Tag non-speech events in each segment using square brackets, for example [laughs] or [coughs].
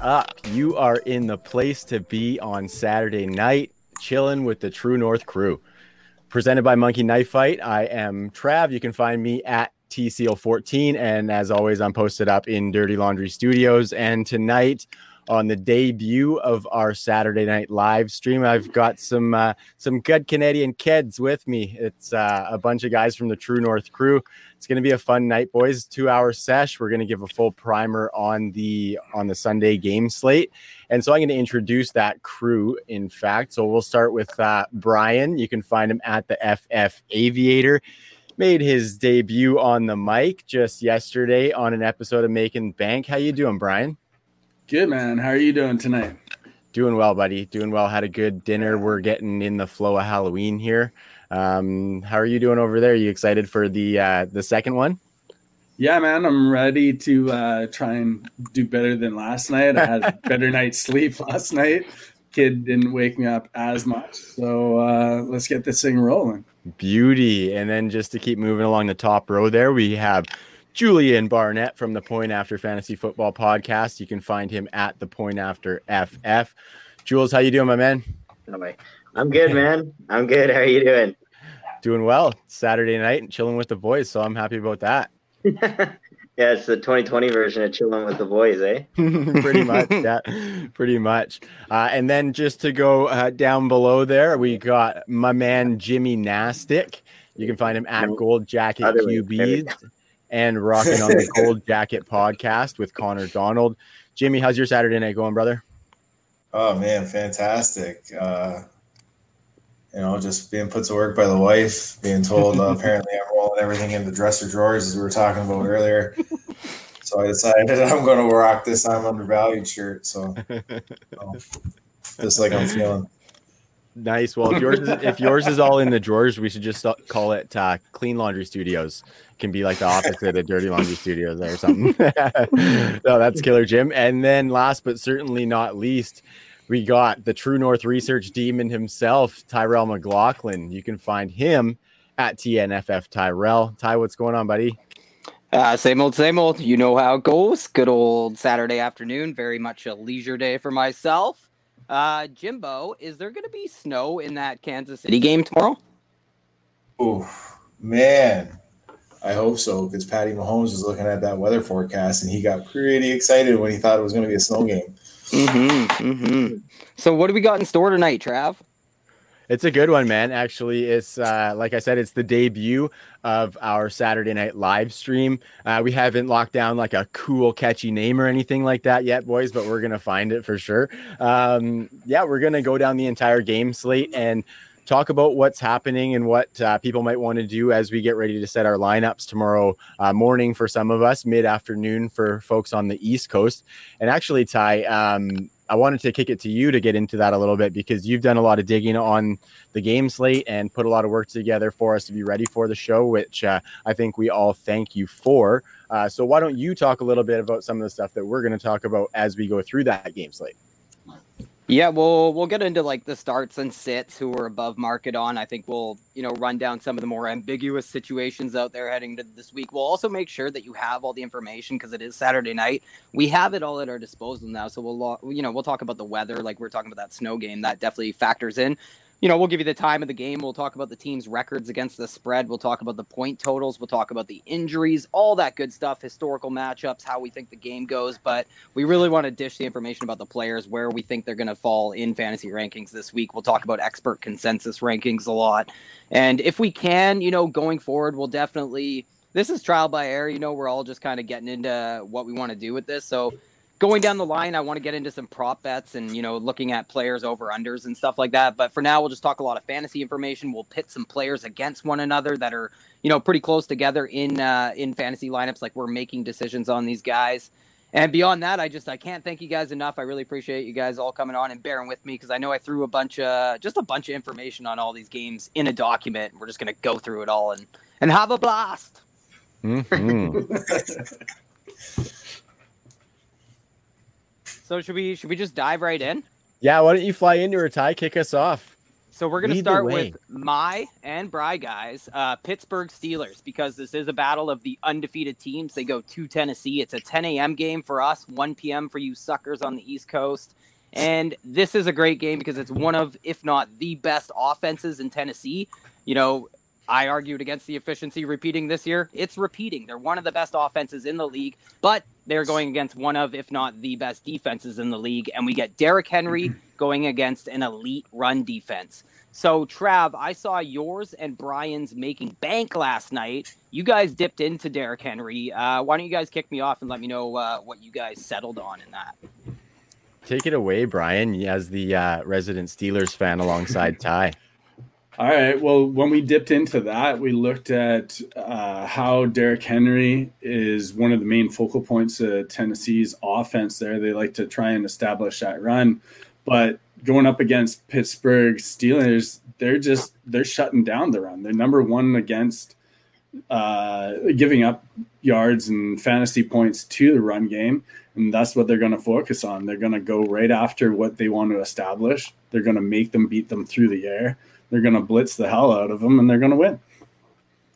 up. You are in the place to be on Saturday night, chilling with the True North crew. Presented by Monkey Knife Fight. I am Trav. You can find me at TCL14. And as always, I'm posted up in Dirty Laundry Studios. And tonight, on the debut of our Saturday night live stream, I've got some uh, some good Canadian kids with me. It's uh, a bunch of guys from the True North crew. It's going to be a fun night, boys. Two hour sesh. We're going to give a full primer on the on the Sunday game slate, and so I'm going to introduce that crew. In fact, so we'll start with uh, Brian. You can find him at the FF Aviator. Made his debut on the mic just yesterday on an episode of Making Bank. How you doing, Brian? Good man. How are you doing tonight? Doing well, buddy. Doing well. Had a good dinner. We're getting in the flow of Halloween here. Um, how are you doing over there? Are you excited for the uh, the second one? Yeah, man, I'm ready to uh, try and do better than last night. I had a [laughs] better night's sleep last night. Kid didn't wake me up as much, so uh, let's get this thing rolling. Beauty, and then just to keep moving along the top row there, we have Julian Barnett from the Point After Fantasy Football Podcast. You can find him at the Point After FF. Jules, how you doing, my man? I'm good, man. I'm good. How are you doing? Doing well. Saturday night and chilling with the boys, so I'm happy about that. [laughs] yeah, it's the 2020 version of chilling with the boys, eh? [laughs] pretty much, yeah, pretty much. Uh, and then just to go uh, down below there, we got my man Jimmy Nastic. You can find him at Gold Jacket QBs and rocking on the [laughs] Gold Jacket podcast with Connor Donald. Jimmy, how's your Saturday night going, brother? Oh man, fantastic! Uh, you know, just being put to work by the wife, being told uh, [laughs] apparently I'm rolling everything into dresser drawers as we were talking about earlier. So I decided [laughs] I'm going to rock this I'm undervalued shirt. So you know, just like I'm feeling. Nice. Well, if yours is, if yours is all in the drawers, we should just call it uh, Clean Laundry Studios. Can be like the opposite of the Dirty Laundry Studios or something. [laughs] no, that's Killer Jim. And then, last but certainly not least, we got the True North Research Demon himself, Tyrell McLaughlin. You can find him at TNFF Tyrell. Ty, what's going on, buddy? Uh, same old, same old. You know how it goes. Good old Saturday afternoon. Very much a leisure day for myself. Uh, Jimbo, is there going to be snow in that Kansas City game tomorrow? Oh man, I hope so because Patty Mahomes was looking at that weather forecast and he got pretty excited when he thought it was going to be a snow game. Mm-hmm, mm-hmm. So, what do we got in store tonight, Trav? It's a good one, man. Actually, it's uh, like I said, it's the debut of our Saturday night live stream. Uh, we haven't locked down like a cool, catchy name or anything like that yet, boys, but we're gonna find it for sure. Um, yeah, we're gonna go down the entire game slate and talk about what's happening and what uh, people might want to do as we get ready to set our lineups tomorrow uh, morning for some of us, mid afternoon for folks on the East Coast. And actually, Ty, um, I wanted to kick it to you to get into that a little bit because you've done a lot of digging on the game slate and put a lot of work together for us to be ready for the show, which uh, I think we all thank you for. Uh, so, why don't you talk a little bit about some of the stuff that we're going to talk about as we go through that game slate? Yeah, we'll we'll get into like the starts and sits who are above market on. I think we'll you know run down some of the more ambiguous situations out there heading to this week. We'll also make sure that you have all the information because it is Saturday night. We have it all at our disposal now, so we'll you know we'll talk about the weather like we are talking about that snow game that definitely factors in you know, we'll give you the time of the game. We'll talk about the team's records against the spread. We'll talk about the point totals. We'll talk about the injuries, all that good stuff, historical matchups, how we think the game goes. But we really want to dish the information about the players, where we think they're going to fall in fantasy rankings this week. We'll talk about expert consensus rankings a lot. And if we can, you know, going forward, we'll definitely. This is trial by error. You know, we're all just kind of getting into what we want to do with this. So going down the line, I want to get into some prop bets and you know looking at players over unders and stuff like that. But for now, we'll just talk a lot of fantasy information. We'll pit some players against one another that are you know pretty close together in uh, in fantasy lineups. Like we're making decisions on these guys. And beyond that, I just I can't thank you guys enough. I really appreciate you guys all coming on and bearing with me because I know I threw a bunch of just a bunch of information on all these games in a document. We're just gonna go through it all and and have a blast. Mm-hmm. [laughs] So should we should we just dive right in? Yeah, why don't you fly into her tie, kick us off? So we're going to Lead start with my and Bry guys, uh, Pittsburgh Steelers, because this is a battle of the undefeated teams. They go to Tennessee. It's a 10 a.m. game for us, 1 p.m. for you suckers on the East Coast. And this is a great game because it's one of, if not the best offenses in Tennessee. You know, I argued against the efficiency repeating this year. It's repeating. They're one of the best offenses in the league, but they're going against one of, if not the best defenses in the league. And we get Derrick Henry [clears throat] going against an elite run defense. So, Trav, I saw yours and Brian's making bank last night. You guys dipped into Derrick Henry. Uh, why don't you guys kick me off and let me know uh, what you guys settled on in that? Take it away, Brian, as the uh, resident Steelers fan alongside Ty. [laughs] All right. Well, when we dipped into that, we looked at uh, how Derrick Henry is one of the main focal points of Tennessee's offense. There, they like to try and establish that run, but going up against Pittsburgh Steelers, they're just they're shutting down the run. They're number one against uh, giving up yards and fantasy points to the run game, and that's what they're going to focus on. They're going to go right after what they want to establish. They're going to make them beat them through the air. They're going to blitz the hell out of them, and they're going to win.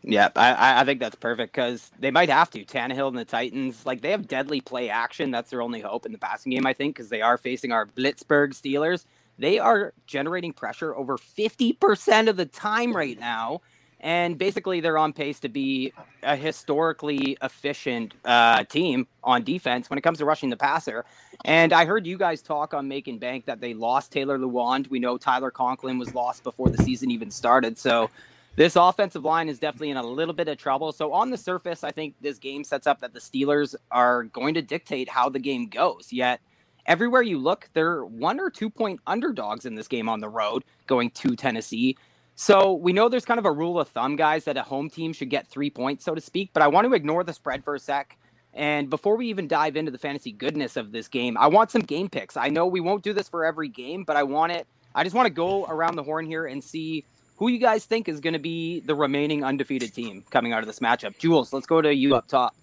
Yeah, I, I think that's perfect because they might have to. Tannehill and the Titans, like they have deadly play action. That's their only hope in the passing game, I think, because they are facing our Blitzburg Steelers. They are generating pressure over 50% of the time right now. And basically, they're on pace to be a historically efficient uh, team on defense when it comes to rushing the passer. And I heard you guys talk on Making Bank that they lost Taylor Lewan. We know Tyler Conklin was lost before the season even started. So this offensive line is definitely in a little bit of trouble. So on the surface, I think this game sets up that the Steelers are going to dictate how the game goes. Yet everywhere you look, they're one or two point underdogs in this game on the road going to Tennessee. So we know there's kind of a rule of thumb, guys, that a home team should get three points, so to speak. But I want to ignore the spread for a sec. And before we even dive into the fantasy goodness of this game, I want some game picks. I know we won't do this for every game, but I want it. I just want to go around the horn here and see who you guys think is going to be the remaining undefeated team coming out of this matchup. Jules, let's go to you up top.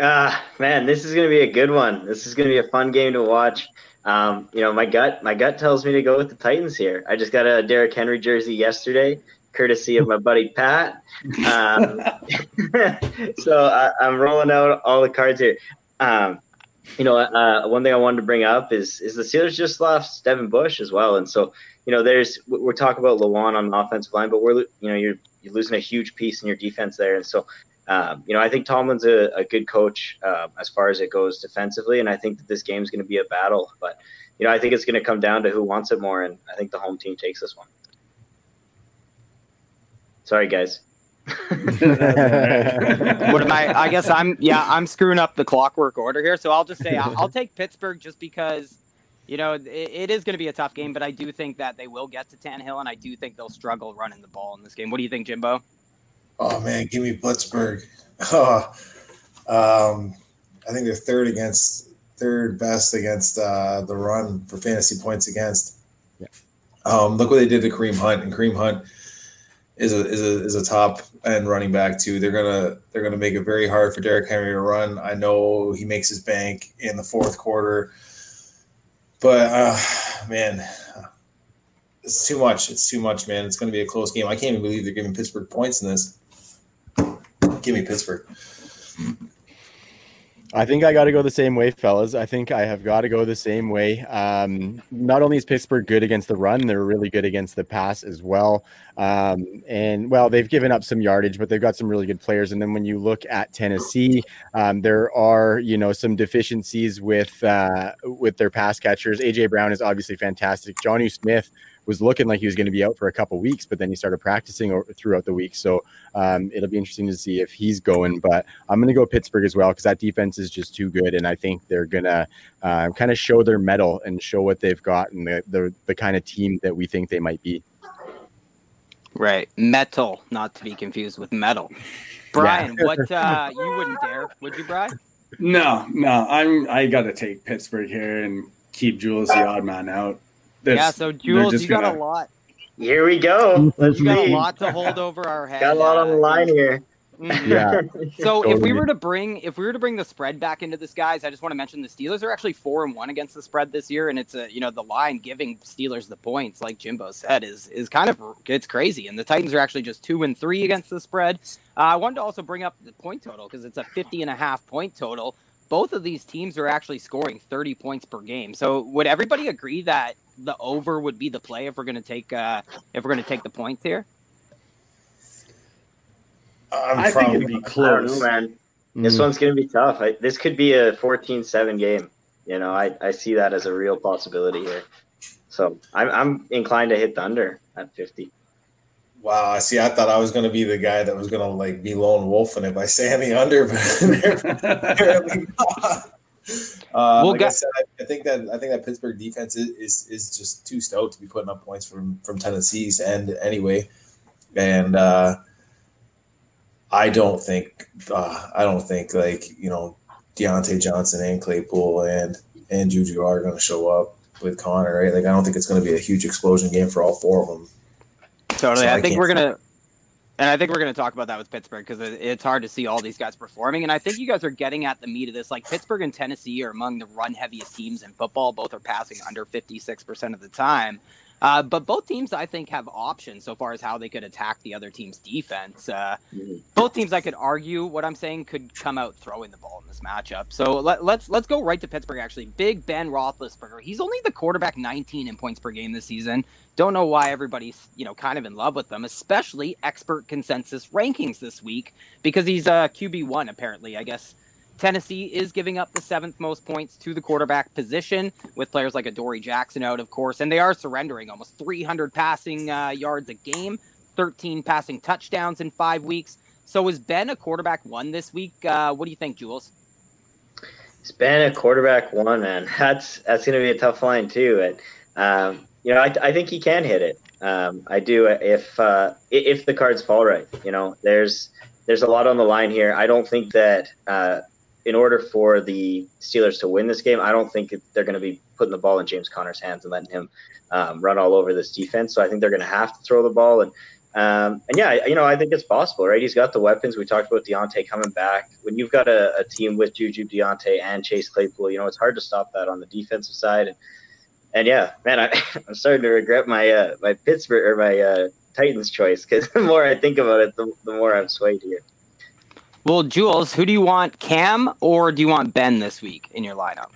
Ah, man, this is going to be a good one. This is going to be a fun game to watch. Um, you know, my gut, my gut tells me to go with the Titans here. I just got a Derrick Henry jersey yesterday, courtesy of my buddy Pat. Um, [laughs] so I, I'm rolling out all the cards here. Um, you know, uh, one thing I wanted to bring up is is the Steelers just lost Devin Bush as well, and so you know, there's we're talking about Lewan on the offensive line, but we're you know you're you're losing a huge piece in your defense there, and so um, you know I think Tomlin's a, a good coach uh, as far as it goes defensively, and I think that this game is going to be a battle, but you know I think it's going to come down to who wants it more, and I think the home team takes this one. Sorry, guys. [laughs] what am I? I guess I'm yeah I'm screwing up the clockwork order here, so I'll just say I'll, I'll take Pittsburgh just because you know it, it is going to be a tough game, but I do think that they will get to Tannehill, and I do think they'll struggle running the ball in this game. What do you think, Jimbo? Oh man, give me Blitzburg. [laughs] Oh, um, I think they're third against third best against uh, the run for fantasy points against. Yeah. Um, look what they did to Kareem Hunt, and Kareem Hunt is a is a is a top end running back too. They're gonna they're gonna make it very hard for Derrick Henry to run. I know he makes his bank in the fourth quarter, but uh, man, it's too much. It's too much, man. It's gonna be a close game. I can't even believe they're giving Pittsburgh points in this. Give me Pittsburgh. I think I got to go the same way, fellas. I think I have got to go the same way. Um, not only is Pittsburgh good against the run, they're really good against the pass as well. Um, and well, they've given up some yardage, but they've got some really good players. And then when you look at Tennessee, um, there are you know some deficiencies with uh, with their pass catchers. AJ Brown is obviously fantastic. Johnny Smith was looking like he was going to be out for a couple weeks, but then he started practicing o- throughout the week. So um, it'll be interesting to see if he's going. But I'm going to go Pittsburgh as well because that defense is just too good, and I think they're going to uh, kind of show their mettle and show what they've got and the, the the kind of team that we think they might be. Right, mettle, not to be confused with metal. [laughs] Brian, what uh, you wouldn't dare, would you, Brian? No, no, I'm I got to take Pittsburgh here and keep Jules the odd man out. Yeah, so they're Jules, just you got a gonna- lot. Here we go. Let's You got a lot to hold over our head. [laughs] Got a lot on the line here. Mhm. [laughs] Yeah. So if we were to bring if we were to bring the spread back into this, guys, I just want to mention the Steelers are actually four and one against the spread this year, and it's a you know the line giving Steelers the points, like Jimbo said, is is kind of it's crazy, and the Titans are actually just two and three against the spread. Uh, I wanted to also bring up the point total because it's a 50 and a half point total. Both of these teams are actually scoring 30 points per game. So would everybody agree that the over would be the play if we're going to take uh, if we're going to take the points here? I'm I think probably it'd be I don't close. know, man. This Mm. one's going to be tough. I, this could be a 14-7 game. You know, I, I see that as a real possibility here. So I'm, I'm inclined to hit the under at 50. Wow, I see. I thought I was going to be the guy that was going to like be lone wolfing it by the under, [laughs] but apparently [laughs] not. Uh, Well, like I said, I, I think that I think that Pittsburgh defense is, is is just too stout to be putting up points from from Tennessee's end anyway, and uh, I don't think uh, I don't think like you know Diontae Johnson and Claypool and and Juju are going to show up with Conner, right? Like I don't think it's going to be a huge explosion game for all four of them. Totally. So I I think we're gonna, and I think we're gonna talk about that with Pittsburgh because it's hard to see all these guys performing. And I think you guys are getting at the meat of this. Like Pittsburgh and Tennessee are among the run heaviest teams in football. Both are passing under fifty six percent of the time. Uh, but both teams, I think, have options so far as how they could attack the other team's defense. Uh, Mhm. both teams, I could argue, what I'm saying, could come out throwing the ball in this matchup. So let, let's let's go right to Pittsburgh. Actually, Big Ben Roethlisberger. He's only the quarterback 19 in points per game this season. Don't know why everybody's you know kind of in love with them, especially expert consensus rankings this week because he's uh, QB one apparently. I guess Tennessee is giving up the seventh most points to the quarterback position with players like Adoree Jackson out, of course, and they are surrendering almost 300 passing uh, yards a game, 13 passing touchdowns in five weeks. So is Ben a quarterback one this week? Uh, what do you think, Jules? It's been a quarterback one, man. [laughs] That's that's going to be a tough line too. And um, you know, I, I think he can hit it. Um, I do if uh, if the cards fall right. You know, there's there's a lot on the line here. I don't think that uh, in order for the Steelers to win this game, I don't think they're going to be putting the ball in James Conner's hands and letting him um, run all over this defense. So I think they're going to have to throw the ball and. Um, and yeah, you know, I think it's possible, right? He's got the weapons. We talked about Diontae coming back. When you've got a, a team with Juju, Diontae, and Chase Claypool, you know, it's hard to stop that on the defensive side. And, and yeah, man, I, [laughs] I'm starting to regret my uh, my Pittsburgh or my uh, Titans choice because [laughs] the more I think about it, the, the more I'm swayed here. Well, Jules, who do you want, Cam or do you want Ben this week in your lineup?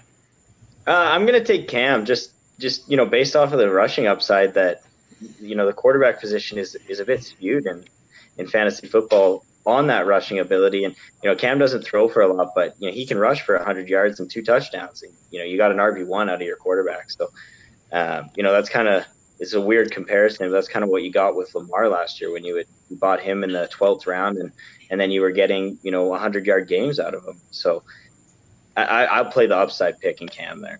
Uh, I'm gonna take Cam just just you know based off of the rushing upside that you know the quarterback position is is a bit skewed in in fantasy football on that rushing ability. And you know Cam doesn't throw for a lot but you know he can rush for 100 yards and two touchdowns. And you know you got an RB1 out of your quarterback. So um, you know that's kind of it's a weird comparison. That's kind of what you got with Lamar last year when you you bought him in the 12th round and and then you were getting you know 100 yard games out of him so I, I, I'll play the upside pick in Cam there.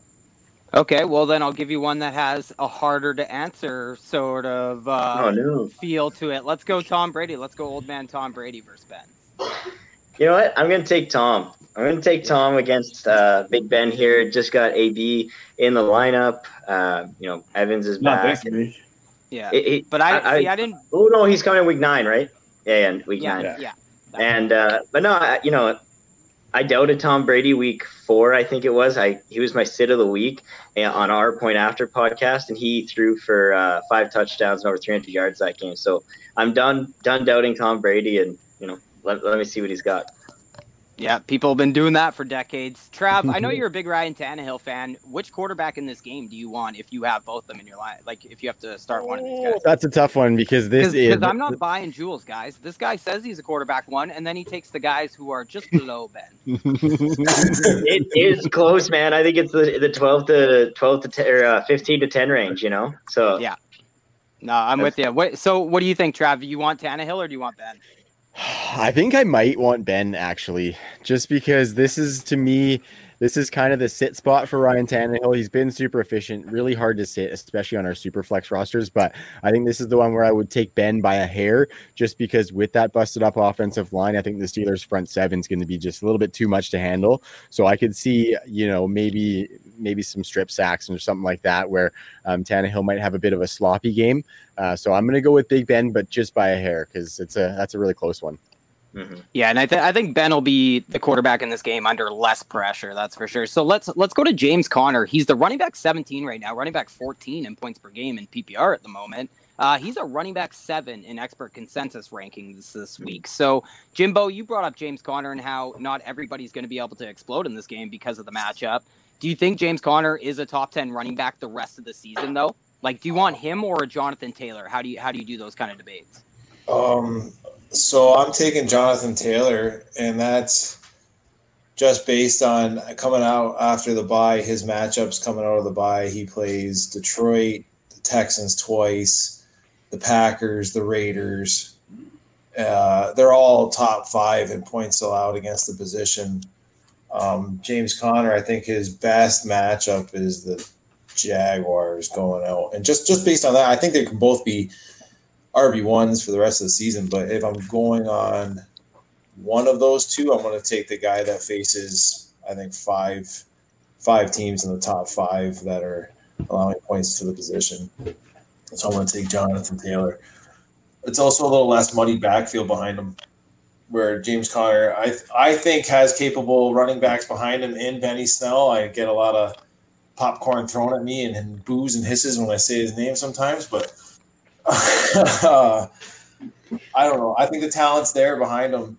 Okay, well then I'll give you one that has a harder to answer sort of uh, oh no. feel to it. Let's go Tom Brady. Let's go old man Tom Brady versus Ben. You know what? I'm going to take Tom. I'm going to take Tom against uh, Big Ben here. Just got AB in the lineup. Uh, you know, Evans is Not back. this week. Yeah, It- it- but I, I- see. I didn't. oh no, he's coming in week nine, right? Yeah, yeah, week Yeah, nine. yeah. And uh, but no, I, you know, I doubted Tom Brady week four. I think it was. I he was my sit of the week uh, on our point after podcast, and he threw for uh, five touchdowns and over 300 yards that game. So I'm done done doubting Tom Brady, and you know, let, let me see what he's got. Yeah, people have been doing that for decades. Trav, I know [laughs] you're a big Ryan Tannehill fan. Which quarterback in this game do you want if you have both of them in your line? Like, if you have to start one of these guys? That's a tough one because this is Because I'm not buying Jules, guys. This guy says he's a quarterback one, and then he takes the guys who are just below Ben. [laughs] it is close, man. I think it's the the 12 to 12 to 10, or uh, 15 to 10 range. You know, so Yeah. No, I'm with you. What, so, what do you think, Trav? Do you want Tannehill or do you want Ben? I think I might want Ben actually, just because this is to me, this is kind of the sit spot for Ryan Tannehill. He's been super efficient, really hard to sit, especially on our super flex rosters. But I think this is the one where I would take Ben by a hair, just because with that busted up offensive line, I think the Steelers' front seven is going to be just a little bit too much to handle. So I could see, you know, maybe maybe some strip sacks or something like that, where um, Tannehill might have a bit of a sloppy game. Uh, so I'm going to go with Big Ben, but just by a hair because it's a that's a really close one. Mm-hmm. Yeah, and I, th- I think Ben will be the quarterback in this game under less pressure. That's for sure. So let's let's go to James Conner. He's the running back 17 right now, running back 14 in points per game in PPR at the moment. Uh, he's a running back seven in expert consensus rankings this week. So, Jimbo, you brought up James Conner and how not everybody's going to be able to explode in this game because of the matchup. Do you think James Conner is a top 10 running back the rest of the season, though? Like, do you want him or a Jonathan Taylor? How do you how do you do those kind of debates? Um, so I'm taking Jonathan Taylor, and that's just based on coming out after the bye. His matchups coming out of the bye, he plays Detroit, the Texans twice, the Packers, the Raiders. Uh, they're all top five in points allowed against the position. Um, James Conner, I think his best matchup is the Jaguars going out, and just just based on that, I think they can both be RB ones for the rest of the season. But if I'm going on one of those two, I'm going to take the guy that faces I think five five teams in the top five that are allowing points to the position. So I'm going to take Jonathan Taylor. It's also a little less muddy backfield behind him, where James Conner I I think has capable running backs behind him in Benny Snell. I get a lot of popcorn thrown at me and, and boos and hisses when I say his name sometimes, but [laughs] uh, I don't know. I think the talent's there behind him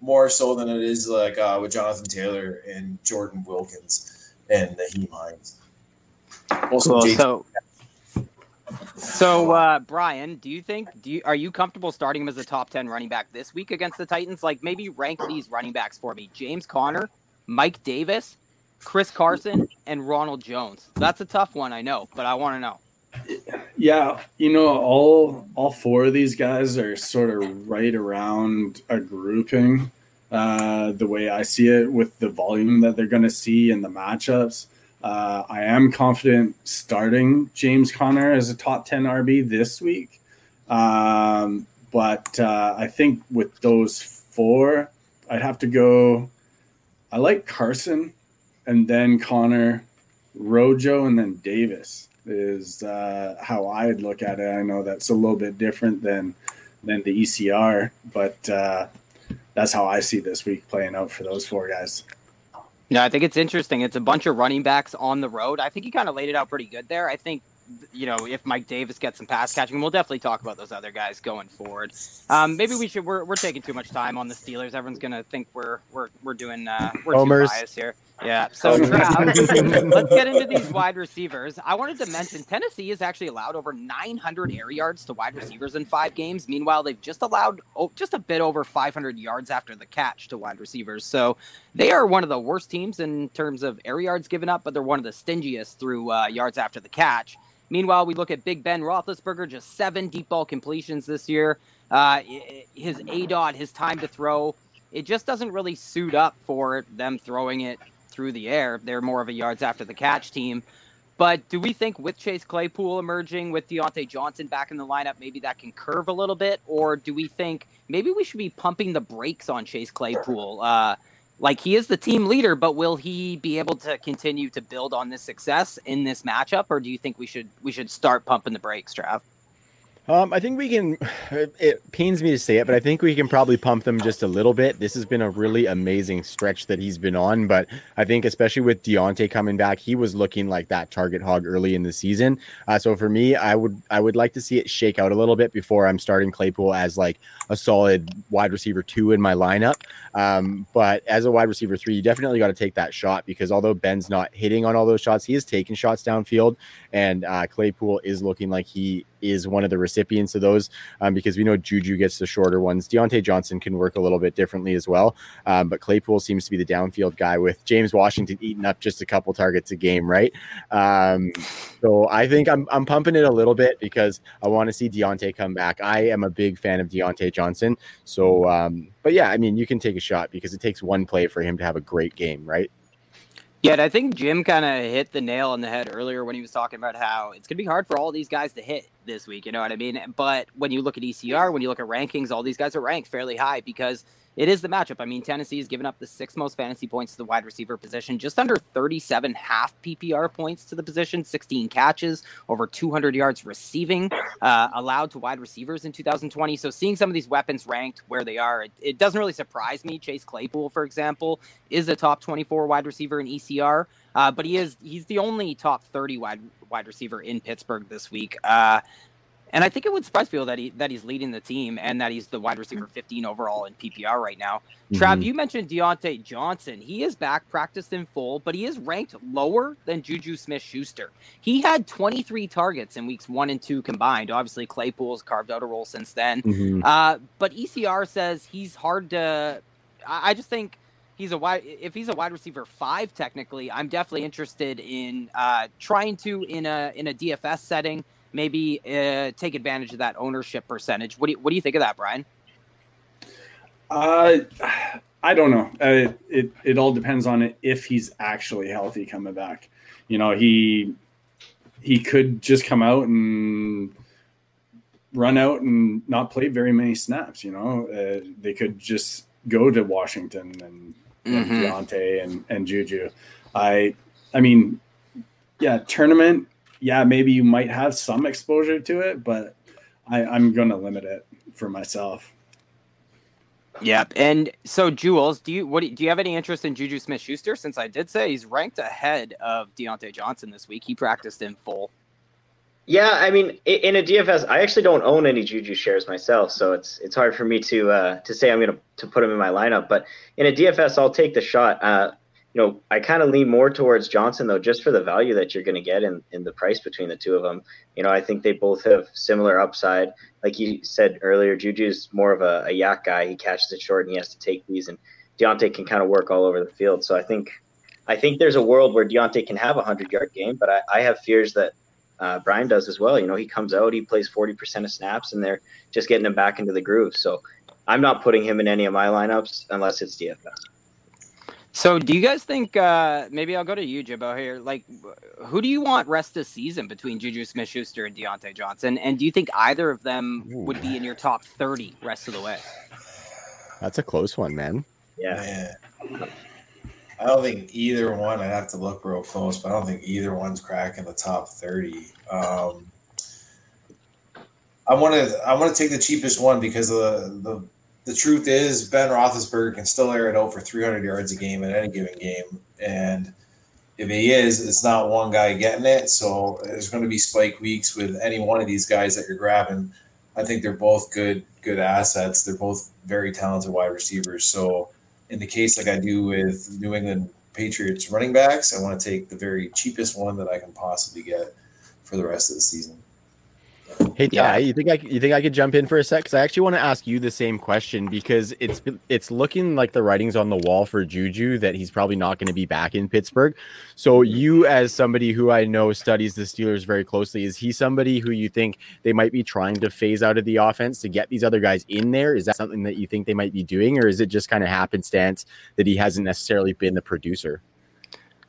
more so than it is like uh, with Jonathan Taylor and Jordan Wilkins and Nyheim Hines. Also, cool. so, so uh, Brian, do you think do you are you comfortable starting him as a top ten running back this week against the Titans? Like maybe rank these running backs for me: James Conner, Mike Davis, Chris Carson, and Ronald Jones. That's a tough one, I know, but I want to know. Yeah, you know, all all four of these guys are sort of right around a grouping. Uh, the way I see it, with the volume that they're going to see in the matchups, uh, I am confident starting James Conner as a top ten RB this week. Um, but uh, I think with those four, I'd have to go. I like Carson, and then Conner, Rojo, and then Davis is uh, how I'd look at it. I know that's a little bit different than than the ECR, but uh, that's how I see this week playing out for those four guys. Yeah, I think it's interesting. It's a bunch of running backs on the road. I think he kind of laid it out pretty good there. I think you know, if Mike Davis gets some pass catching, we'll definitely talk about those other guys going forward. Um, maybe we should. We're, we're taking too much time on the Steelers. Everyone's gonna think we're we're we're doing uh, we're Homers. too biased here. Yeah. So Trav, [laughs] let's get into these [laughs] wide receivers. I wanted to mention Tennessee has actually allowed over 900 air yards to wide receivers in five games. Meanwhile, they've just allowed oh, just a bit over 500 yards after the catch to wide receivers. So they are one of the worst teams in terms of air yards given up, but they're one of the stingiest through uh, yards after the catch. Meanwhile, we look at Big Ben Roethlisberger, just seven deep ball completions this year. Uh, his aDOT, his time to throw, it just doesn't really suit up for them throwing it through the air. They're more of a yards after the catch team. But do we think with Chase Claypool emerging, with Diontae Johnson back in the lineup, maybe that can curve a little bit? Or do we think maybe we should be pumping the brakes on Chase Claypool? Uh, like he is the team leader, but will he be able to continue to build on this success in this matchup, or do you think we should we should start pumping the brakes, Trav? Um, I think we can. [sighs] It pains me to say it, but I think we can probably pump them just a little bit. This has been a really amazing stretch that he's been on, but I think especially with Diontae coming back, he was looking like that target hog early in the season. Uh, so for me, I would I would like to see it shake out a little bit before I'm starting Claypool as like a solid wide receiver two in my lineup. Um, but as a wide receiver three, you definitely got to take that shot because although Ben's not hitting on all those shots, he is taking shots downfield, and uh, Claypool is looking like he is one of the recipients of those um, because we know Juju gets the shorter ones. Diontae Johnson can work a little bit differently as well. Um, but Claypool seems to be the downfield guy with James Washington eating up just a couple targets a game, right? Um, so I think I'm, I'm pumping it a little bit because I want to see Diontae come back. I am a big fan of Diontae Johnson. So, um, but yeah, I mean, you can take a shot because it takes one play for him to have a great game, right? Yeah, I think Jim kind of hit the nail on the head earlier when he was talking about how it's going to be hard for all these guys to hit this week. You know what I mean? But when you look at ECR, when you look at rankings, all these guys are ranked fairly high because it is the matchup. I mean, Tennessee has given up the sixth most fantasy points to the wide receiver position, just under 37 half PPR points to the position, 16 catches, over 200 yards receiving uh, allowed to wide receivers in 2020. So seeing some of these weapons ranked where they are, it, it doesn't really surprise me. Chase Claypool, for example, is a top 24 wide receiver in ECR. Uh, but he is he's the only top 30 wide wide receiver in Pittsburgh this week. Uh, and I think it would surprise people that he that he's leading the team and that he's the wide receiver 15 overall in PPR right now. Mm-hmm. Trav, you mentioned Diontae Johnson. He is back, practiced in full, but he is ranked lower than Juju Smith Schuster. He had 23 targets in weeks one and two combined. Obviously, Claypool's carved out a role since then. Mm-hmm. Uh, but ECR says he's hard to. I just think he's a wide if he's a wide receiver five technically i'm definitely interested in uh, trying to in a in a dfs setting maybe uh, take advantage of that ownership percentage. What do you, what do you think of that, Brian? Uh, [sighs] I don't know. Uh, it it all depends on it if he's actually healthy coming back. You know, he he could just come out and run out and not play very many snaps. You know, uh, they could just go to Washington and, mm-hmm. and Diontae and and Juju. I I mean, yeah, tournament yeah, maybe you might have some exposure to it, but I, I'm going to limit it for myself. Yep. And so, Jules, do you what do you have any interest in Juju Smith Schuster? Since I did say he's ranked ahead of Diontae Johnson this week, he practiced in full. Yeah, I mean, in a DFS, I actually don't own any Juju shares myself, so it's it's hard for me to uh, to say I'm going to to put him in my lineup. But in a DFS, I'll take the shot. Uh, you know, I kind of lean more towards Johnson though, just for the value that you're going to get in, in the price between the two of them. You know, I think they both have similar upside. Like you said earlier, Juju's more of a, a YAC guy. He catches it short and he has to take these, and Diontae can kind of work all over the field. So I think, I think there's a world where Diontae can have a hundred yard game, but I, I have fears that uh, Brian does as well. You know, he comes out, he plays 40% of snaps, and they're just getting him back into the groove. So I'm not putting him in any of my lineups unless it's DFS. So, do you guys think uh, maybe I'll go to you, Jimbo here? Like, who do you want rest of season between Juju Smith Schuster and Diontae Johnson? And do you think either of them Ooh. would be in your top 30 rest of the way? That's a close one, man. Yeah. Man. I don't think either one, I'd have to look real close, but I don't think either one's cracking the top 30. Um, I want to I want to take the cheapest one because of the, the the truth is Ben Roethlisberger can still air it out for 300 yards a game in any given game, and if he is, it's not one guy getting it. So there's going to be spike weeks with any one of these guys that you're grabbing. I think they're both good good assets. They're both very talented wide receivers. So in the case like I do with New England Patriots running backs, I want to take the very cheapest one that I can possibly get for the rest of the season. Hey, yeah, you think I you think I could jump in for a sec? Because I actually want to ask you the same question because it's it's looking like the writing's on the wall for Juju that he's probably not going to be back in Pittsburgh. So mm-hmm. you, as somebody who I know studies the Steelers very closely, is he somebody who you think they might be trying to phase out of the offense to get these other guys in there? Is that something that you think they might be doing, or is it just kind of happenstance that he hasn't necessarily been the producer?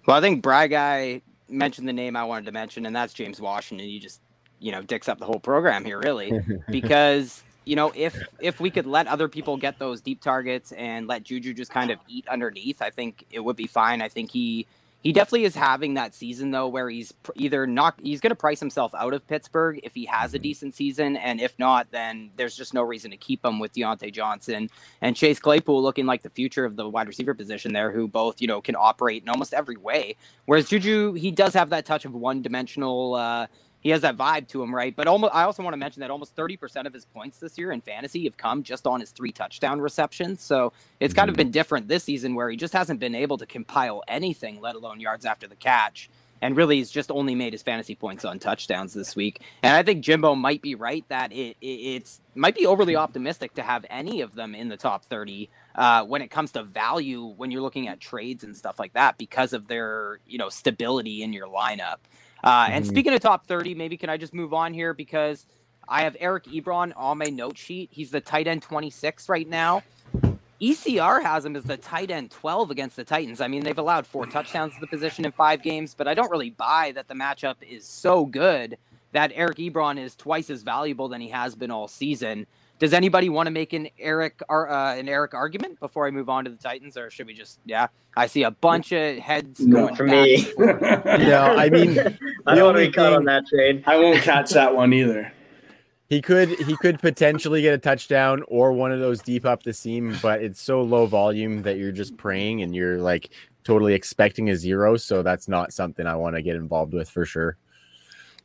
Well, I think Bry guy mentioned the name I wanted to mention, and that's James Washington. You just you know dicks up the whole program here really [laughs] because you know if if we could let other people get those deep targets and let Juju just kind of eat underneath, I think it would be fine. I think he he definitely is having that season though where he's either not he's going to price himself out of Pittsburgh if he has a mm-hmm. decent season and if not then there's just no reason to keep him with Diontae Johnson and Chase Claypool looking like the future of the wide receiver position there who both you know can operate in almost every way whereas Juju he does have that touch of one dimensional uh, he has that vibe to him, right? But almost, I also want to mention that almost 30% of his points this year in fantasy have come just on his three touchdown receptions. So it's kind of mm-hmm. been different this season where he just hasn't been able to compile anything, let alone yards after the catch. And really, he's just only made his fantasy points on touchdowns this week. And I think Jimbo might be right that it, it it's might be overly optimistic to have any of them in the top 30 uh, when it comes to value when you're looking at trades and stuff like that because of their you know stability in your lineup. Uh, and mm-hmm. speaking of top 30, maybe can I just move on here because I have Eric Ebron on my note sheet. He's the tight end 26 right now. ECR has him as the tight end 12 against the Titans. I mean, they've allowed four touchdowns to the position in five games, but I don't really buy that the matchup is so good that Eric Ebron is twice as valuable than he has been all season. Does anybody want to make an Eric uh, an Eric argument before I move on to the Titans, or should we just? Yeah, I see a bunch of heads No. going For back me. and. [laughs] No, I mean, [laughs] I don't want to only be caught on that trade. I won't catch that one either. he could he could potentially get a touchdown or one of those deep up the seam, but it's so low volume that you're just praying and you're like totally expecting a zero. So that's not something I want to get involved with for sure.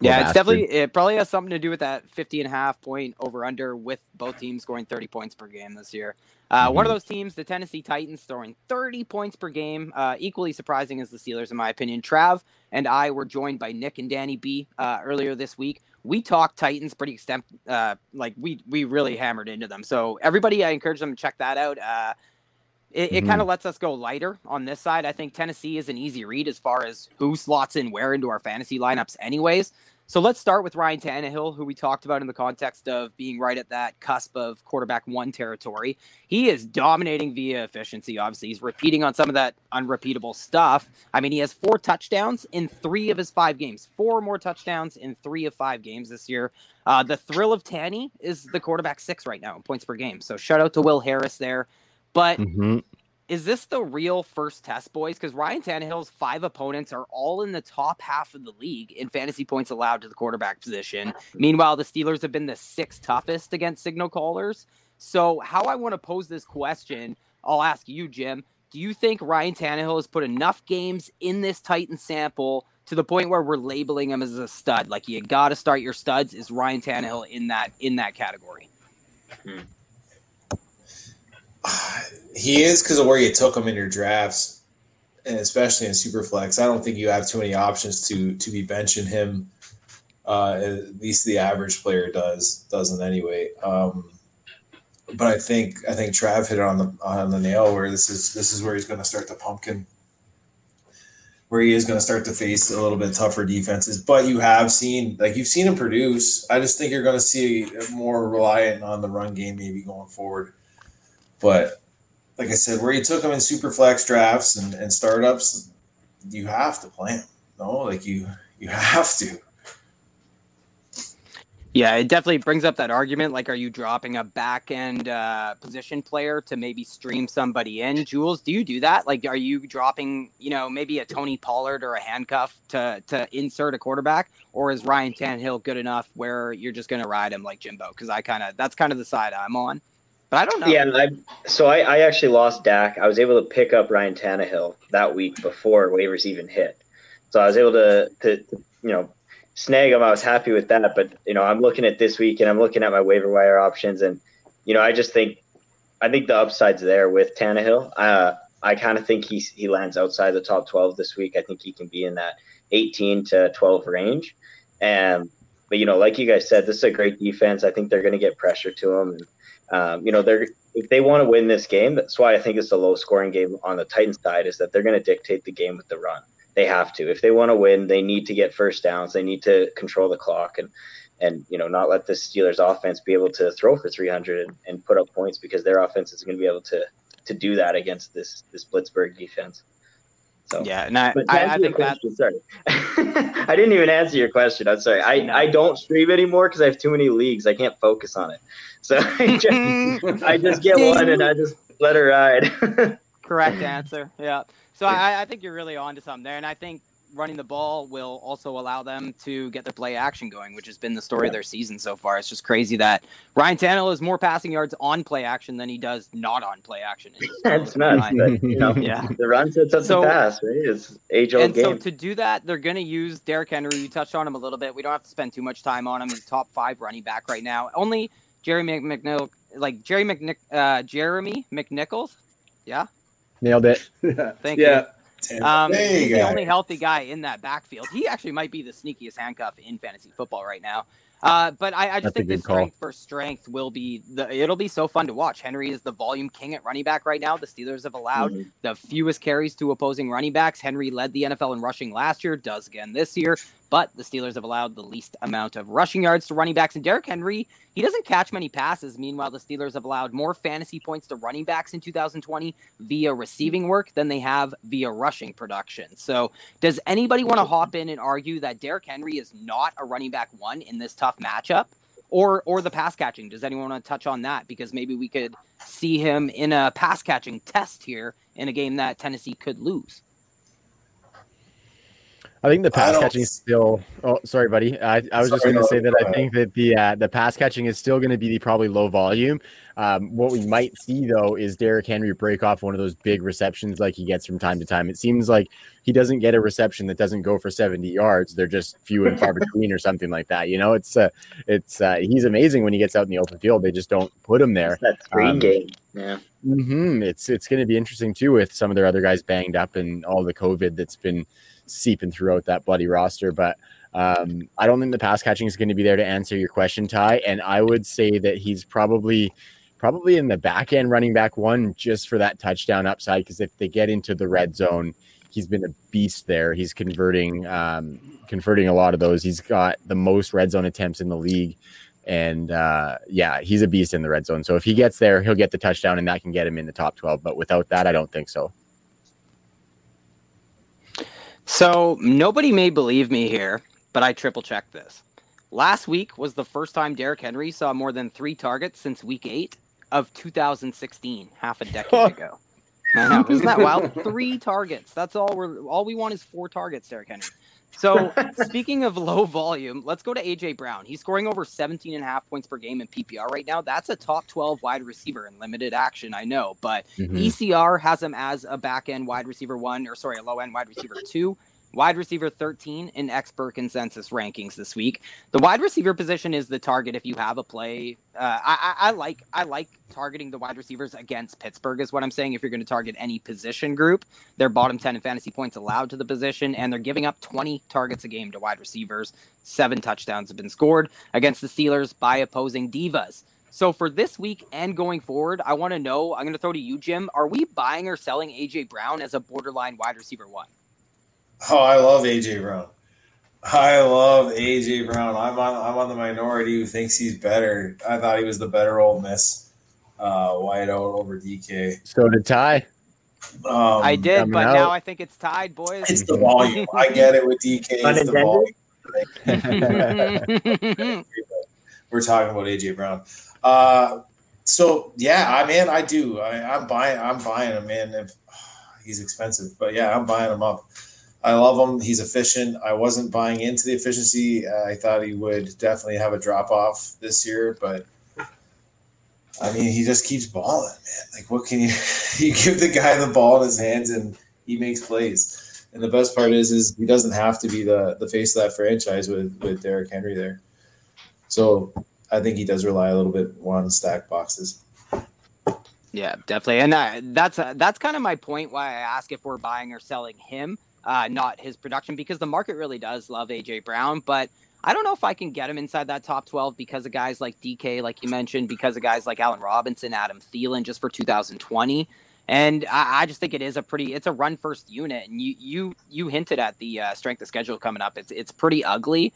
Yeah, it's definitely it probably has something to do with that 50 and a half point over under with both teams scoring 30 points per game this year. Uh, One of those teams, the Tennessee Titans, throwing 30 points per game. Uh, equally surprising as the Steelers, in my opinion. Trav and I were joined by Nick and Danny B uh, earlier this week. We talked Titans pretty extent, uh, like we we really hammered into them. So everybody, I encourage them to check that out. It, it Mhm. kind of lets us go lighter on this side. I think Tennessee is an easy read as far as who slots in where into our fantasy lineups, anyways. So let's start with Ryan Tannehill, who we talked about in the context of being right at that cusp of quarterback one territory. He is dominating via efficiency. Obviously, he's repeating on some of that unrepeatable stuff. I mean, he has four touchdowns in three of his five games. Four more touchdowns in three of five games this year. Uh, the thrill of Tanny is the quarterback six right now in points per game. So shout out to Will Harris there. But Mhm. is this the real first test, boys? Because Ryan Tannehill's five opponents are all in the top half of the league in fantasy points allowed to the quarterback position. Meanwhile, the Steelers have been the sixth toughest against signal callers. So, how I want to pose this question, I'll ask you, Jim. Do you think Ryan Tannehill has put enough games in this Titan sample to the point where we're labeling him as a stud? Like you got to start your studs. Is Ryan Tannehill in that in that category? He is because of where you took him in your drafts, and especially in Superflex. I don't think you have too many options to to be benching him. Uh, at least the average player does doesn't anyway. Um, but I think I think Trav hit it on the on the nail where this is this is where he's going to start the pumpkin, where he is going to start to face a little bit tougher defenses. But you have seen like you've seen him produce. I just think you're going to see more reliant on the run game maybe going forward. But like I said, where you took him in super flex drafts and, and startups, you have to play him. No, like you you have to. Yeah, it definitely brings up that argument. Like, are you dropping a back end uh, position player to maybe stream somebody in? Jules, do you do that? Like, are you dropping, you know, maybe a Tony Pollard or a handcuff to to insert a quarterback, or is Ryan Tannehill good enough where you're just going to ride him like Jimbo? Because I kind of that's kind of the side I'm on. But I don't know. Yeah, I, so I, I actually lost Dak. I was able to pick up Ryan Tannehill that week before waivers even hit. So I was able to, to, to you know, snag him. I was happy with that. But, you know, I'm looking at this week and I'm looking at my waiver wire options. And, you know, I just think, I think the upside's there with Tannehill. Uh, I kind of think he's, he lands outside the top 12 this week. I think he can be in that 18 to 12 range. And, but, you know, like you guys said, this is a great defense. I think they're going to get pressure to him. And, um, you know, they're if they want to win this game, that's why I think it's a low scoring game on the Titans side, is that they're going to dictate the game with the run. They have to. If they want to win, they need to get first downs. They need to control the clock and and you know not let the Steelers offense be able to throw for 300 and, and put up points because their offense is going to be able to to do that against this this Blitzburg defense. So Yeah, and I, I, I think that's sorry. [laughs] I didn't even answer your question. I'm sorry. I, I don't stream anymore because I have too many leagues. I can't focus on it. So [laughs] I just, mm-hmm. I just get one and I just let her ride. [laughs] Correct answer. Yeah. So I, I think you're really on to something there. And I think running the ball will also allow them to get their play action going, which has been the story of their season so far. It's just crazy that Ryan Tannehill has more passing yards on play action than he does not on play action. [laughs] It's That's nuts. But, you know, Yeah. the run sets up So- the pass, right? It's age old And so to do that, they're going to use Derrick Henry. You touched on him a little bit. We don't have to spend too much time on him. He's top five running back right now. Only Jeremy McNichol, like Jerry McNick, uh, Jeremy McNichols. Yeah, Nailed it. [laughs] yeah. Thank yeah. Um, There you he's the only healthy guy in that backfield. He actually might be the sneakiest handcuff in fantasy football right now. Uh, but I, I just That's think the call. strength for strength will be the. It'll be so fun to watch. Henry is the volume king at running back right now. The Steelers have allowed the fewest carries to opposing running backs. Henry led the NFL in rushing last year, does again this year. But the Steelers have allowed the least amount of rushing yards to running backs. And Derrick Henry, he doesn't catch many passes. Meanwhile, the Steelers have allowed more fantasy points to running backs in 2020 via receiving work than they have via rushing production. So, does anybody want to hop in and argue that Derrick Henry is not a running back one in this tough matchup? Or, or the pass catching. Does anyone want to touch on that? Because maybe we could see him in a pass catching test here in a game that Tennessee could lose. I think the pass catching is still. Oh, sorry, buddy. I, I was sorry, just going to say that I think that the uh, the pass catching is still going to be the probably low volume. Um, what we might see though is Derrick Henry break off one of those big receptions like he gets from time to time. It seems like he doesn't get a reception that doesn't go for 70 yards. They're just few and far between or something like that. You know, it's uh, it's uh, he's amazing when he gets out in the open field. They just don't put him there. It's that screen um, game. Yeah. Mm-hmm. It's it's going to be interesting too with some of their other guys banged up and all the COVID that's been seeping throughout that bloody roster. But um, I don't think the pass catching is going to be there to answer your question, Ty. And I would say that he's probably probably in the back end running back one just for that touchdown upside. Because if they get into the red zone, he's been a beast there. He's converting um, converting a lot of those. He's got the most red zone attempts in the league. And uh, yeah, he's a beast in the red zone. So if he gets there, he'll get the touchdown, and that can get him in the top 12. But without that, I don't think so. So nobody may believe me here, but I triple checked this. Last week was the first time Derrick Henry saw more than three targets since week eight of 2016, half a decade [laughs] ago. I know, isn't that wild? Three targets. That's all we're all we want is four targets, Derrick Henry. So [laughs] speaking of low volume, let's go to AJ Brown. He's scoring over 17 and a half points per game in PPR right now. That's a top 12 wide receiver in limited action, I know, but mm-hmm. ECR has him as a back end wide receiver one, or sorry, a low end wide receiver two wide receiver 13 in expert consensus rankings this week. The wide receiver position is the target if you have a play. Uh, I, I, like I like targeting the wide receivers against Pittsburgh is what I'm saying. If you're going to target any position group, they're bottom 10 in fantasy points allowed to the position, and they're giving up 20 targets a game to wide receivers. Seven touchdowns have been scored against the Steelers by opposing divas. So for this week and going forward, I want to know. I'm going to throw to you, Jim. Are we buying or selling AJ Brown as a borderline wide receiver one? Oh, I love AJ Brown. I love AJ Brown. I'm on I'm on the minority who thinks he's better. I thought he was the better Ole Miss uh, wide out over DK. So did Ty. Um, I did, but out. now I think it's tied, boys. It's the volume. I get it with DK. It's the volume. [laughs] We're talking about AJ Brown. Uh, so yeah, I mean, I do. I, am buying. I'm buying him, man. If, [sighs] he's expensive, but yeah, I'm buying him up. I love him. He's efficient. I wasn't buying into the efficiency. Uh, I thought he would definitely have a drop off this year, but I mean, he just keeps balling, man. Like, what can you? [laughs] you give the guy the ball in his hands and he makes plays. And the best part is, is he doesn't have to be the the face of that franchise with with Derrick Henry there. So I think he does rely a little bit on stack boxes. Yeah, definitely, and uh, that's uh, that's kind of my point. Why I ask if we're buying or selling him uh, not his production, because the market really does love AJ Brown. But I don't know if I can get him inside that top 12 because of guys like DK, like you mentioned, because of guys like Allen Robinson, Adam Thielen, just for 2020. And I, I just think it is a pretty, it's a run first unit. And you, you, you hinted at the uh, strength of schedule coming up. It's, it's pretty ugly.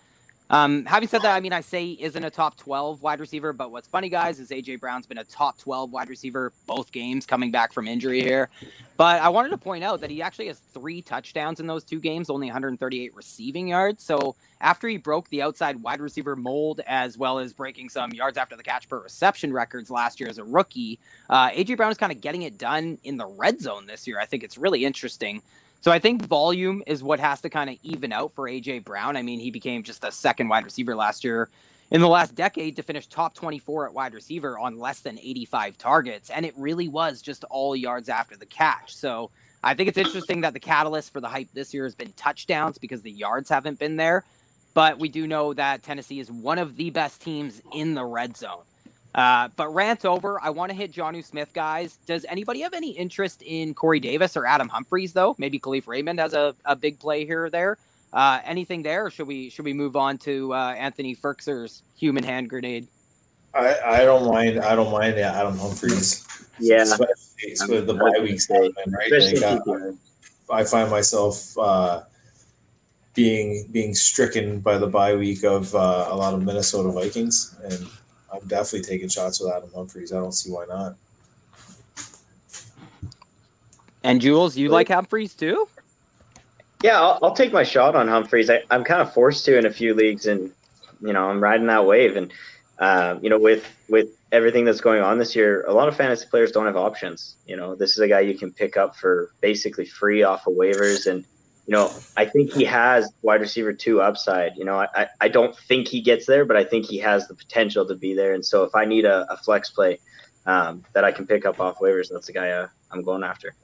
Um, having said that, I mean, I say he isn't a top 12 wide receiver, but what's funny, guys, is AJ Brown's been a top 12 wide receiver both games coming back from injury here. But I wanted to point out that he actually has three touchdowns in those two games, only 138 receiving yards. So after he broke the outside wide receiver mold, as well as breaking some yards after the catch per reception records last year as a rookie, uh, AJ Brown is kind of getting it done in the red zone this year. I think it's really interesting. So I think volume is what has to kind of even out for AJ Brown. I mean, he became just a second wide receiver last year in the last decade to finish top 24 at wide receiver on less than 85 targets. And it really was just all yards after the catch. So I think it's interesting that the catalyst for the hype this year has been touchdowns because the yards haven't been there. But we do know that Tennessee is one of the best teams in the red zone. Uh, but rant over. I want to hit Jonnu Smith, guys. Does anybody have any interest in Corey Davis or Adam Humphries, though? Maybe Kalif Raymond has a, a big play here or there. Uh, anything there, or should we should we move on to uh, Anthony Firkser's human hand grenade? I, I don't mind. I don't mind Adam Humphries. Yeah, especially with the bye weeks right? Like, I, I, find myself uh, being being stricken by the bye week of uh, a lot of Minnesota Vikings, and I'm definitely taking shots with Adam Humphries. I don't see why not. And Jules, you like Humphries too? Yeah, I'll, I'll take my shot on Humphries. I, I'm kind of forced to in a few leagues, and you know I'm riding that wave. And uh, you know with with everything that's going on this year, a lot of fantasy players don't have options. You know, this is a guy you can pick up for basically free off of waivers, and you know I think he has wide receiver two upside. You know, I I don't think he gets there, but I think he has the potential to be there. And so if I need a, a flex play um, that I can pick up off waivers, that's the guy uh, I'm going after.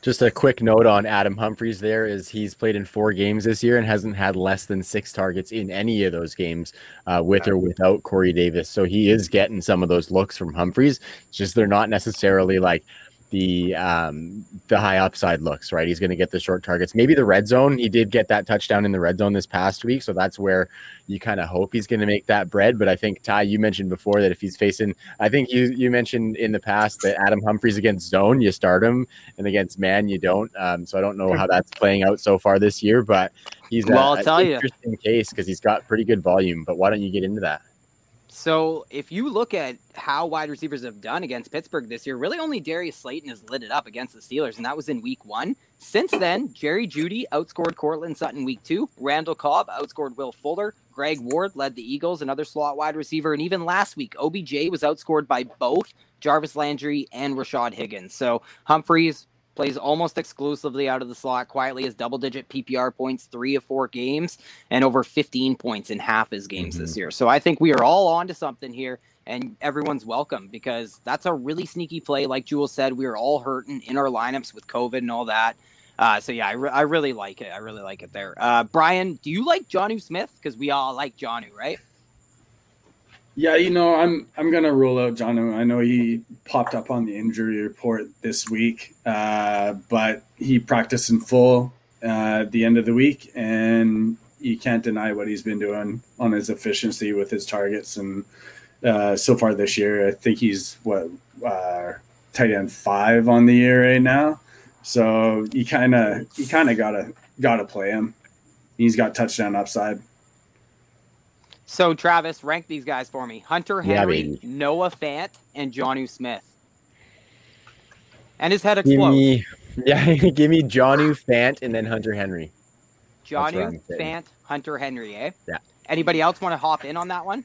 Just a quick note on Adam Humphries there is he's played in four games this year and hasn't had less than six targets in any of those games uh, with or without Corey Davis. So he is getting some of those looks from Humphries. It's just they're not necessarily like the um, the high upside looks, right? He's going to get the short targets. Maybe the red zone. He did get that touchdown in the red zone this past week, so that's where you kind of hope he's going to make that bread. But I think Ty, you mentioned before that if he's facing, I think you you mentioned in the past that Adam Humphries against zone you start him, and against man you don't. Um, so I don't know how that's playing out so far this year, but he's well, a, I'll tell you. interesting case because he's got pretty good volume. But why don't you get into that? So if you look at how wide receivers have done against Pittsburgh this year, really only Darius Slayton has lit it up against the Steelers, and that was in week one. Since then, Jerry Jeudy outscored Courtland Sutton week two. Randall Cobb outscored Will Fuller. Greg Ward led the Eagles, another slot wide receiver. And even last week, OBJ was outscored by both Jarvis Landry and Rashard Higgins. So Humphries, plays almost exclusively out of the slot, quietly has double digit PPR points three of four games and over 15 points in half his games mm-hmm. this year. So I think we are all on to something here and everyone's welcome because that's a really sneaky play. Like Jules said, we are all hurting in our lineups with COVID and all that. Uh, so yeah, I, re- I really like it. I really like it there. Uh, Brian, do you like Jonnu Smith? Because we all like Jonnu, right? Yeah, you know, I'm I'm gonna rule out John. I know he popped up on the injury report this week, uh, but he practiced in full uh, at the end of the week, and you can't deny what he's been doing on his efficiency with his targets. And uh, so far this year, I think he's what uh, tight end five on the year right now. So you kind of you kind of gotta gotta play him. He's got touchdown upside. So Travis, rank these guys for me: Hunter Henry, yeah, Noah Fant, and Jonnu Smith. And his head explodes. Give me, [laughs] yeah, [laughs] give me Jonnu Fant and then Hunter Henry. Jonnu Fant, Hunter Henry, eh? Yeah. Anybody else want to hop in on that one?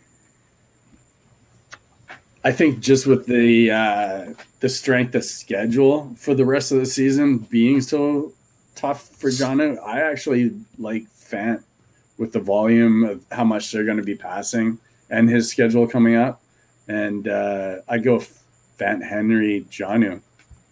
I think just with the uh, the strength of schedule for the rest of the season being so tough for Jonnu, I actually like Fant with the volume of how much they're going to be passing and his schedule coming up. And uh, I go Fant Henry Jonnu.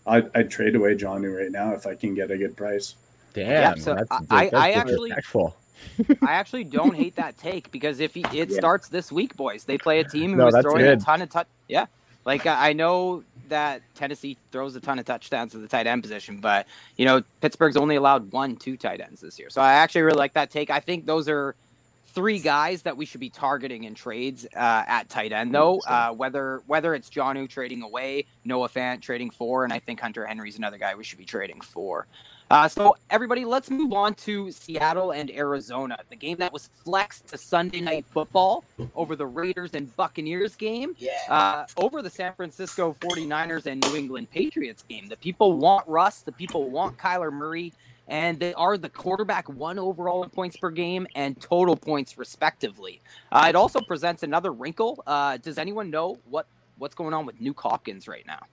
I'd, I'd, trade away Jonnu right now if I can get a good price. Damn, yeah, so that's, I, I actually I actually don't hate that take because if he, it [laughs] yeah. starts this week, boys, they play a team who's no, throwing good. a ton of touch. Yeah, like I know that Tennessee throws a ton of touchdowns to the tight end position, but you know Pittsburgh's only allowed one, two tight ends this year. So I actually really like that take. I think those are three guys that we should be targeting in trades uh, at tight end, though. Uh, whether whether it's Jonnu trading away, Noah Fant trading for, and I think Hunter Henry's another guy we should be trading for. Uh, so, everybody, let's move on to Seattle and Arizona, the game that was flexed to Sunday Night Football over the Raiders and Buccaneers game, yeah. uh, over the San Francisco 49ers and New England Patriots game. The people want Russ, the people want Kyler Murray, and they are the quarterback one overall in points per game and total points, respectively. Uh, it also presents another wrinkle. Uh, does anyone know what, what's going on with Nuk Hopkins right now?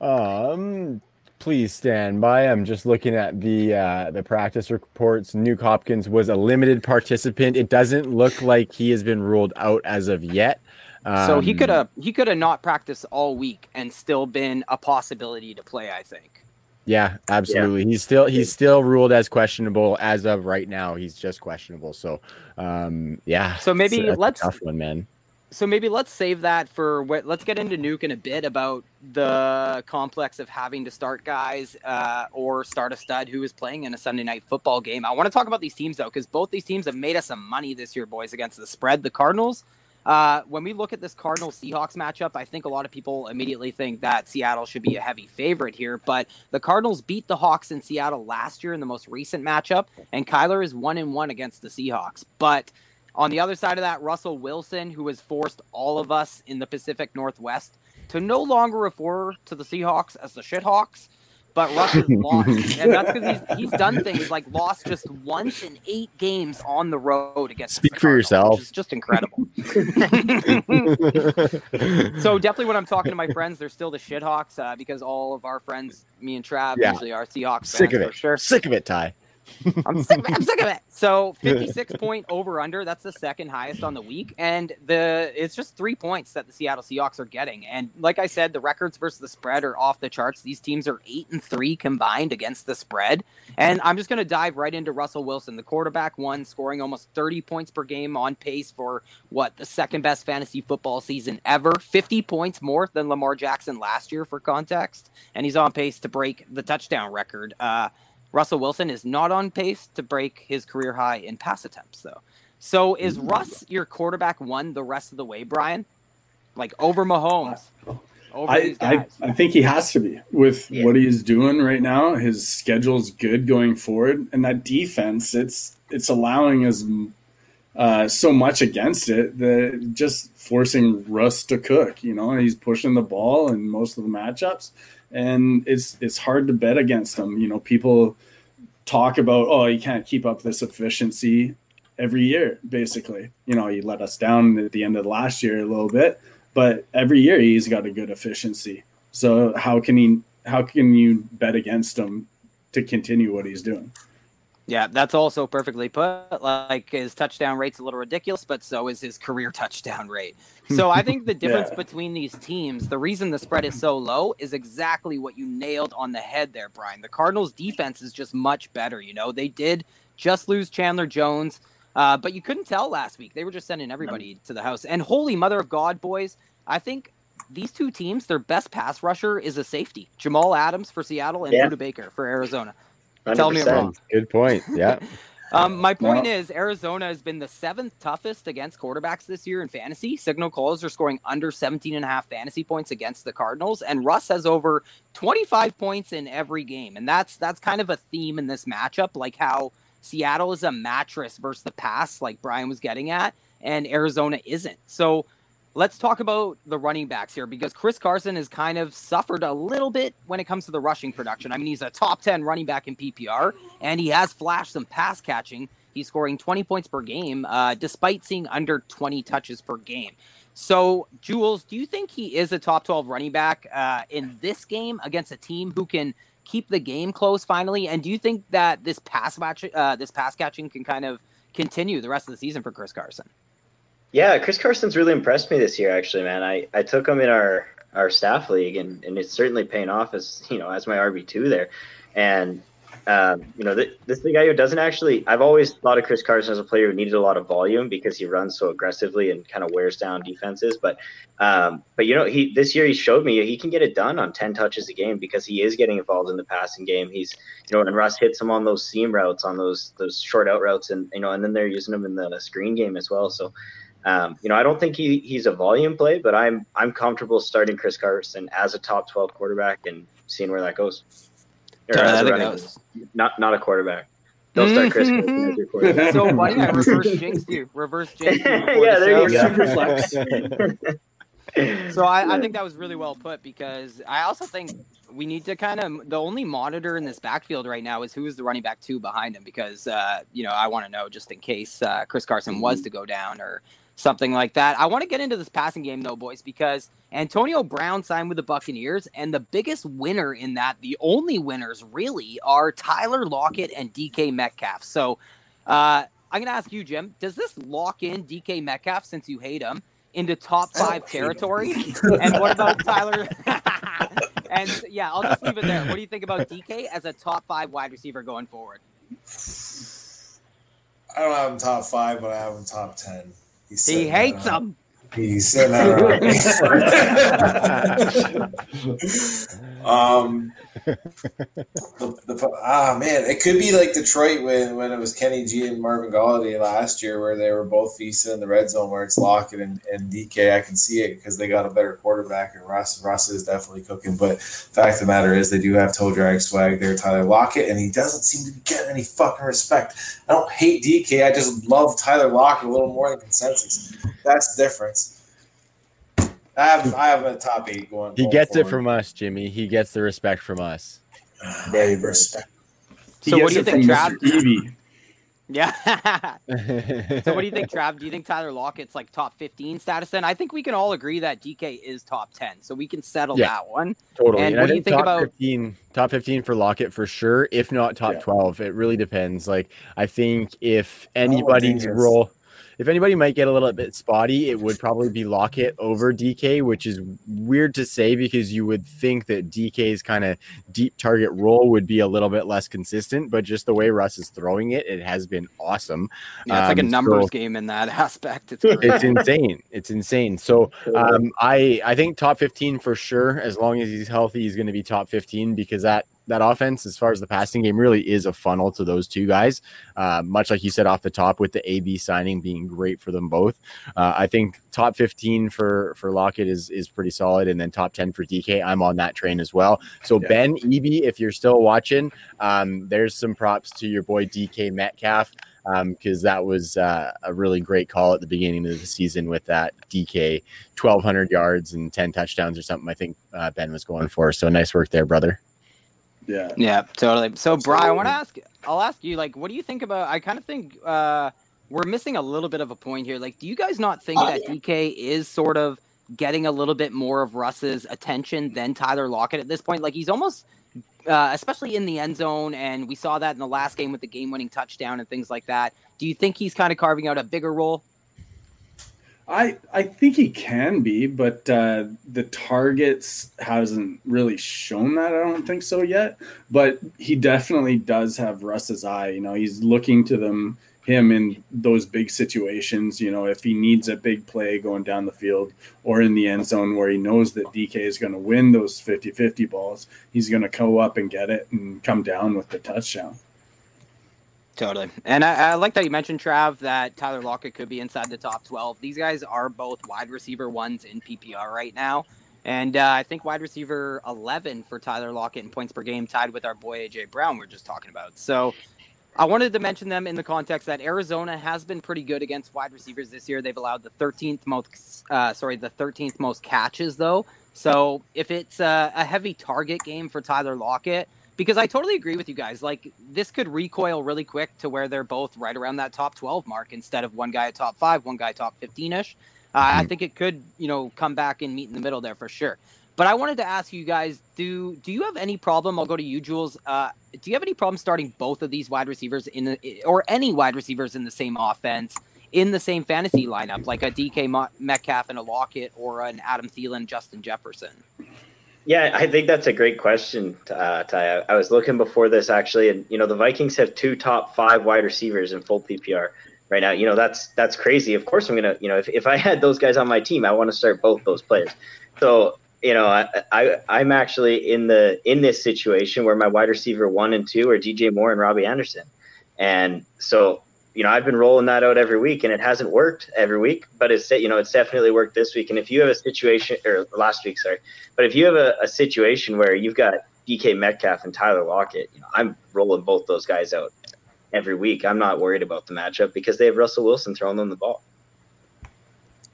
Um, Please stand by. I'm just looking at the uh, the practice reports. Nuk Hopkins was a limited participant. It doesn't look like he has been ruled out as of yet. Um, so he could have he could have not practiced all week and still been a possibility to play. I think. Yeah, absolutely. Yeah. He's still he's still ruled as questionable as of right now. He's just questionable. So, um, yeah. So maybe let's tough one, man so maybe let's save that for what let's get into Nuk in a bit about the complex of having to start guys uh, or start a stud who is playing in a Sunday night football game. I want to talk about these teams though, because both these teams have made us some money this year, boys, against the spread. The Cardinals Uh, when we look at this Cardinals Seahawks matchup, I think a lot of people immediately think that Seattle should be a heavy favorite here. But the Cardinals beat the Hawks in Seattle last year in the most recent matchup, and Kyler is one and one against the Seahawks. But on the other side of that, Russell Wilson, who has forced all of us in the Pacific Northwest to no longer refer to the Seahawks as the Shithawks, but Russ has [laughs] lost, and that's because he's, he's done things like lost just once in eight games on the road against. Speak for yourself. It's just incredible. [laughs] [laughs] so definitely, when I'm talking to my friends, they're still the Shithawks uh, because all of our friends, me and Trav, Yeah. usually are Seahawks Sick fans of for sure. Sick of it, Ty. I'm sick, of it. I'm sick of it. [laughs] So 56 point over under. That's the second highest on the week, and the it's just three points that the Seattle Seahawks are getting. And like I said, the records versus the spread are off the charts. These teams are eight and three combined against the spread. And I'm just going to dive right into Russell Wilson, the quarterback, one scoring almost 30 points per game, on pace for what the second best fantasy football season ever. 50 points more than Lamar Jackson last year, for context, and he's on pace to break the touchdown record. Uh, Russell Wilson is not on pace to break his career high in pass attempts, though. So is Russ your quarterback one the rest of the way, Brian? Like over Mahomes, over I, I. I think he has to be with Yeah. what he's doing right now. His schedule's good going forward, and that defense it's it's allowing us uh, so much against it that just forcing Russ to cook. You know, he's pushing the ball in most of the matchups, and it's it's hard to bet against him. You know, people talk about oh you can't keep up this efficiency every year basically. You know he let us down at the end of last year a little bit but every year he's got a good efficiency. So how can he how can you bet against him to continue what he's doing Yeah, that's also perfectly put. Like his touchdown rate's a little ridiculous, but so is his career [laughs] touchdown rate. So I think the [laughs] difference Yeah. between these teams, the reason the spread is so low is exactly what you nailed on the head there, Brian. The Cardinals defense is just much better. You know, they did just lose Chandler Jones, uh, but you couldn't tell last week. They were just sending everybody to the house. And holy mother of God, boys, I think these two teams, their best pass rusher is a safety. Jamal Adams for Seattle and Yeah. Budda Baker for Arizona. Tell me I'm wrong. Good point. Yeah. [laughs] Um, my point No. is Arizona has been the seventh toughest against quarterbacks this year in fantasy. Signal calls are scoring under 17 and a half fantasy points against the Cardinals, and Russ has over 25 points in every game. And that's that's kind of a theme in this matchup, like how Seattle is a mattress versus the pass, like Brian was getting at, and Arizona isn't. So let's talk about the running backs here because Chris Carson has kind of suffered a little bit when it comes to the rushing production. I mean, he's a top 10 running back in PPR, and he has flashed some pass catching. He's scoring 20 points per game, uh, despite seeing under 20 touches per game. So, Jules, do you think he is a top 12 running back uh, in this game against a team who can keep the game close finally? And do you think that this pass match, uh, this pass catching can kind of continue the rest of the season for Chris Carson? Yeah, Chris Carson's really impressed me this year. Actually, man, I, I took him in our, our staff league, and, and it's certainly paying off as you know as my RB two there. And um, you know, th- this is the guy who doesn't actually. I've always thought of Chris Carson as a player who needed a lot of volume because he runs so aggressively and kind of wears down defenses. But um, but you know, he this year he showed me he can get it done on ten touches a game because he is getting involved in the passing game. He's you know, and Russ hits him on those seam routes, on those those short out routes, and you know, and then they're using him in the screen game as well. So. Um, you know, I don't think he, he's a volume play, but I'm I'm comfortable starting Chris Carson as a top 12 quarterback and seeing where that goes. Or as I a think running- not not a quarterback. Don't start Chris Carson as your [laughs] quarterback. so funny. I [laughs] reverse jinx you. Reverse jinx. you. [laughs] Yeah, there you show. go. Super flex. So I, I think that was really well put because I also think we need to kind of the only monitor in this backfield right now is who is the running back two behind him because uh, you know I want to know just in case uh, Chris Carson was to go down or something like that. I want to get into this passing game though, boys, because Antonio Brown signed with the Buccaneers, and the biggest winner in that, the only winners really, are Tyler Lockett and DK Metcalf. So uh, I'm gonna ask you, Jim, does this lock in DK Metcalf since you hate him? Into top five territory, [laughs] and what about Tyler? [laughs] and yeah, I'll just leave it there. What do you think about DK as a top five wide receiver going forward? I don't have him top five, but I have him top ten. He's He hates. He's sitting at Um, the, the, ah man, it could be like Detroit when, when it was Kenny G and Marvin Golladay last year, where they were both feasting in the red zone, where it's Lockett and, and DK. I can see it because they got a better quarterback, and Russ Russ is definitely cooking. But fact of the matter is, they do have toe drag swag there, Tyler Lockett, and he doesn't seem to be getting any fucking respect. I don't hate DK, I just love Tyler Lockett a little more than consensus. That's the difference. I have I have a top eight going. He going gets it from us, Jimmy. He gets the respect from us. Very respect. So what do you think, Trav? Yeah. [laughs] so what do you think, Trav? Do you think Tyler Lockett's like top 15 status then? I think we can all agree that DK is top 10. So we can settle Yeah. that one. Totally. And I what do you think top about- 15, top 15 for Lockett for sure, if not top Yeah. 12. It really depends. Like I think if oh, anybody's dangerous. role if anybody might get a little bit spotty, it would probably be Lockett over DK, which is weird to say because you would think that DK's kind of deep target role would be a little bit less consistent, but just the way Russ is throwing it, it has been awesome. Yeah, it's like a Um, numbers so- game in that [laughs] aspect. It's. It's insane. It's insane. So [laughs] um, I I think top 15 for sure. As long as he's healthy, he's going to be top 15 because that that offense, as far as the passing game, really is a funnel to those two guys. Uh, much like you said off the top, with the AB signing being great for them both. Uh, I think top 15 for for Lockett is is pretty solid, and then top 10 for DK. I'm on that train as well. So Yeah. Ben EB, if you're still watching, um, there's some props to your boy DK Metcalf because that was uh, a really great call at the beginning of the season with that DK 1200 yards and 10 touchdowns or something. I think uh, Ben was going for. So nice work there, brother. Yeah. Yeah, totally. So, Brian, I want to ask. I'll ask you. Like, what do you think about? I kind of think uh, we're missing a little bit of a point here. Like, do you guys not think that DK is sort of getting a little bit more of Russ's attention than Tyler Lockett at this point? Like, he's almost, uh, especially in the end zone, and we saw that in the last game with the game-winning touchdown and things like that. Do you think he's kind of carving out a bigger role? I I think he can be, but uh, the targets hasn't really shown that. I don't think so yet. But he definitely does have Russ's eye. You know, he's looking to them him in those big situations. You know, if he needs a big play going down the field or in the end zone where he knows that DK is going to win those 50-50 balls, he's going to go up and get it and come down with the touchdown. Totally. And I, I like that you mentioned, Trav, that Tyler Lockett could be inside the top 12. These guys are both wide receiver ones in PPR right now. And uh, I think wide receiver 11 for Tyler Lockett in points per game, tied with our boy AJ Brown, we are just talking about. So I wanted to mention them in the context that Arizona has been pretty good against wide receivers this year. They've allowed the 13th most, uh, sorry, the 13th most catches though. So if it's a, a heavy target game for Tyler Lockett, because I totally agree with you guys. Like this could recoil really quick to where they're both right around that top 12 mark instead of one guy at top five, one guy top 15 ish. Uh, I think it could, you know, come back and meet in the middle there for sure. But I wanted to ask you guys: Do do you have any problem? I'll go to you, Jules. Uh, do you have any problem starting both of these wide receivers in the, or any wide receivers in the same offense in the same fantasy lineup, like a DK Metcalf and a Lockett, or an Adam Thielen, Justin Jefferson? Yeah, I think that's a great question, uh, Ty. I, was looking before this actually, and you know the Vikings have two top five wide receivers in full PPR right now. You know that's that's crazy. Of course, I'm gonna you know if, if I had those guys on my team, I want to start both those players. So you know I, I I'm actually in the in this situation where my wide receiver one and two are DJ Moore and Robbie Anderson, and so you know I've been rolling that out every week, and it hasn't worked every week, but it's you know it's definitely worked this week. And if you have a situation or last week, sorry, but if you have a, a situation where you've got DK Metcalf and Tyler Lockett, you know I'm rolling both those guys out every week. I'm not worried about the matchup because they have Russell Wilson throwing them the ball.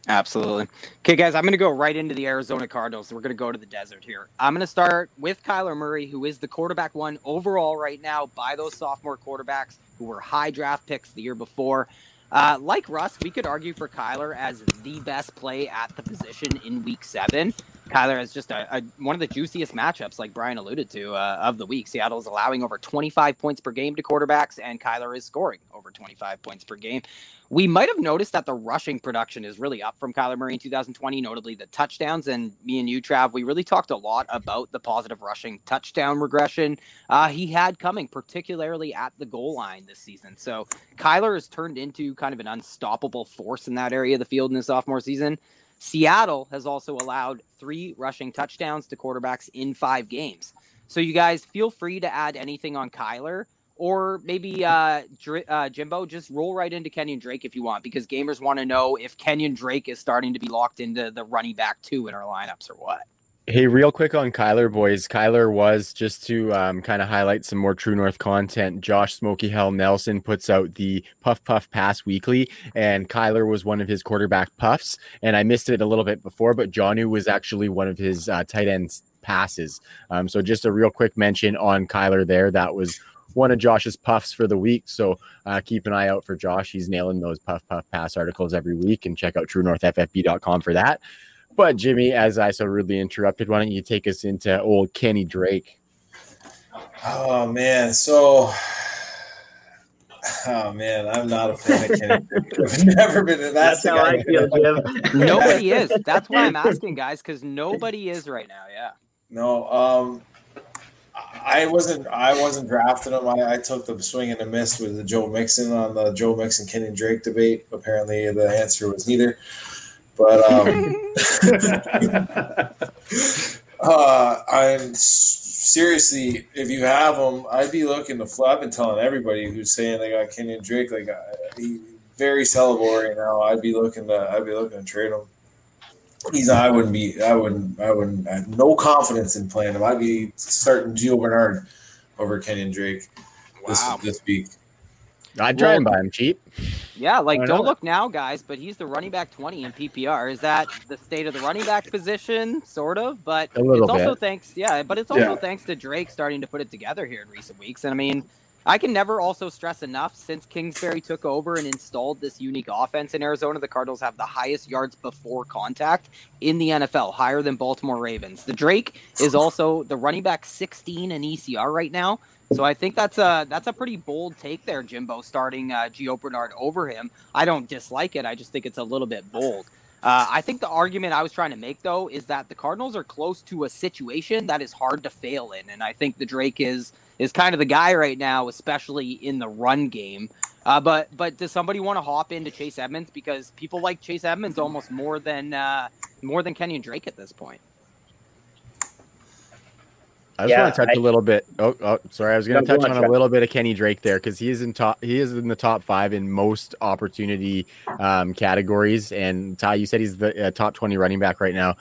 Absolutely. Okay, guys, I'm going to go right into the Arizona Cardinals. We're going to go to the desert here. I'm going to start with Kyler Murray, who is the quarterback one overall right now by those sophomore quarterbacks who were high draft picks the year before. Uh, like Russ, we could argue for Kyler as the best play at the position in week seven. Kyler has just a, a, one of the juiciest matchups, like Brian alluded to, uh, of the week. Seattle's allowing over 25 points per game to quarterbacks, and Kyler is scoring over 25 points per game. We might have noticed that the rushing production is really up from Kyler Murray in 2020, notably the touchdowns. And me and you, Trav, we really talked a lot about the positive rushing touchdown regression uh, he had coming, particularly at the goal line this season. So Kyler has turned into kind of an unstoppable force in that area of the field in his sophomore season. Seattle has also allowed three rushing touchdowns to quarterbacks in five games. So you guys feel free to add anything on Kyler or maybe uh, uh, Jimbo, just roll right into Kenyon Drake if you want, because gamers want to know if Kenyon Drake is starting to be locked into the running back two in our lineups or what. Hey, real quick on Kyler, boys. Kyler was just to um, kind of highlight some more True North content. Josh Smoky Hell Nelson puts out the Puff Puff Pass weekly, and Kyler was one of his quarterback puffs. And I missed it a little bit before, but Jonnu was actually one of his uh, tight ends passes. Um, so just a real quick mention on Kyler there. That was one of Josh's puffs for the week. So uh, keep an eye out for Josh. He's nailing those puff puff pass articles every week, and check out TrueNorthFFB.com for that. But Jimmy, as I so rudely interrupted, why don't you take us into old Kenny Drake? Oh man, so [sighs] oh man, I'm not a fan of Kenny Drake. [laughs] I've never been. That's, that's how I feel, Jim. nobody [laughs] is. That's why I'm asking, guys, because nobody is right now. Yeah. No, um, I wasn't. I wasn't drafting him. I, I, took the swing and a miss with the Joe Mixon on the Joe Mixon Kenny Drake debate. Apparently, the answer was neither. But um, [laughs] [laughs] uh, I'm seriously, if you have them, I'd be looking to. I've been telling everybody who's saying they got Kenyon Drake, like he very sellable right now. I'd be looking to. I'd be looking to trade him. He's. I wouldn't be. I wouldn't. I wouldn't. I have no confidence in playing him. I'd be starting Gio Bernard over Kenyon Drake wow. this, this week. I'd try well, and buy him cheap. Yeah, like don't look now, guys, but he's the running back 20 in PPR. Is that the state of the running back position? Sort of, but it's also thanks, yeah, but it's also yeah. thanks to Drake starting to put it together here in recent weeks. And I mean, I can never also stress enough since Kingsbury took over and installed this unique offense in Arizona, the Cardinals have the highest yards before contact in the NFL, higher than Baltimore Ravens. The Drake is also the running back 16 in ECR right now. So I think that's a that's a pretty bold take there, Jimbo, starting uh, Gio Bernard over him. I don't dislike it. I just think it's a little bit bold. Uh, I think the argument I was trying to make though is that the Cardinals are close to a situation that is hard to fail in, and I think the Drake is is kind of the guy right now, especially in the run game. Uh, but but does somebody want to hop into Chase Edmonds because people like Chase Edmonds almost more than uh, more than Kenyon Drake at this point? I just yeah, want to touch I, a little bit. Oh, oh sorry. I was going to touch on a little bit of Kenny Drake there because he is in top. He is in the top five in most opportunity um, categories. And Ty, you said he's the uh, top twenty running back right now.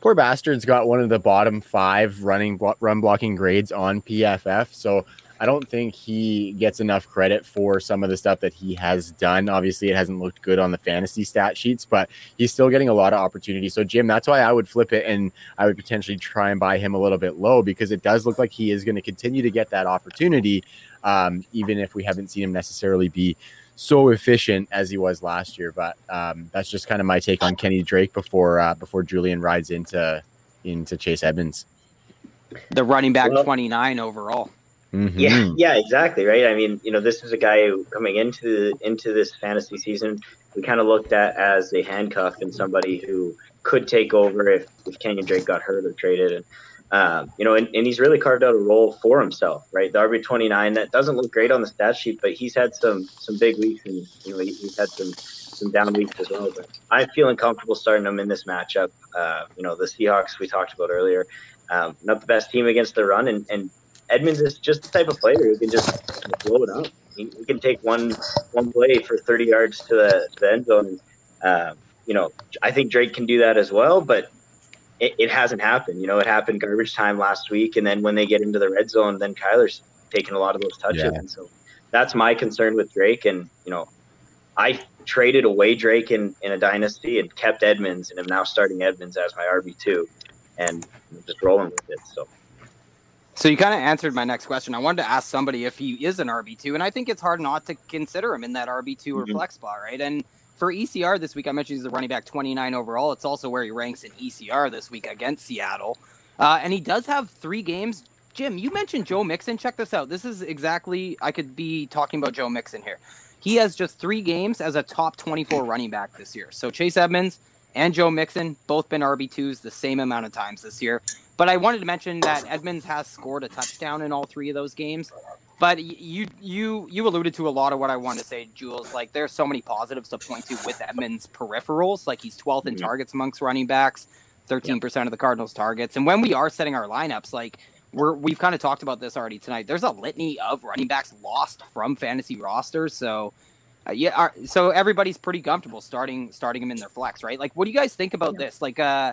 Poor bastard's got one of the bottom five running run blocking grades on PFF. So I don't think he gets enough credit for some of the stuff that he has done. Obviously, it hasn't looked good on the fantasy stat sheets, but he's still getting a lot of opportunity. So, Jim, that's why I would flip it and I would potentially try and buy him a little bit low because it does look like he is going to continue to get that opportunity, um, even if we haven't seen him necessarily be so efficient as he was last year. But um, that's just kind of my take on Kenny Drake before uh, before Julian rides into into Chase Edmonds. The running back well, 29 overall. Mm-hmm. Yeah, yeah, exactly. Right. I mean, you know, this is a guy who coming into into this fantasy season, we kind of looked at as a handcuff and somebody who could take over if, if Kenyon Drake got hurt or traded. And, um, you know, and, and he's really carved out a role for himself, right? The RB twenty nine that doesn't look great on the stat sheet, but he's had some some big weeks and you know he, he's had some some down weeks as well. But I'm feeling comfortable starting him in this matchup. Uh, you know, the Seahawks we talked about earlier, um, not the best team against the run, and, and Edmonds is just the type of player who can just blow it up. He, he can take one one play for 30 yards to the, to the end zone. Uh, you know, I think Drake can do that as well, but it, it, hasn't happened. You know, it happened garbage time last week, and then when they get into the red zone, then Kyler's taking a lot of those touches, yeah. and so that's my concern with Drake. And you know, I traded away Drake in, in a dynasty and kept Edmonds, and am now starting Edmonds as my RB two, and just rolling with it. So so you kind of answered my next question. I wanted to ask somebody if he is an RB two, and I think it's hard not to consider him in that RB 2 mm-hmm. or flex spot, right? And for ECR this week, I mentioned he's a running back twenty nine overall. It's also where he ranks in ECR this week against Seattle, uh, and he does have three games. Jim, you mentioned Joe Mixon. Check this out. This is exactly I could be talking about Joe Mixon here. He has just three games as a top twenty four running back this year. So Chase Edmonds and Joe Mixon both been RB twos the same amount of times this year. But I wanted to mention that Edmonds has scored a touchdown in all three of those games. But you you you alluded to a lot of what I wanted to say, Jules. Like there's so many positives to point to with Edmonds' peripherals. Like he's 12th in mm-hmm. targets amongst running backs, 13% yep. of the Cardinals' targets. And when we are setting our lineups, like we're we've kind of talked about this already tonight. There's a litany of running backs lost from fantasy rosters. So uh, yeah, our, so everybody's pretty comfortable starting starting him in their flex, right? Like, what do you guys think about yeah. this? Like, uh,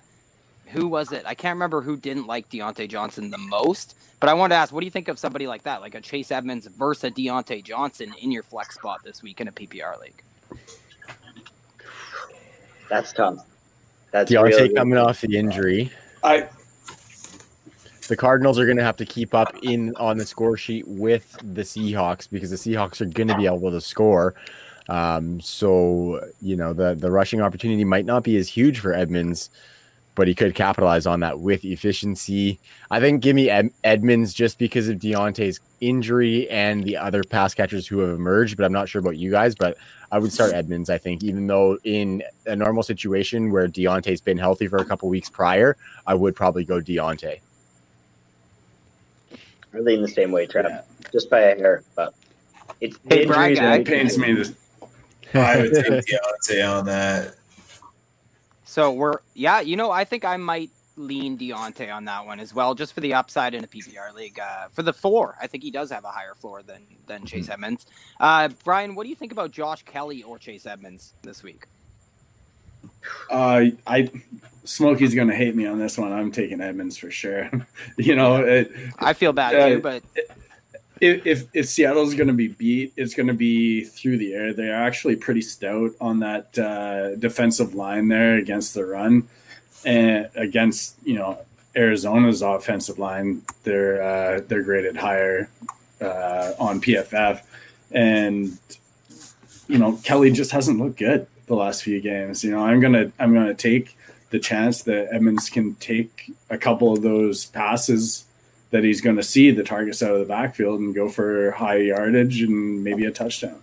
who was it? I can't remember who didn't like Diontae Johnson the most, but I wanted to ask, what do you think of somebody like that, like a Chase Edmonds versus a Diontae Johnson in your flex spot this week in a PPR league? That's tough. That's Diontae really coming off the injury. I. The Cardinals are going to have to keep up in on the score sheet with the Seahawks because the Seahawks are going to be able to score. Um, so you know the the rushing opportunity might not be as huge for Edmonds but he could capitalize on that with efficiency. I think give me Ed- Edmonds just because of Diontae's injury and the other pass catchers who have emerged, but I'm not sure about you guys. But I would start Edmonds, I think, even though in a normal situation where Diontae's been healthy for a couple weeks prior, I would probably go Diontae. Really in the same way, Trev, yeah. just by a hair, but it's hey, injuries and pains me. To, I would take Diontae on that. So we're yeah, you know, I think I might lean Diontae on that one as well, just for the upside in a PPR league. Uh, for the floor, I think he does have a higher floor than than hmm. Chase Edmonds. Uh, Brian, what do you think about Josh Kelley or Chase Edmonds this week? Uh, I Smokey's going to hate me on this one. I'm taking Edmonds for sure. [laughs] you know, it, I feel bad uh, too, but if if, if Seattle's going to be beat, it's going to be through the air. They are actually pretty stout on that uh, defensive line there against the run, and against you know Arizona's offensive line, they're uh, they're graded higher uh, on PFF, and you know Kelley just hasn't looked good the last few games. You know I'm gonna I'm gonna take the chance that Edmonds can take a couple of those passes that he's going to see the targets out of the backfield and go for high yardage and maybe a touchdown.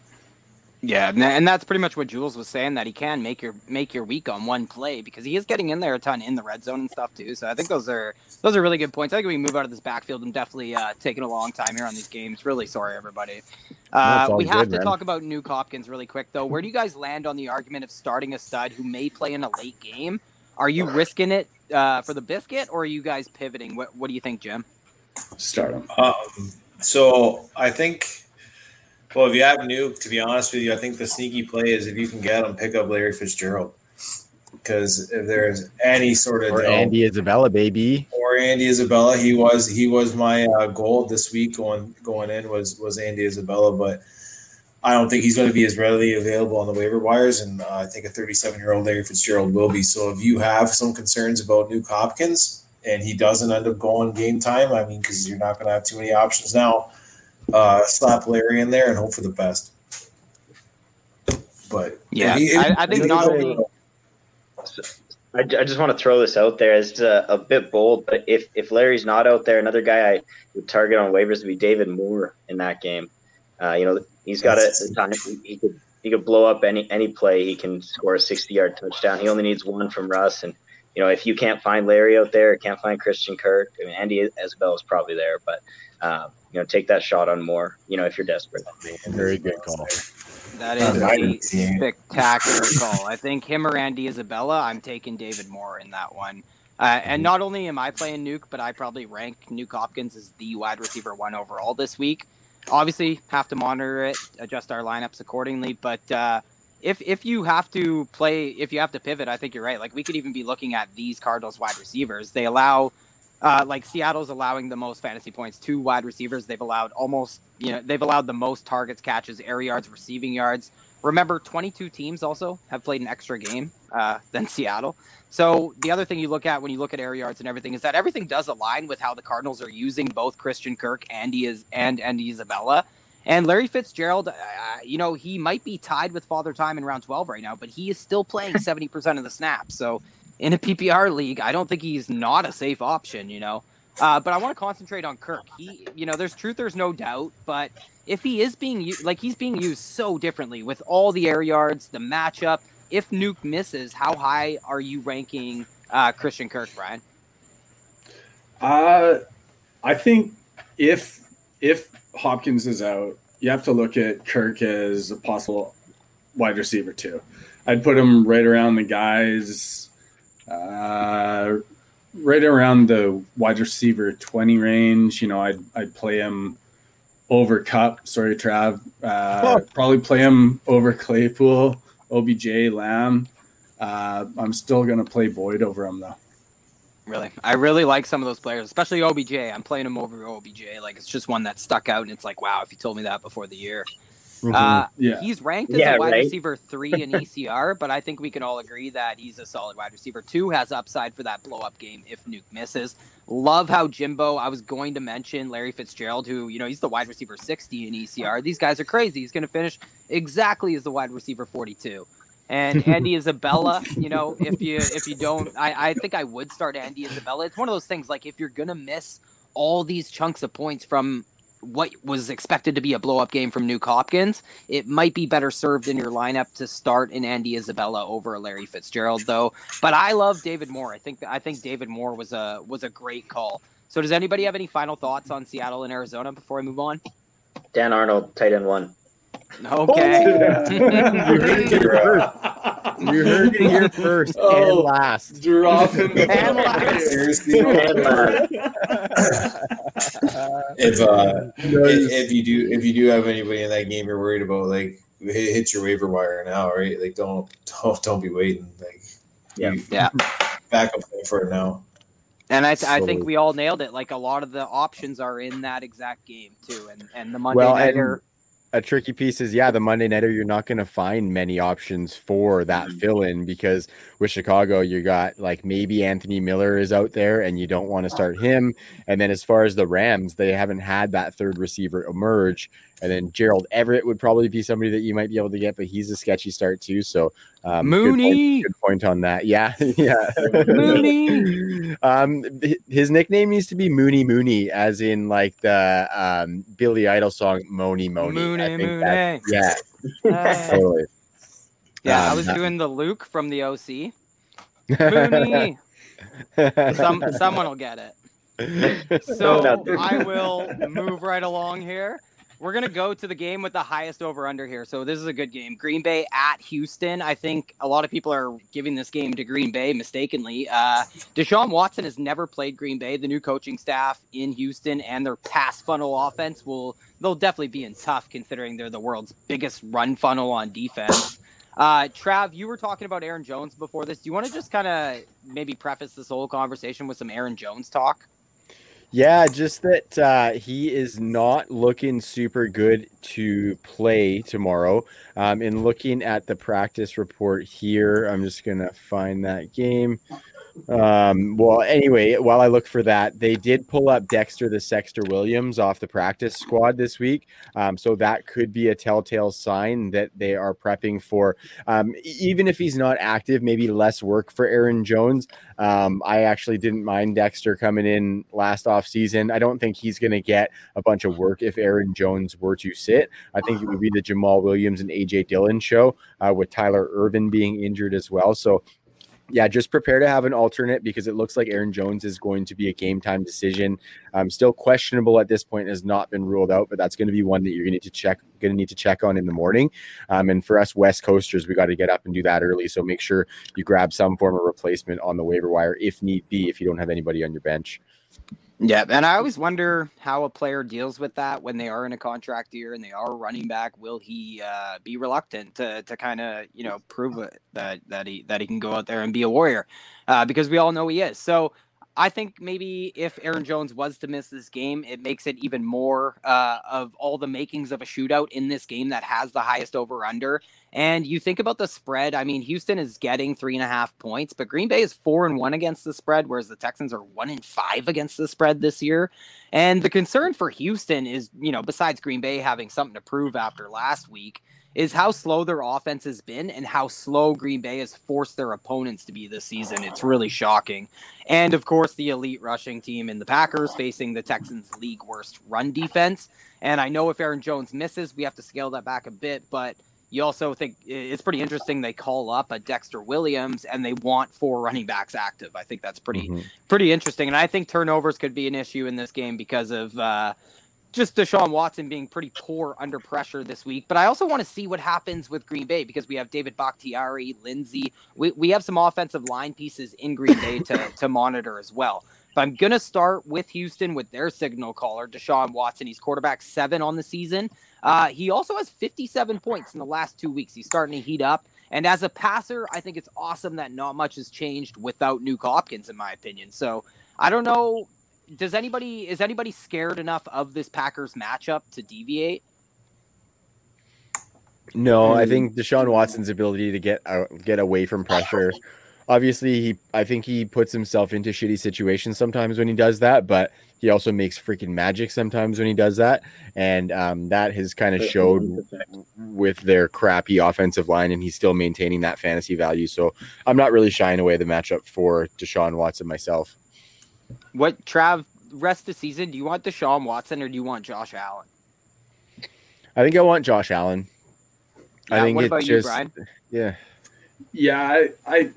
Yeah, and that's pretty much what Jules was saying that he can make your make your week on one play because he is getting in there a ton in the red zone and stuff too. So I think those are those are really good points. I think we move out of this backfield. I'm definitely uh, taking a long time here on these games. Really sorry, everybody. Uh, we have to man. talk about Nuk Hopkins really quick though. Where do you guys land on the argument of starting a stud who may play in a late game? Are you risking it uh, for the biscuit, or are you guys pivoting? What What do you think, Jim? Start him. Um, so I think, well, if you have Nuk, to be honest with you, I think the sneaky play is if you can get him, pick up Larry Fitzgerald. Because if there's any sort of or Andy Isabella, baby, or Andy Isabella, he was he was my uh, goal this week going going in was was Andy Isabella, but I don't think he's going to be as readily available on the waiver wires, and uh, I think a 37 year old Larry Fitzgerald will be. So if you have some concerns about Nuk Hopkins, and he doesn't end up going game time, I mean, because you're not going to have too many options now. Uh, slap Larry in there and hope for the best. But yeah, he, I, I, think not only. I, I just want to throw this out there as a, a, bit bold, but if, if Larry's not out there, another guy I would target on waivers would be David Moore in that game. Uh, you know, he's got a, a time he could he could blow up any any play. He can score a sixty yard touchdown. He only needs one from Russ, and you know, if you can't find Larry out there, can't find Christian Kirk, I mean, Andy Isabella is probably there, but um, you know, take that shot on more. You know, if you're desperate. Very good call. That is a spectacular call. I think him or Andy Isabella. I'm taking David Moore in that one. Uh, and not only am I playing Nuk, but I probably rank Nuk Hopkins as the wide receiver one overall this week. Obviously, have to monitor it, adjust our lineups accordingly. But uh, if if you have to play, if you have to pivot, I think you're right. Like we could even be looking at these Cardinals wide receivers. They allow, uh, like Seattle's allowing the most fantasy points to wide receivers. They've allowed almost, you know, they've allowed the most targets, catches, air yards, receiving yards. Remember, 22 teams also have played an extra game uh, than Seattle. So the other thing you look at when you look at air yards and everything is that everything does align with how the Cardinals are using both Christian Kirk and is and Andy Isabella. And Larry Fitzgerald, uh, you know, he might be tied with Father Time in round 12 right now, but he is still playing [laughs] 70% of the snaps. So in a PPR league, I don't think he's not a safe option, you know. Uh, but I want to concentrate on Kirk. He, you know, there's truth, there's no doubt. But if he is being used, like he's being used so differently with all the air yards, the matchup. If Nuk misses, how high are you ranking uh, Christian Kirk, Brian? Uh, I think if if Hopkins is out, you have to look at Kirk as a possible wide receiver too. I'd put him right around the guys, uh, right around the wide receiver twenty range. You know, I'd I'd play him over Kupp. Sorry, Trav. Uh, Probably play him over Claypool, OBJ, Lamb. Uh, I'm still gonna play Boyd over him though. Really, I really like some of those players, especially OBJ. I'm playing him over OBJ. Like it's just one that stuck out, and it's like, wow, if you told me that before the year. Mhm. Uh, Yeah. He's ranked as Yeah, a wide right. receiver three in [laughs] ECR, but I think we can all agree that he's a solid wide receiver. Two has upside for that blow up game if Nuk misses. Love how Jimbo. I was going to mention Larry Fitzgerald, who you know he's the wide receiver 60 in ECR. These guys are crazy. He's going to finish exactly as the wide receiver 42. And Andy Isabella, you know, if you if you don't, I, I think I would start Andy Isabella. It's one of those things like if you're gonna miss all these chunks of points from what was expected to be a blow up game from Nuk Hopkins, it might be better served in your lineup to start an Andy Isabella over Larry Fitzgerald though. But I love David Moore. I think I think David Moore was a was a great call. So does anybody have any final thoughts on Seattle and Arizona before I move on? Dan Arnold, tight end one. Okay. You [laughs] [laughs] heard it here first. You heard it here first and Oh. last. Dropping the And last. Seriously, [laughs] And, if uh, if, if you do if you do have anybody in that game you're worried about, like hit, hit your waiver wire now, right? Like don't don't don't be waiting. Like Yeah. you- Yeah. back up for it now. And I, I think we all nailed it. Like a lot of the options are in that exact game too, and and the Monday Well, nighter. A tricky piece is yeah, the Monday nighter you're not going to find many options for that Mm-hmm. fill in because with Chicago you got like maybe Anthony Miller is out there and you don't want to start him. And then as far as the Rams, they haven't had that third receiver emerge. And then Gerald Everett would probably be somebody that you might be able to get, but he's a sketchy start too. So um, good point- Mooney. good point on that. Yeah, [laughs] yeah. Mooney. [laughs] um, his nickname used to be Mooney Mooney, as in like the um Billy Idol song "Mony Mony." Mooney, I think Mooney. yeah, [laughs] Hey. totally. Yeah, I Um, was doing the Luke from the OC. Mooney. Some someone will get it. So. I will move right along here. We're gonna go to the game with the highest over under here. So this is a good game. Green Bay at Houston. I think a lot of people are giving this game to Green Bay mistakenly. Uh, Deshaun Watson has never played Green Bay. The new coaching staff in Houston and their pass funnel offense will they'll definitely be in tough considering they're the world's biggest run funnel on defense. Uh, Trav, you were talking about Aaron Jones before this. Do you want to just kind of maybe preface this whole conversation with some Aaron Jones talk? Yeah, just that uh, he is not looking super good to play tomorrow. Um, and looking at the practice report here, I'm just gonna find that game. Um, well, anyway, while I look for that, they did pull up Dexter the Sexter Williams off the practice squad this week. Um, so that could be a telltale sign that they are prepping for, um, even if he's not active, maybe less work for Aaron Jones. Um, I actually didn't mind Dexter coming in last off season. I don't think he's going to get a bunch of work if Aaron Jones were to sit. I think it would be the Jamaal Williams and AJ Dillon show uh, with Tyler Ervin being injured as well. So yeah, just prepare to have an alternate because it looks like Aaron Jones is going to be a game time decision. Um, still questionable at this point, has not been ruled out, but that's going to be one that you're going to need to check. Going to need to check on in the morning. Um, and for us West Coasters, we got to get up and do that early. So make sure you grab some form of replacement on the waiver wire if need be. If you don't have anybody on your bench. Yeah, and I always wonder how a player deals with that when they are in a contract year and they are running back. Will he uh, be reluctant to, to kind of you know prove it, that that he that he can go out there and be a warrior? Uh, because we all know he is. So I think maybe if Aaron Jones was to miss this game, it makes it even more uh, of all the makings of a shootout in this game that has the highest over under. And you think about the spread. I mean, Houston is getting three and a half points, but Green Bay is four and one against the spread, whereas the Texans are one and five against the spread this year. And the concern for Houston is, you know, besides Green Bay having something to prove after last week, is how slow their offense has been and how slow Green Bay has forced their opponents to be this season. It's really shocking. And of course, the elite rushing team in the Packers facing the Texans' league worst run defense. And I know if Aaron Jones misses, we have to scale that back a bit, but you also think it's pretty interesting they call up a Dexter Williams and they want four running backs active. I think that's pretty Mhm. pretty interesting. And I think turnovers could be an issue in this game because of uh, just Deshaun Watson being pretty poor under pressure this week. But I also want to see what happens with Green Bay because we have David Bakhtiari, Lindsay. We, we have some offensive line pieces in Green Bay to, [laughs] to monitor as well. But I'm going to start with Houston with their signal caller, Deshaun Watson. He's quarterback seven on the season. Uh, he also has 57 points in the last two weeks. He's starting to heat up. And as a passer, I think it's awesome that not much has changed without Nuk Hopkins, in my opinion. So I don't know does anybody is anybody scared enough of this Packers matchup to deviate? No, I think Deshaun Watson's ability to get uh, get away from pressure. Obviously, he I think he puts himself into shitty situations sometimes when he does that, but he also makes freaking magic sometimes when he does that, and um, that has kind of showed with their crappy offensive line, and he's still maintaining that fantasy value. So I'm not really shying away the matchup for Deshaun Watson myself. What Trav rest of the season? Do you want Deshaun Watson or do you want Josh Allen? I think I want Josh Allen. Yeah, I think what it's about just you, Brian? yeah. Yeah, I, I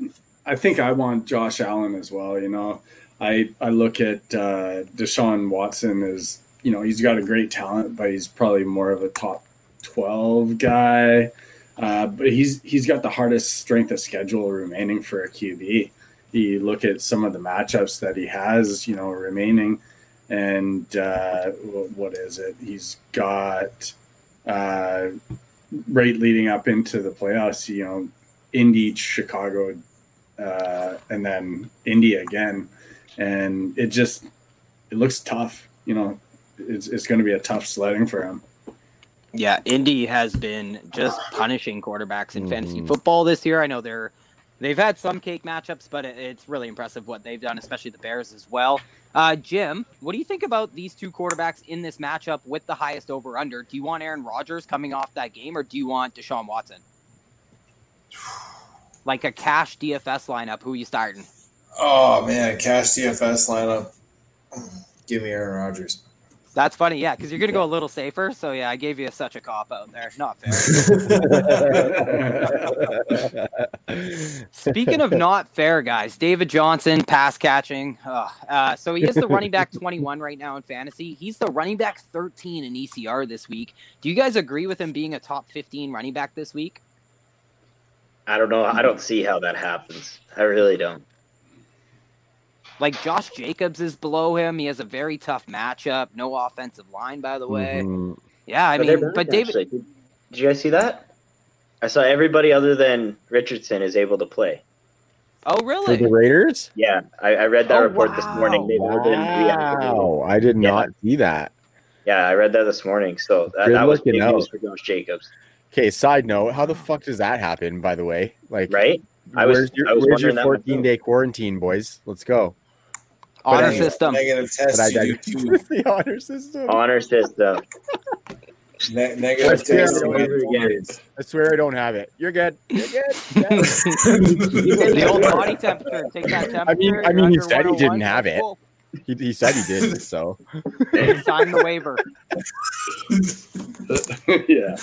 I think I want Josh Allen as well. You know, I I look at uh, Deshaun Watson as you know he's got a great talent, but he's probably more of a top twelve guy. Uh, but he's he's got the hardest strength of schedule remaining for a QB. You look at some of the matchups that he has, you know, remaining, and uh, what is it? He's got uh, right leading up into the playoffs. You know, Indy, Chicago, uh, and then Indy again, and it just it looks tough. You know, it's it's going to be a tough sledding for him. Yeah, Indy has been just punishing quarterbacks in fantasy Mhm. football this year. I know they're they've had some cake matchups, but it's really impressive what they've done, especially the Bears as well. Uh, Jim, what do you think about these two quarterbacks in this matchup with the highest over under? Do you want Aaron Rodgers coming off that game, or do you want Deshaun Watson? [sighs] Like a cash DFS lineup, who are you starting? Oh man, cash DFS lineup. [sighs] Give me Aaron Rodgers. That's funny, yeah, because you're gonna go a little safer. So yeah, I gave you such a cop out there. Not fair. [laughs] Speaking of not fair, guys, David Johnson pass catching. Ugh. Uh, so he is the running back 21 right now in fantasy. He's the running back 13 in ECR this week. Do you guys agree with him being a top 15 running back this week? I don't know. I don't see how that happens. I really don't. Like Josh Jacobs is below him. He has a very tough matchup. No offensive line, by the way. Mhm. Yeah, I But mean, but David, actually. Did, did you guys see that? I saw everybody other than Richardson is able to play. oh For really? the Raiders? Yeah, I, I read that Oh, report this morning. They've all been reactivated. Wow, I did Yeah. not see that. Yeah, I read that this morning. So that, that was looking big out. news for Josh Jacobs, Okay, side note, how the fuck does that happen, by the way? Like, right? I was- where's your, I was where's your 14 day quarantine, boys? Let's go. Honor But- system. Negative test. But I you digress. do too. the [laughs] honor system. Honor system. Ne- negative Let's test. it. you do. I swear I don't have it. You're good. You're good. [laughs] the old body temperature. Take that temperature. I mean- I mean, he said he didn't have it. cool. he, he said he didn't. So Sign the waiver. [laughs] yeah.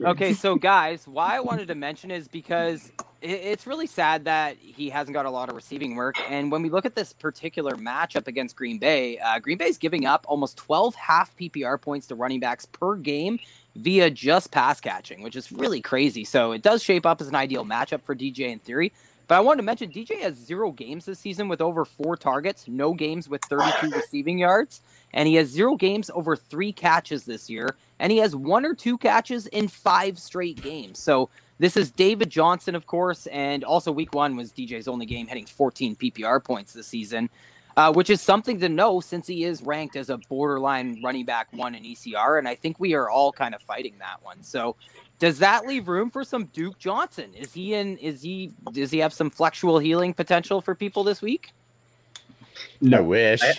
Okay, so guys, why I wanted to mention is because it, it's really sad that he hasn't got a lot of receiving work. And when we look at this particular matchup against Green Bay, uh, Green Bay's giving up almost 12 half PPR points to running backs per game via just pass catching, which is really crazy. So it does shape up as an ideal matchup for DJ in theory. But I wanted to mention DJ has zero games this season with over four targets, no games with 32 receiving yards, and he has zero games over three catches this year, and he has one or two catches in five straight games. So this is David Johnson, of course, and also week one was DJ's only game, hitting 14 PPR points this season, uh, which is something to know since he is ranked as a borderline running back one in ECR, and I think we are all kind of fighting that one. So does that leave room for some Duke Johnson? Is he in? Is he? Does he have some flexual healing potential for people this week? No wish. I-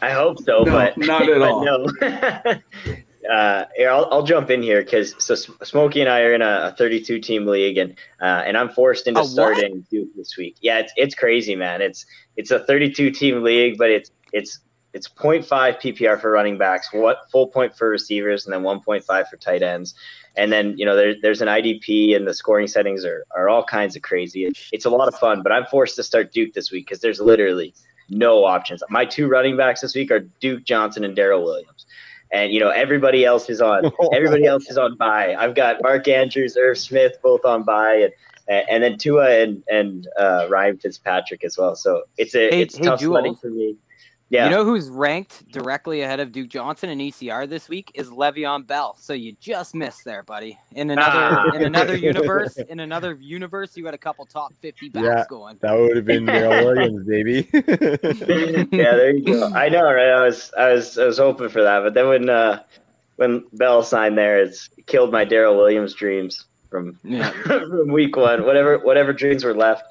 I hope so, No, but not at [laughs] but all. No. [laughs] uh, I'll, I'll jump in here because so Smokey and I are in a, a 32 team league, and uh, and I'm forced into A starting Duke this week. Yeah, it's it's crazy, man. It's it's a 32 team league, but it's it's it's 0.5 PPR for running backs, what full point for receivers, and then 1.5 for tight ends. And then you know there, there's an IDP, and the scoring settings are are all kinds of crazy. It, it's a lot of fun, but I'm forced to start Duke this week because there's literally no options. My two running backs this week are Duke Johnson and Darrel Williams. and you know everybody else is on [laughs] everybody else is on bye. I've got Mark Andrews, Irv Smith both on bye, and and then Tua and and uh, Ryan Fitzpatrick as well. So it's a Hey- it's hey, tough Jules. sledding for me. Yeah, You know who's ranked directly ahead of Duke Johnson in ECR this week is Le'Veon Bell. So you just missed there, buddy. In another Ah. in another [laughs] universe, in another universe, you had a couple top fifty backs Yeah. going. That would have been Darrel [laughs] Williams, baby. [laughs] yeah, there you go. I know, right? I was I was I was hoping for that, but then when uh, when Bell signed there, it's killed my Darrel Williams dreams from Yeah. from week one. Whatever whatever dreams were left.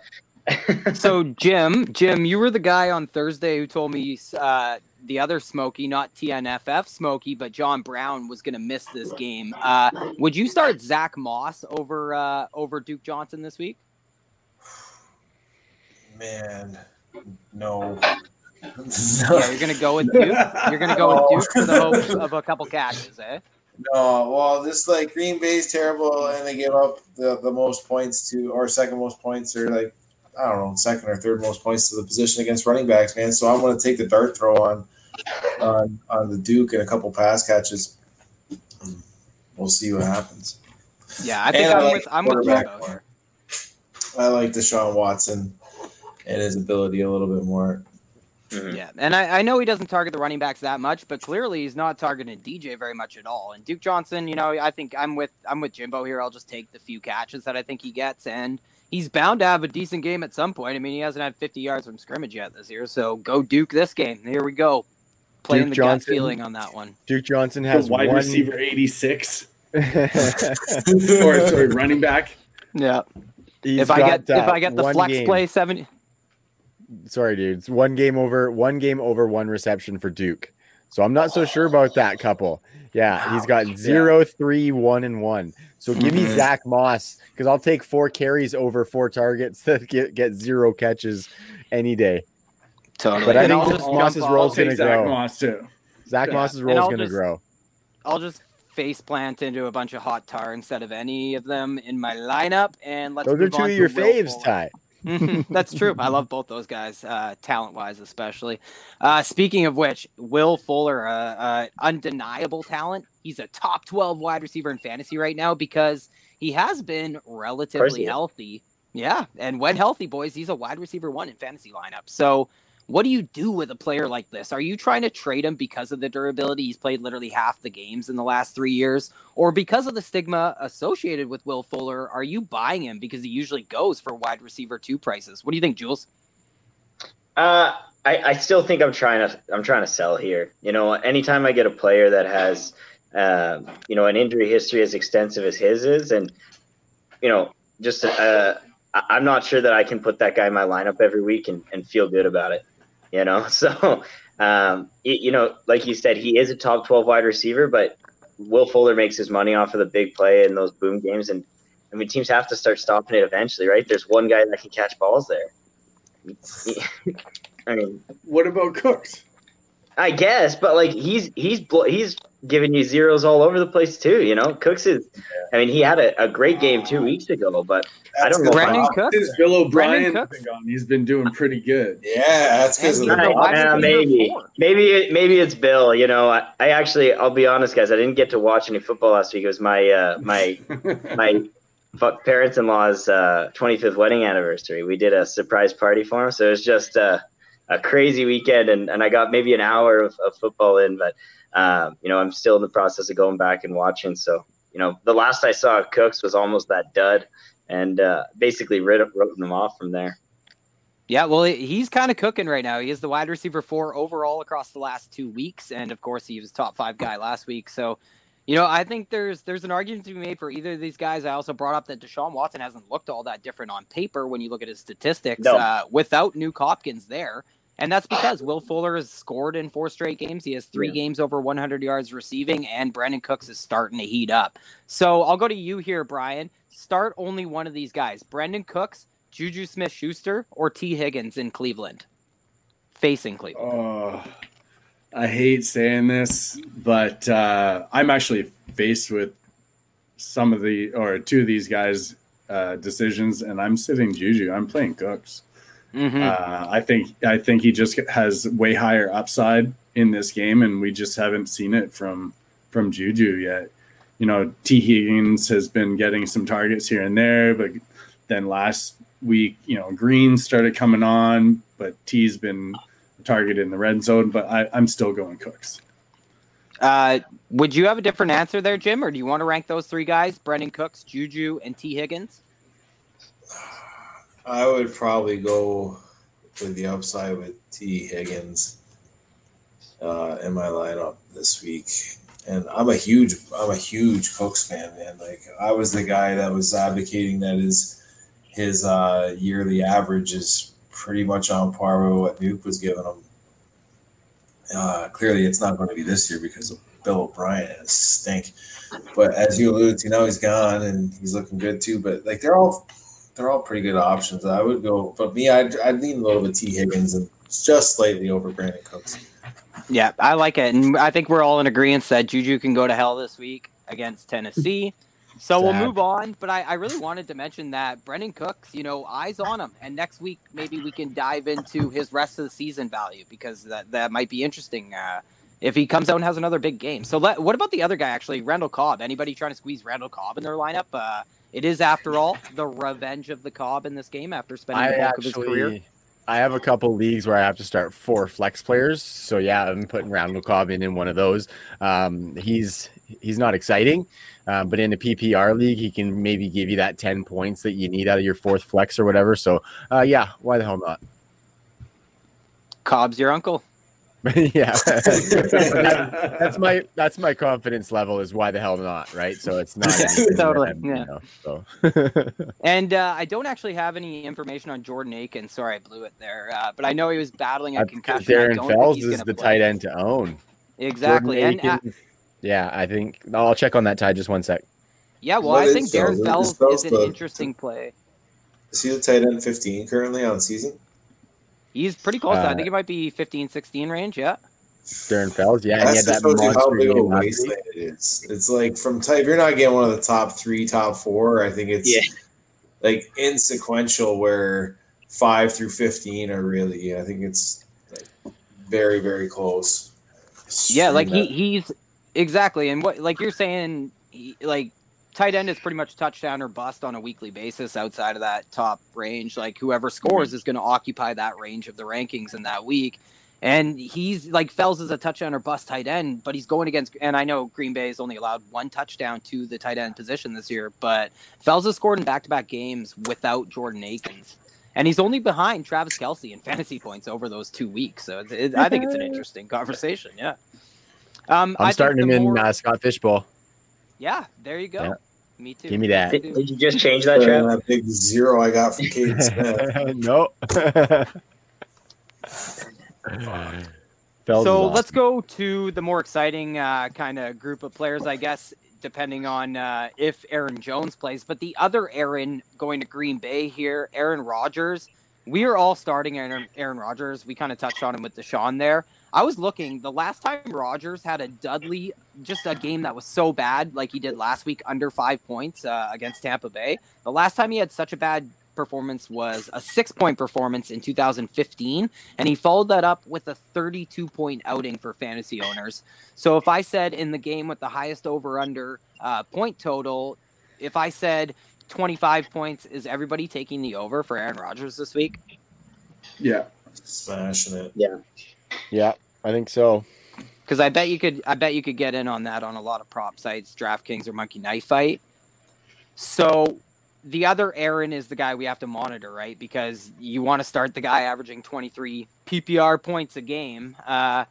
So Jim, Jim, you were the guy on Thursday who told me uh, the other Smokey, not TNFF Smokey, but John Brown was going to miss this game. Uh, would you start Zack Moss over uh, over Duke Johnson this week? Man, no. Yeah, you're going to go with Duke. You're going to go with Duke for the hopes of a couple catches, eh? No, well, this like Green Bay's terrible, and they give up the, the most points to, or second most points, or like I don't know, second or third most points to the position against running backs, man. So I'm going to take the dart throw on, on on the Duke and a couple pass catches. We'll see what happens. Yeah, I think And I I'm like with I'm with quarterback Jimbo I like Deshaun Watson and his ability a little bit more. Mm-hmm. Yeah, and I, I know he doesn't target the running backs that much, but clearly he's not targeting DJ very much at all. And Duke Johnson, you know, I think I'm with I'm with Jimbo here. I'll just take the few catches that I think he gets, and he's bound to have a decent game at some point. I mean, he hasn't had 50 yards from scrimmage yet this year, so go Duke this game. Here we go, playing Duke the Johnson. gut feeling on that one. Duke Johnson The has wide one receiver 86 [laughs] or sorry, running back. Yeah, He's if I get if I get the flex game. play 70, Sorry, dude. It's one game over, one game over, one reception for Duke. So I'm not so sure about that couple. Yeah, he's got zero, three, one, and one. So give me Mhm. Zack Moss because I'll take four carries over four targets [laughs] to get, get zero catches any day. totally. But I And think I'll Moss's just Moss's jump I'll off- role's take gonna Zack grow. Moss too. Zack Yeah. Moss's role is going to grow. I'll just face plant into a bunch of hot tar instead of any of them in my lineup, and let's Those are move two on of to your faves, Fuller. Ty. [laughs] That's true. I love both those guys, uh, talent wise, especially. Uh, speaking of which, Will Fuller, uh, uh, undeniable talent. He's a top 12 wide receiver in fantasy right now because he has been relatively he healthy. Yeah. And when healthy, boys, he's a wide receiver one in fantasy lineup. So, what do you do with a player like this? Are you trying to trade him because of the durability? He's played literally half the games in the last three years, or because of the stigma associated with Will Fuller, are you buying him because he usually goes for wide receiver two prices? What do you think, Jules? Uh, I, I still think I'm trying to I'm trying to sell here. You know, anytime I get a player that has, uh, you know, an injury history as extensive as his is, and you know, just uh, I'm not sure that I can put that guy in my lineup every week and, and feel good about it. You know, [laughs] so um, it, you know, like you said, he is a top 12 wide receiver, but Will Fuller makes his money off of the big play in those boom games, and I mean, teams have to start stopping it eventually, right? There's one guy that can catch balls there. [laughs] I mean, What about Cooks? I guess, but like he's he's blo- he's giving you zeros all over the place too. You know, Cooks is. I mean, he had a, a great game two weeks ago, but I don't know. if Brandin Cooks? Since Bill O'Brien Brandin Cooks? been gone, he's been doing pretty good. Yeah, that's because of the a wide Uh, maybe, maybe, it, maybe it's Bill. You know, I, I actually, I'll be honest, guys. I didn't get to watch any football last week. It was my uh, my [laughs] my parents-in-law's uh, 25th wedding anniversary. We did a surprise party for him, so it was just uh, a crazy weekend, and, and I got maybe an hour of, of football in, but um, you know, I'm still in the process of going back and watching. So, you know, the last I saw of Cooks was almost that dud, and uh, basically wrote, wrote him off from there. Yeah, well, he's kind of cooking right now. He is the wide receiver four overall across the last two weeks, and of course, he was top five guy last week. So, you know, I think there's there's an argument to be made for either of these guys. I also brought up that Deshaun Watson hasn't looked all that different on paper when you look at his statistics No. uh, without Nuk Hopkins there, and that's because Will Fuller has scored in four straight games. He has three Yeah. games over 100 yards receiving, and Brandin Cooks is starting to heat up. So I'll go to you here, Brian. Start only one of these guys: Brandin Cooks. Juju Smith Schuster or Tee Higgins in Cleveland? Facing Cleveland. Oh, I hate saying this, but uh, I'm actually faced with some of the or two of these guys' uh, decisions, and I'm sitting Juju. I'm playing Cooks. Mhm. Uh, I think I think he just has way higher upside in this game, and we just haven't seen it from from Juju yet. You know, Tee Higgins has been getting some targets here and there, but then last week, you know, Green started coming on, but Tee's been targeted in the red zone. But I, I'm still going Cooks. Uh, would you have a different answer there, Jim, or do you want to rank those three guys: Brandin Cooks, Juju, and Tee Higgins? I would probably go with the upside with Tee Higgins uh, in my lineup this week. And I'm a huge, I'm a huge Cooks fan, man. Like I was the guy that was advocating that his his uh, yearly average is pretty much on par with what Nuk was giving him. Uh, clearly, it's not going to be this year because of Bill O'Brien has stink. But as you alluded to, now he's gone and he's looking good too. But like they're all they're all pretty good options. I would go, but me, I'd, I'd lean a little bit Tee Higgins and just slightly over Brandin Cooks. Yeah, I like it, and I think we're all in agreement that Juju can go to hell this week against Tennessee. So we'll move on, but I, I, really wanted to mention that Brandin Cooks, you know, eyes on him, and next week maybe we can dive into his rest of the season value because that that might be interesting uh, if he comes out and has another big game. So let, what about the other guy actually, Randall Cobb? Anybody trying to squeeze Randall Cobb in their lineup? Uh, it is, after all, the revenge of the Cobb in this game after spending I the bulk actually, of his career. I have a couple leagues where I have to start four flex players. So yeah, I'm putting Randall Cobb in in one of those. Um, he's he's not exciting, um, but in a PPR league, he can maybe give you that ten points that you need out of your fourth flex or whatever. So uh, yeah, why the hell not? Cobb's your uncle. [laughs] yeah, that, [laughs] that's my that's my confidence level. Is why the hell not, right? So it's not [laughs] totally him, yeah. You know, so. and uh, I don't actually have any information on Jordan Akins. Sorry, I blew it there. Uh, but I know he was battling a concussion. Darren Fells is the play. tight end to own. Exactly, and uh, yeah, I think I'll check on that tie just one sec. Yeah, well, what I think Darren Fells is an interesting play. Is he the tight end 15 currently on season? He's pretty close. Uh, I think it might be 15, 16 range. Yeah. Darren Fells, yeah, and he had that how big of a wasteland it is. It's like from type. You're not getting one of the top three, top four. I think it's yeah. like insequential where five through fifteen are really. I think it's like very, very close. Yeah, like he, he's exactly, and what like you're saying, he, like tight end is pretty much touchdown or bust on a weekly basis outside of that top range. Like whoever scores is going to occupy that range of the rankings in that week. And he's like Fells is a touchdown or bust tight end, but he's going against. And I know Green Bay has only allowed one touchdown to the tight end position this year, but Fells has scored in back to back games without Jordan Akins. And he's only behind Travis Kelce in fantasy points over those two weeks. So it, it, I think it's an [laughs] interesting conversation. Yeah. Um, I'm starting him more... in uh, Scott Fishbowl. Yeah, there you go. Yeah. Me too. Give me that. Did, did you just change that, Trev? That big zero I got from Kate [laughs] Smith. no. [laughs] so let's go to the more exciting uh, kind of group of players, I guess, depending on uh, if Aaron Jones plays. But the other Aaron going to Green Bay here, Aaron Rodgers. We are all starting Aaron, Aaron Rodgers. We kind of touched on him with Deshaun there. I was looking the last time Rodgers had a Dudley, just a game that was so bad, like he did last week, under five points uh, against Tampa Bay. The last time he had such a bad performance was a six point performance in 2015, and he followed that up with a 32 point outing for fantasy owners. So if I said in the game with the highest over under uh, point total, if I said 25 points, is everybody taking the over for Aaron Rodgers this week? Yeah. Smashing it. Yeah. Yeah, I think so. Because I bet you could, I bet you could get in on that on a lot of prop sites, DraftKings or Monkey Knife Fight. So the other Aaron is the guy we have to monitor, right? Because you want to start the guy averaging 23 PPR points a game. Uh,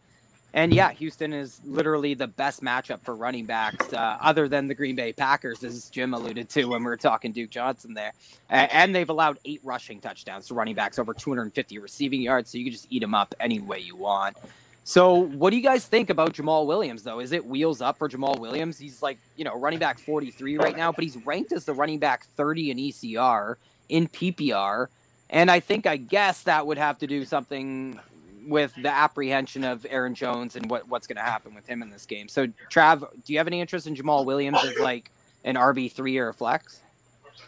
and yeah, Houston is literally the best matchup for running backs, uh, other than the Green Bay Packers, as Jim alluded to when we were talking Duke Johnson there. and they've allowed eight rushing touchdowns to running backs, over 250 receiving yards, so you can just eat them up any way you want. So, what do you guys think about Jamaal Williams, though? Is it wheels up for Jamaal Williams? He's like, you know, running back 43 right now, but he's ranked as the running back 30 in ECR, in PPR. And I think, I guess that would have to do something with the apprehension of Aaron Jones and what, what's going to happen with him in this game. So, Trav, do you have any interest in Jamaal Williams as like an RB three or a flex?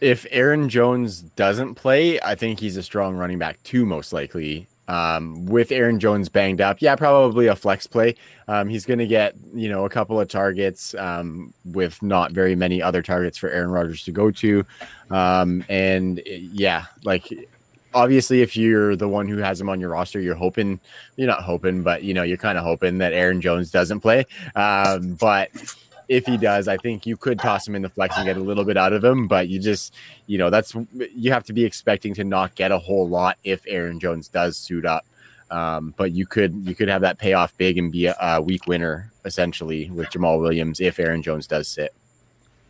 If Aaron Jones doesn't play, I think he's a strong running back too, most likely Um, with Aaron Jones banged up, yeah, probably a flex play. Um, he's going to get you know a couple of targets um, with not very many other targets for Aaron Rodgers to go to, um, and yeah, like obviously if you're the one who has him on your roster, you're hoping you're not hoping, but you know you're kind of hoping that Aaron Jones doesn't play. Um, but if he does, I think you could toss him in the flex and get a little bit out of him. But you just, you know, that's you have to be expecting to not get a whole lot if Aaron Jones does suit up. Um, but you could you could have that pay off big and be a, a week winner essentially with Jamaal Williams if Aaron Jones does sit.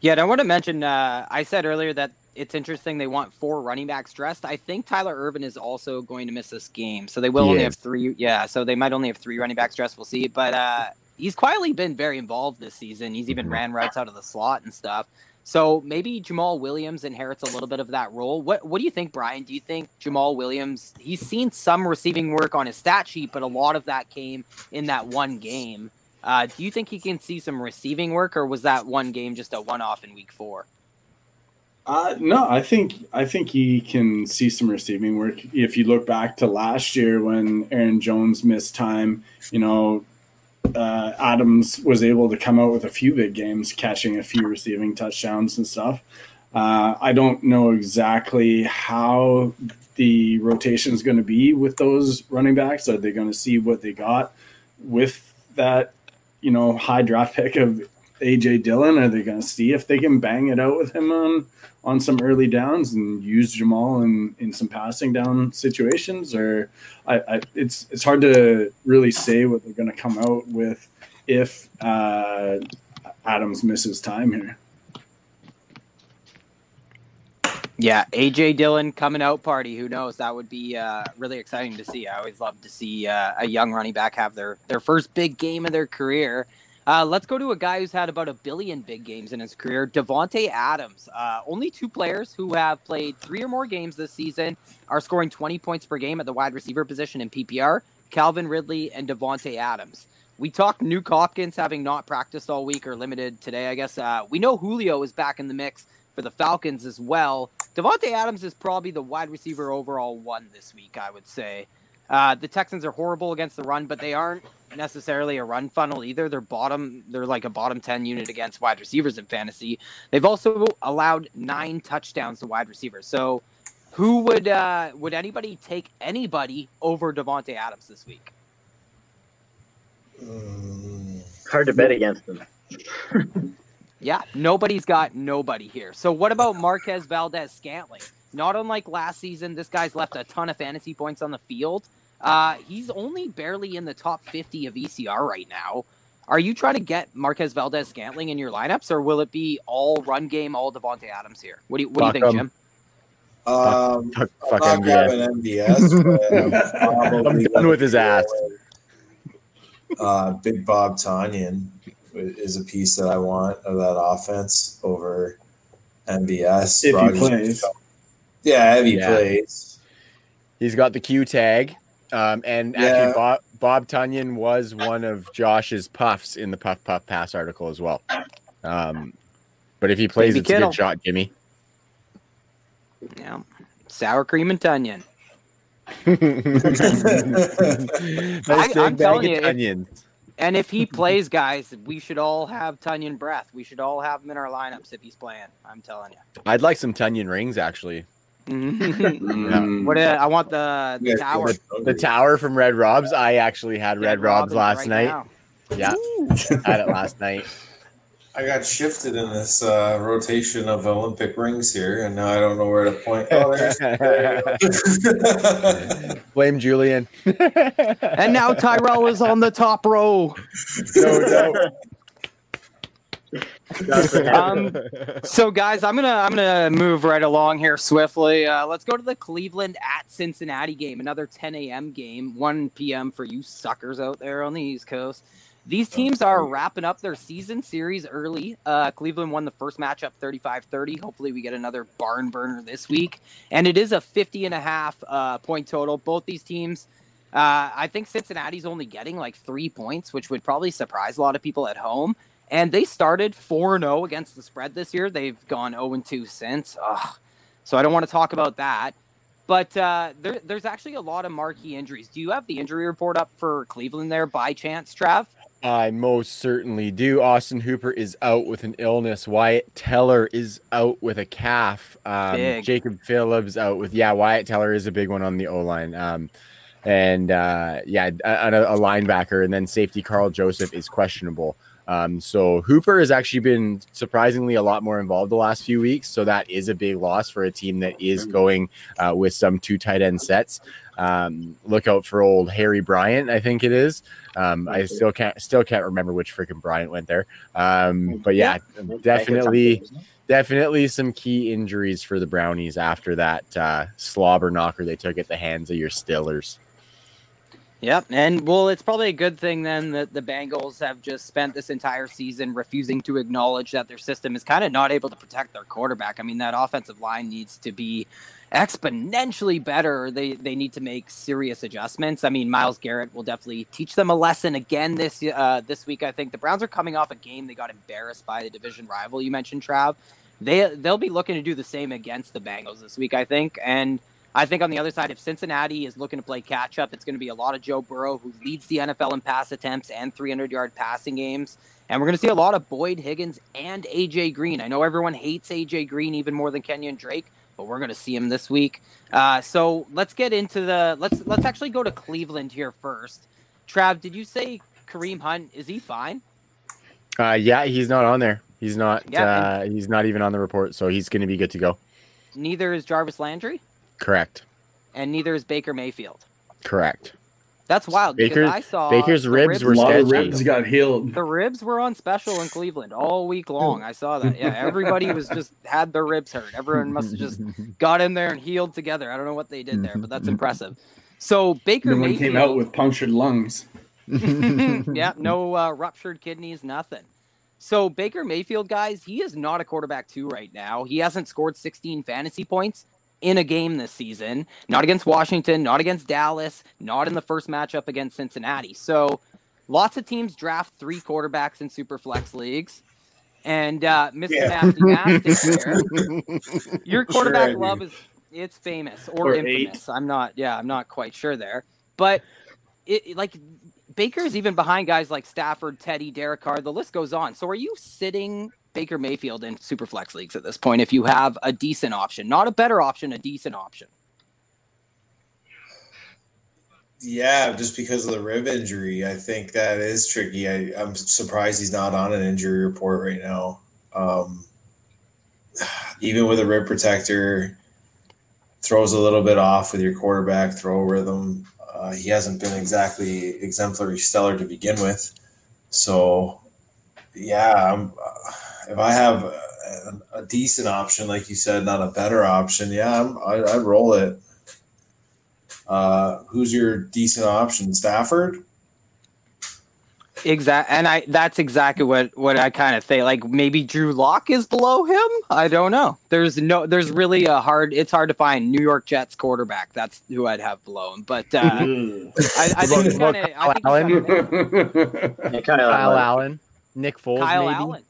Yeah, and I want to mention. Uh, I said earlier that it's interesting they want four running backs dressed. I think Tyler Ervin is also going to miss this game, so they will only have three. Yeah, so they might only have three running backs dressed. We'll see, but uh, he's quietly been very involved this season. He's even mm-hmm. ran routes out of the slot and stuff. So maybe Jamaal Williams inherits a little bit of that role. What what do you think, Brian? Do you think Jamaal Williams? He's seen some receiving work on his stat sheet, but a lot of that came in that one game. Uh, do you think he can see some receiving work, or was that one game just a one-off in Week Four? Uh, no, I think I think he can see some receiving work. If you look back to last year when Aaron Jones missed time, you know, uh, Adams was able to come out with a few big games, catching a few receiving touchdowns and stuff. Uh, I don't know exactly how the rotation is going to be with those running backs. Are they going to see what they got with that, you know, high draft pick of AJ Dillon? Are they going to see if they can bang it out with him on on some early downs and use Jamaal in, in some passing down situations? Or I, I it's it's hard to really say what they're going to come out with if uh, Adams misses time here. Yeah, AJ Dillon coming out party. Who knows? That would be uh, really exciting to see. I always love to see uh, a young running back have their their first big game of their career. Uh, let's go to a guy who's had about a billion big games in his career, Davante Adams. Uh, only two players who have played three or more games this season are scoring 20 points per game at the wide receiver position in PPR. Calvin Ridley and Davante Adams. We talked Nuk Hopkins having not practiced all week or limited today, I guess. Uh, we know Julio is back in the mix for the Falcons as well. Davante Adams is probably the wide receiver overall one this week, I would say. Uh, the Texans are horrible against the run, but they aren't necessarily a run funnel either. They're bottom. They're like a bottom ten unit against wide receivers in fantasy. They've also allowed nine touchdowns to wide receivers. So, who would uh, would anybody take anybody over Davante Adams this week? Hard to bet against them. [laughs] yeah, nobody's got nobody here. So, what about Marquez Valdes Scantling? Not unlike last season, this guy's left a ton of fantasy points on the field. Uh, he's only barely in the top 50 of ECR right now. Are you trying to get Marquez Valdes Scantling in your lineups, or will it be all run game, all Davante Adams here? What do you, what do you think, Jim? Um, fuck, fuck, fuck MVS. MVS I'm done with his ass. Uh, Big Bob Tonyan is a piece that I want of that offense over MVS. If Rodgers he plays. Yeah, if he yeah. plays. He's got the Q tag. Um, and yeah. actually, Bob, Bob Tonyan was one of Josh's puffs in the Puff Puff Pass article as well. Um, but if he plays, Baby it's Kittle. a good shot, Jimmy. Yeah, sour cream and Tonyan. [laughs] [laughs] nice I, am telling you, if, and if he [laughs] plays, guys, we should all have Tonyan breath. We should all have him in our lineups if he's playing. I'm telling you. I'd like some Tonyan rings, actually. [laughs] Mm-hmm. What uh, I want the, the tower. The, the, tower from Red Robs. I actually had Red, Red Robs, Robs last right night. Now. Yeah, [laughs] had it last night. I got shifted in this uh, rotation of Olympic rings here, and now I don't know where to point. Oh, [laughs] Blame Julian. [laughs] and now Tyrell is on the top row. No, no um, so guys, I'm gonna I'm gonna move right along here swiftly. Uh, let's go to the Cleveland at Cincinnati game, another 10 a.m. game, 1 p.m. for you suckers out there on the East Coast. These teams are wrapping up their season series early. Uh, Cleveland won the first matchup 35-30. Hopefully we get another barn burner this week. And it is a 50 and a half uh, point total. Both these teams, uh, I think Cincinnati's only getting like three points, which would probably surprise a lot of people at home. And they started 4 0 against the spread this year. They've gone 0 2 since. Ugh. So I don't want to talk about that. But uh, there, there's actually a lot of marquee injuries. Do you have the injury report up for Cleveland there by chance, Trav? I most certainly do. Austin Hooper is out with an illness. Wyatt Teller is out with a calf. Um, Jacob Phillips out with yeah. Wyatt Teller is a big one on the O line. Um, and uh, yeah, a, a, linebacker, and then safety Karl Joseph is questionable. Um, so Hooper has actually been surprisingly a lot more involved the last few weeks. So that is a big loss for a team that is going uh, with some two tight end sets. Um, look out for old Harry Bryant, I think it is. Um, I still can't still can't remember which freaking Bryant went there. Um, but yeah, definitely, definitely some key injuries for the Brownies after that uh, slobber knocker they took at the hands of your Stillers. Yep, and well, it's probably a good thing then that the Bengals have just spent this entire season refusing to acknowledge that their system is kind of not able to protect their quarterback. I mean, that offensive line needs to be exponentially better. They they need to make serious adjustments. I mean, Myles Garrett will definitely teach them a lesson again this uh, this week. I think the Browns are coming off a game they got embarrassed by the division rival. You mentioned Trav. They they'll be looking to do the same against the Bengals this week. I think and I think on the other side, if Cincinnati is looking to play catch up, it's going to be a lot of Joe Burrow, who leads the NFL in pass attempts and 300 yard passing games. And we're going to see a lot of Boyd Higgins and AJ Green. I know everyone hates AJ Green even more than Kenyon Drake, but we're going to see him this week. Uh, so let's get into the let's let's actually go to Cleveland here first. Trav, did you say Kareem Hunt is he fine? Uh, yeah, he's not on there. He's not. Yeah, uh, he's not even on the report, so he's going to be good to go. Neither is Jarvis Landry. Correct. And neither is Baker Mayfield. Correct. That's wild. Baker, I saw Baker's ribs, ribs were sketchy. ribs got healed. The ribs were on special in Cleveland all week [laughs] long. I saw that. Yeah, everybody was just had their ribs hurt. Everyone must have just [laughs] got in there and healed together. I don't know what they did there, but that's impressive. So Baker no one Mayfield came out with punctured lungs. [laughs] yeah, no uh, ruptured kidneys, nothing. So Baker Mayfield, guys, he is not a quarterback two right now. He hasn't scored 16 fantasy points in a game this season, not against Washington, not against Dallas, not in the first matchup against Cincinnati. So lots of teams draft three quarterbacks in super flex leagues. And uh, Mr. Yeah. Here, [laughs] your quarterback sure love is it's famous or, or infamous. i I'm not, yeah, I'm not quite sure there. But it like Baker is even behind guys like Stafford, Teddy, Derek Carr. The list goes on. So are you sitting Baker Mayfield in super flex leagues at this point if you have a decent option, not a better option, a decent option. Yeah, just because of the rib injury, I think that is tricky. I, am surprised he's not on an injury report right now. Um, even with a rib protector, throws a little bit off with your quarterback throw rhythm. Uh, he hasn't been exactly exemplary stellar to begin with. So, yeah, I'm. Uh, if I have a, a, decent option, like you said, not a better option, yeah, I'm, I, I roll it. Uh, who's your decent option? Stafford. Exactly, and I that's exactly what what I kind of think. Like maybe Drew Lock is below him. I don't know. There's no. There's really a hard. It's hard to find New York Jets quarterback. That's who I'd have below him. But uh, [laughs] I, I think kind of. Kyle, Allen. Kyle Allen. Nick Foles. Kyle maybe? Allen.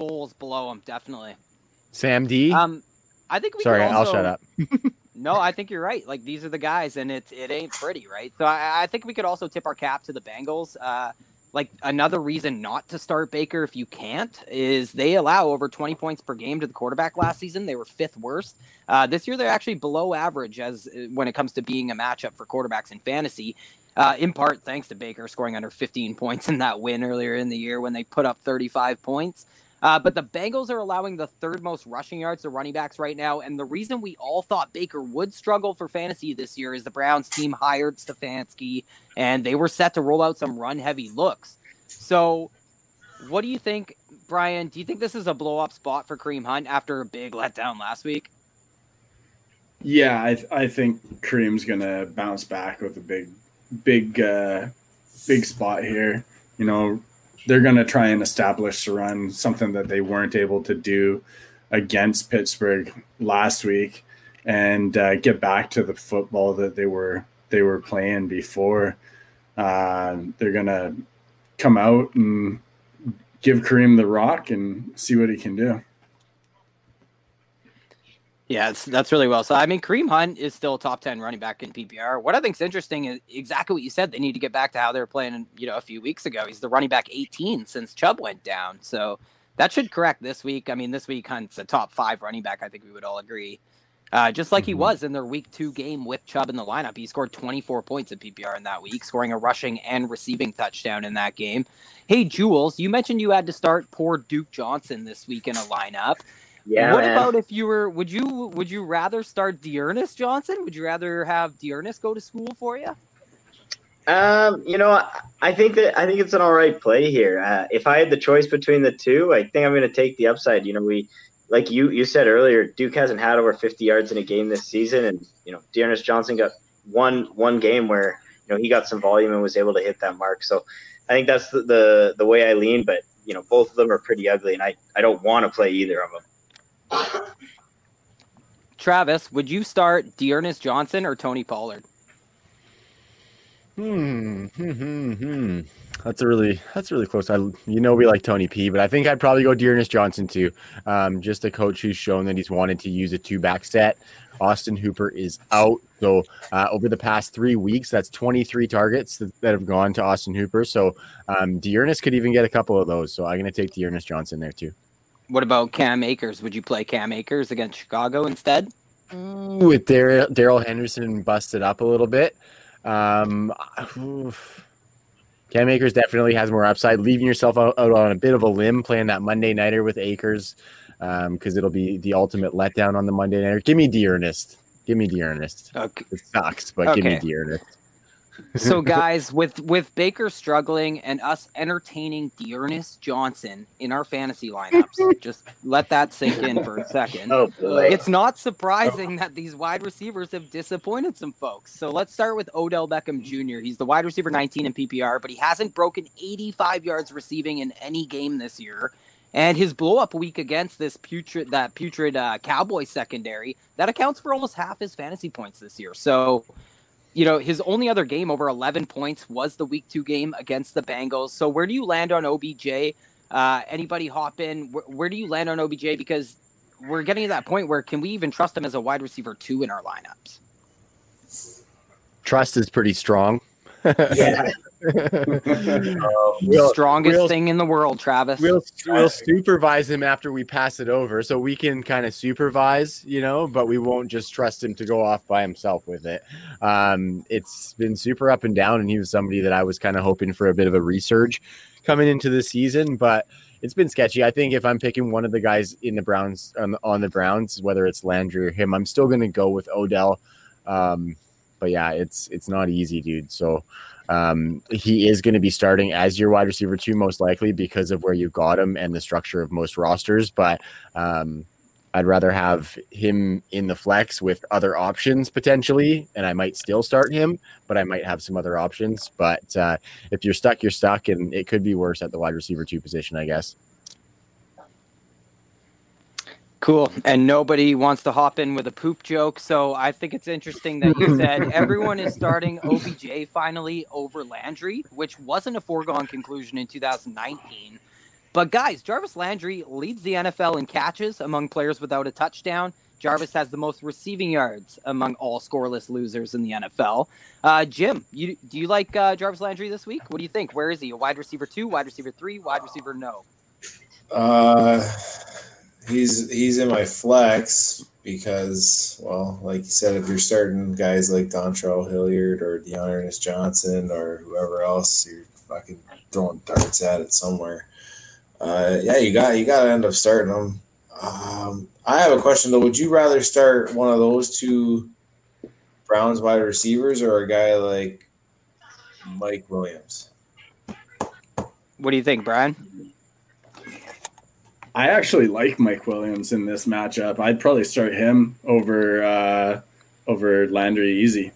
Foles below him, definitely. Sam D. Um, I think we. Sorry, also, I'll shut up. [laughs] [laughs] no, I think you're right. Like these are the guys, and it's it ain't pretty, right? So I, I think we could also tip our cap to the Bengals. Uh, like another reason not to start Baker if you can't is they allow over 20 points per game to the quarterback last season. They were fifth worst. Uh, this year they're actually below average as when it comes to being a matchup for quarterbacks in fantasy. Uh, in part thanks to Baker scoring under 15 points in that win earlier in the year when they put up 35 points. Uh, but the Bengals are allowing the third most rushing yards to running backs right now. And the reason we all thought Baker would struggle for fantasy this year is the Browns team hired Stefanski and they were set to roll out some run heavy looks. So, what do you think, Brian? Do you think this is a blow up spot for Kareem Hunt after a big letdown last week? Yeah, I, I think Kareem's going to bounce back with a big, big, uh, big spot here. You know, they're going to try and establish the run, something that they weren't able to do against Pittsburgh last week, and uh, get back to the football that they were they were playing before. Uh, they're going to come out and give Kareem the rock and see what he can do. Yeah, that's, that's really well. So, I mean, Kareem Hunt is still top 10 running back in PPR. What I think is interesting is exactly what you said. They need to get back to how they were playing, you know, a few weeks ago. He's the running back 18 since Chubb went down. So that should correct this week. I mean, this week Hunt's a top five running back. I think we would all agree. Uh, just like mm-hmm. he was in their week two game with Chubb in the lineup. He scored 24 points in PPR in that week, scoring a rushing and receiving touchdown in that game. Hey, Jules, you mentioned you had to start poor Duke Johnson this week in a lineup. Yeah. What man. about if you were? Would you would you rather start D'Ernest Johnson? Would you rather have D'Ernest go to school for you? Um, you know, I think that I think it's an all right play here. Uh, if I had the choice between the two, I think I'm going to take the upside. You know, we like you you said earlier, Duke hasn't had over 50 yards in a game this season, and you know, D'Ernest Johnson got one one game where you know he got some volume and was able to hit that mark. So I think that's the the, the way I lean. But you know, both of them are pretty ugly, and I I don't want to play either of them. Travis, would you start D'Ernest Johnson or Tony Pollard? Hmm, hmm, hmm, hmm. That's a really that's really close. I you know we like Tony P, but I think I'd probably go D'Ernest Johnson too. Um, just a coach who's shown that he's wanted to use a two back set. Austin Hooper is out, so uh, over the past three weeks, that's 23 targets that, that have gone to Austin Hooper. So um, D'Ernest could even get a couple of those. So I'm going to take D'Ernest Johnson there too. What about Cam Akers? Would you play Cam Akers against Chicago instead? With Darrell Henderson busted up a little bit. Um, Cam Akers definitely has more upside. Leaving yourself out, out, on a bit of a limb playing that Monday nighter with Akers because um, it'll be the ultimate letdown on the Monday nighter. Give me D'Ernest. Give me D'Ernest. Okay. It sucks, but okay. give me D'Ernest so [laughs] guys, with with Baker struggling and us entertaining D'Ernest Johnson in our fantasy lineups, [laughs] just let that sink in for a second. Oh. It's not surprising that these wide receivers have disappointed some folks. So let's start with Odell Beckham Jr. He's the wide receiver 19 in PPR, but he hasn't broken 85 yards receiving in any game this year. And his blow up week against this putrid that putrid uh, Cowboy secondary that accounts for almost half his fantasy points this year. So you know, his only other game over 11 points was the week two game against the Bengals. So where do you land on OBJ? Uh, anybody hop in? Where, where, do you land on OBJ? Because we're getting to that point where can we even trust him as a wide receiver two in our lineups? Trust is pretty strong. Yeah. [laughs] we'll, Strongest we'll, thing in the world, Travis. We'll, we'll supervise him after we pass it over, so we can kind of supervise, you know, but we won't just trust him to go off by himself with it. Um, it's been super up and down, and he was somebody that I was kind of hoping for a bit of a resurge coming into the season, but it's been sketchy. I think if I'm picking one of the guys in the Browns on, on the Browns, whether it's Landry or him, I'm still going to go with Odell. Um, but yeah, it's it's not easy, dude. So um, he is going to be starting as your wide receiver two, most likely because of where you got him and the structure of most rosters. But um, I'd rather have him in the flex with other options potentially, and I might still start him, but I might have some other options. But uh, if you're stuck, you're stuck, and it could be worse at the wide receiver two position, I guess. Cool. And nobody wants to hop in with a poop joke. So I think it's interesting that you [laughs] said everyone is starting OBJ finally over Landry, which wasn't a foregone conclusion in 2019. But guys, Jarvis Landry leads the NFL in catches among players without a touchdown. Jarvis has the most receiving yards among all scoreless losers in the NFL. Uh, Jim, you, do you like uh, Jarvis Landry this week? What do you think? Where is he? A wide receiver two, wide receiver three, wide receiver no? Uh, he's he's in my flex because, well, like you said, if you're starting guys like Dontrell Hilliard or D'Ernest Johnson or whoever else, you're fucking throwing darts at it somewhere. Uh, yeah, you got you got to end up starting them. Um, I have a question though. Would you rather start one of those two Browns wide receivers or a guy like Mike Williams? What do you think, Brian? I actually like Mike Williams in this matchup. I'd probably start him over uh, over Landry easy.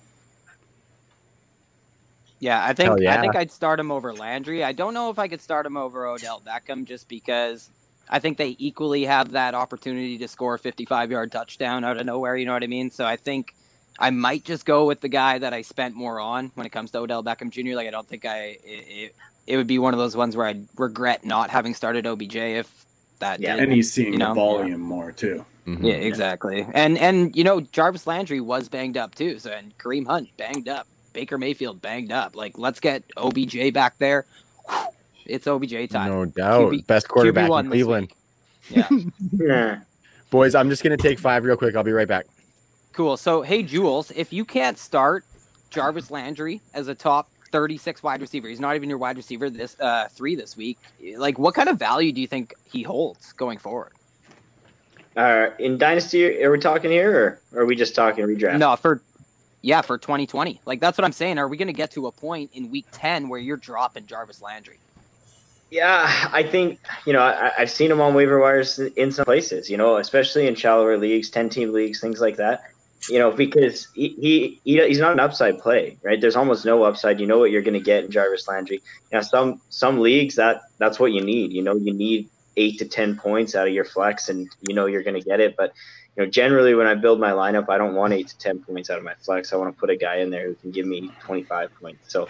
Yeah, I think yeah. I think I'd start him over Landry. I don't know if I could start him over Odell Beckham just because I think they equally have that opportunity to score a 55 yard touchdown out of nowhere. You know what I mean? So I think I might just go with the guy that I spent more on when it comes to Odell Beckham Jr. Like I don't think I it, it would be one of those ones where I'd regret not having started OBJ if that. Yeah, did, and he's seeing you know? the volume yeah. more too. Mhm. Yeah, exactly. And and you know Jarvis Landry was banged up too. So and Kareem Hunt banged up. Baker Mayfield banged up. Like let's get OBJ back there. Whew, It's OBJ time. No doubt. QB Best quarterback QB1 in Cleveland. Yeah. [laughs] Yeah. Boys, I'm just going to take five real quick. I'll be right back. Cool. So, hey, Jules, if you can't start Jarvis Landry as a top 36 wide receiver, he's not even your wide receiver this uh, three this week. Like, what kind of value do you think he holds going forward? Uh, in Dynasty, are we talking here, or are we just talking redraft? No, for yeah, for 2020. Like, that's what I'm saying. Are we going to get to a point in week 10 where you're dropping Jarvis Landry? Yeah, I think you know I, I've seen him on waiver wires in some places. You know, especially in shallower leagues, ten team leagues, things like that. You know, because he, he, he he's not an upside play, right? There's almost no upside. You know what you're going to get in Jarvis Landry. Know, some some leagues that that's what you need. You know, you need eight to ten points out of your flex, and you know you're going to get it. But you know, generally when I build my lineup, I don't want eight to ten points out of my flex. I want to put a guy in there who can give me 25 points. So.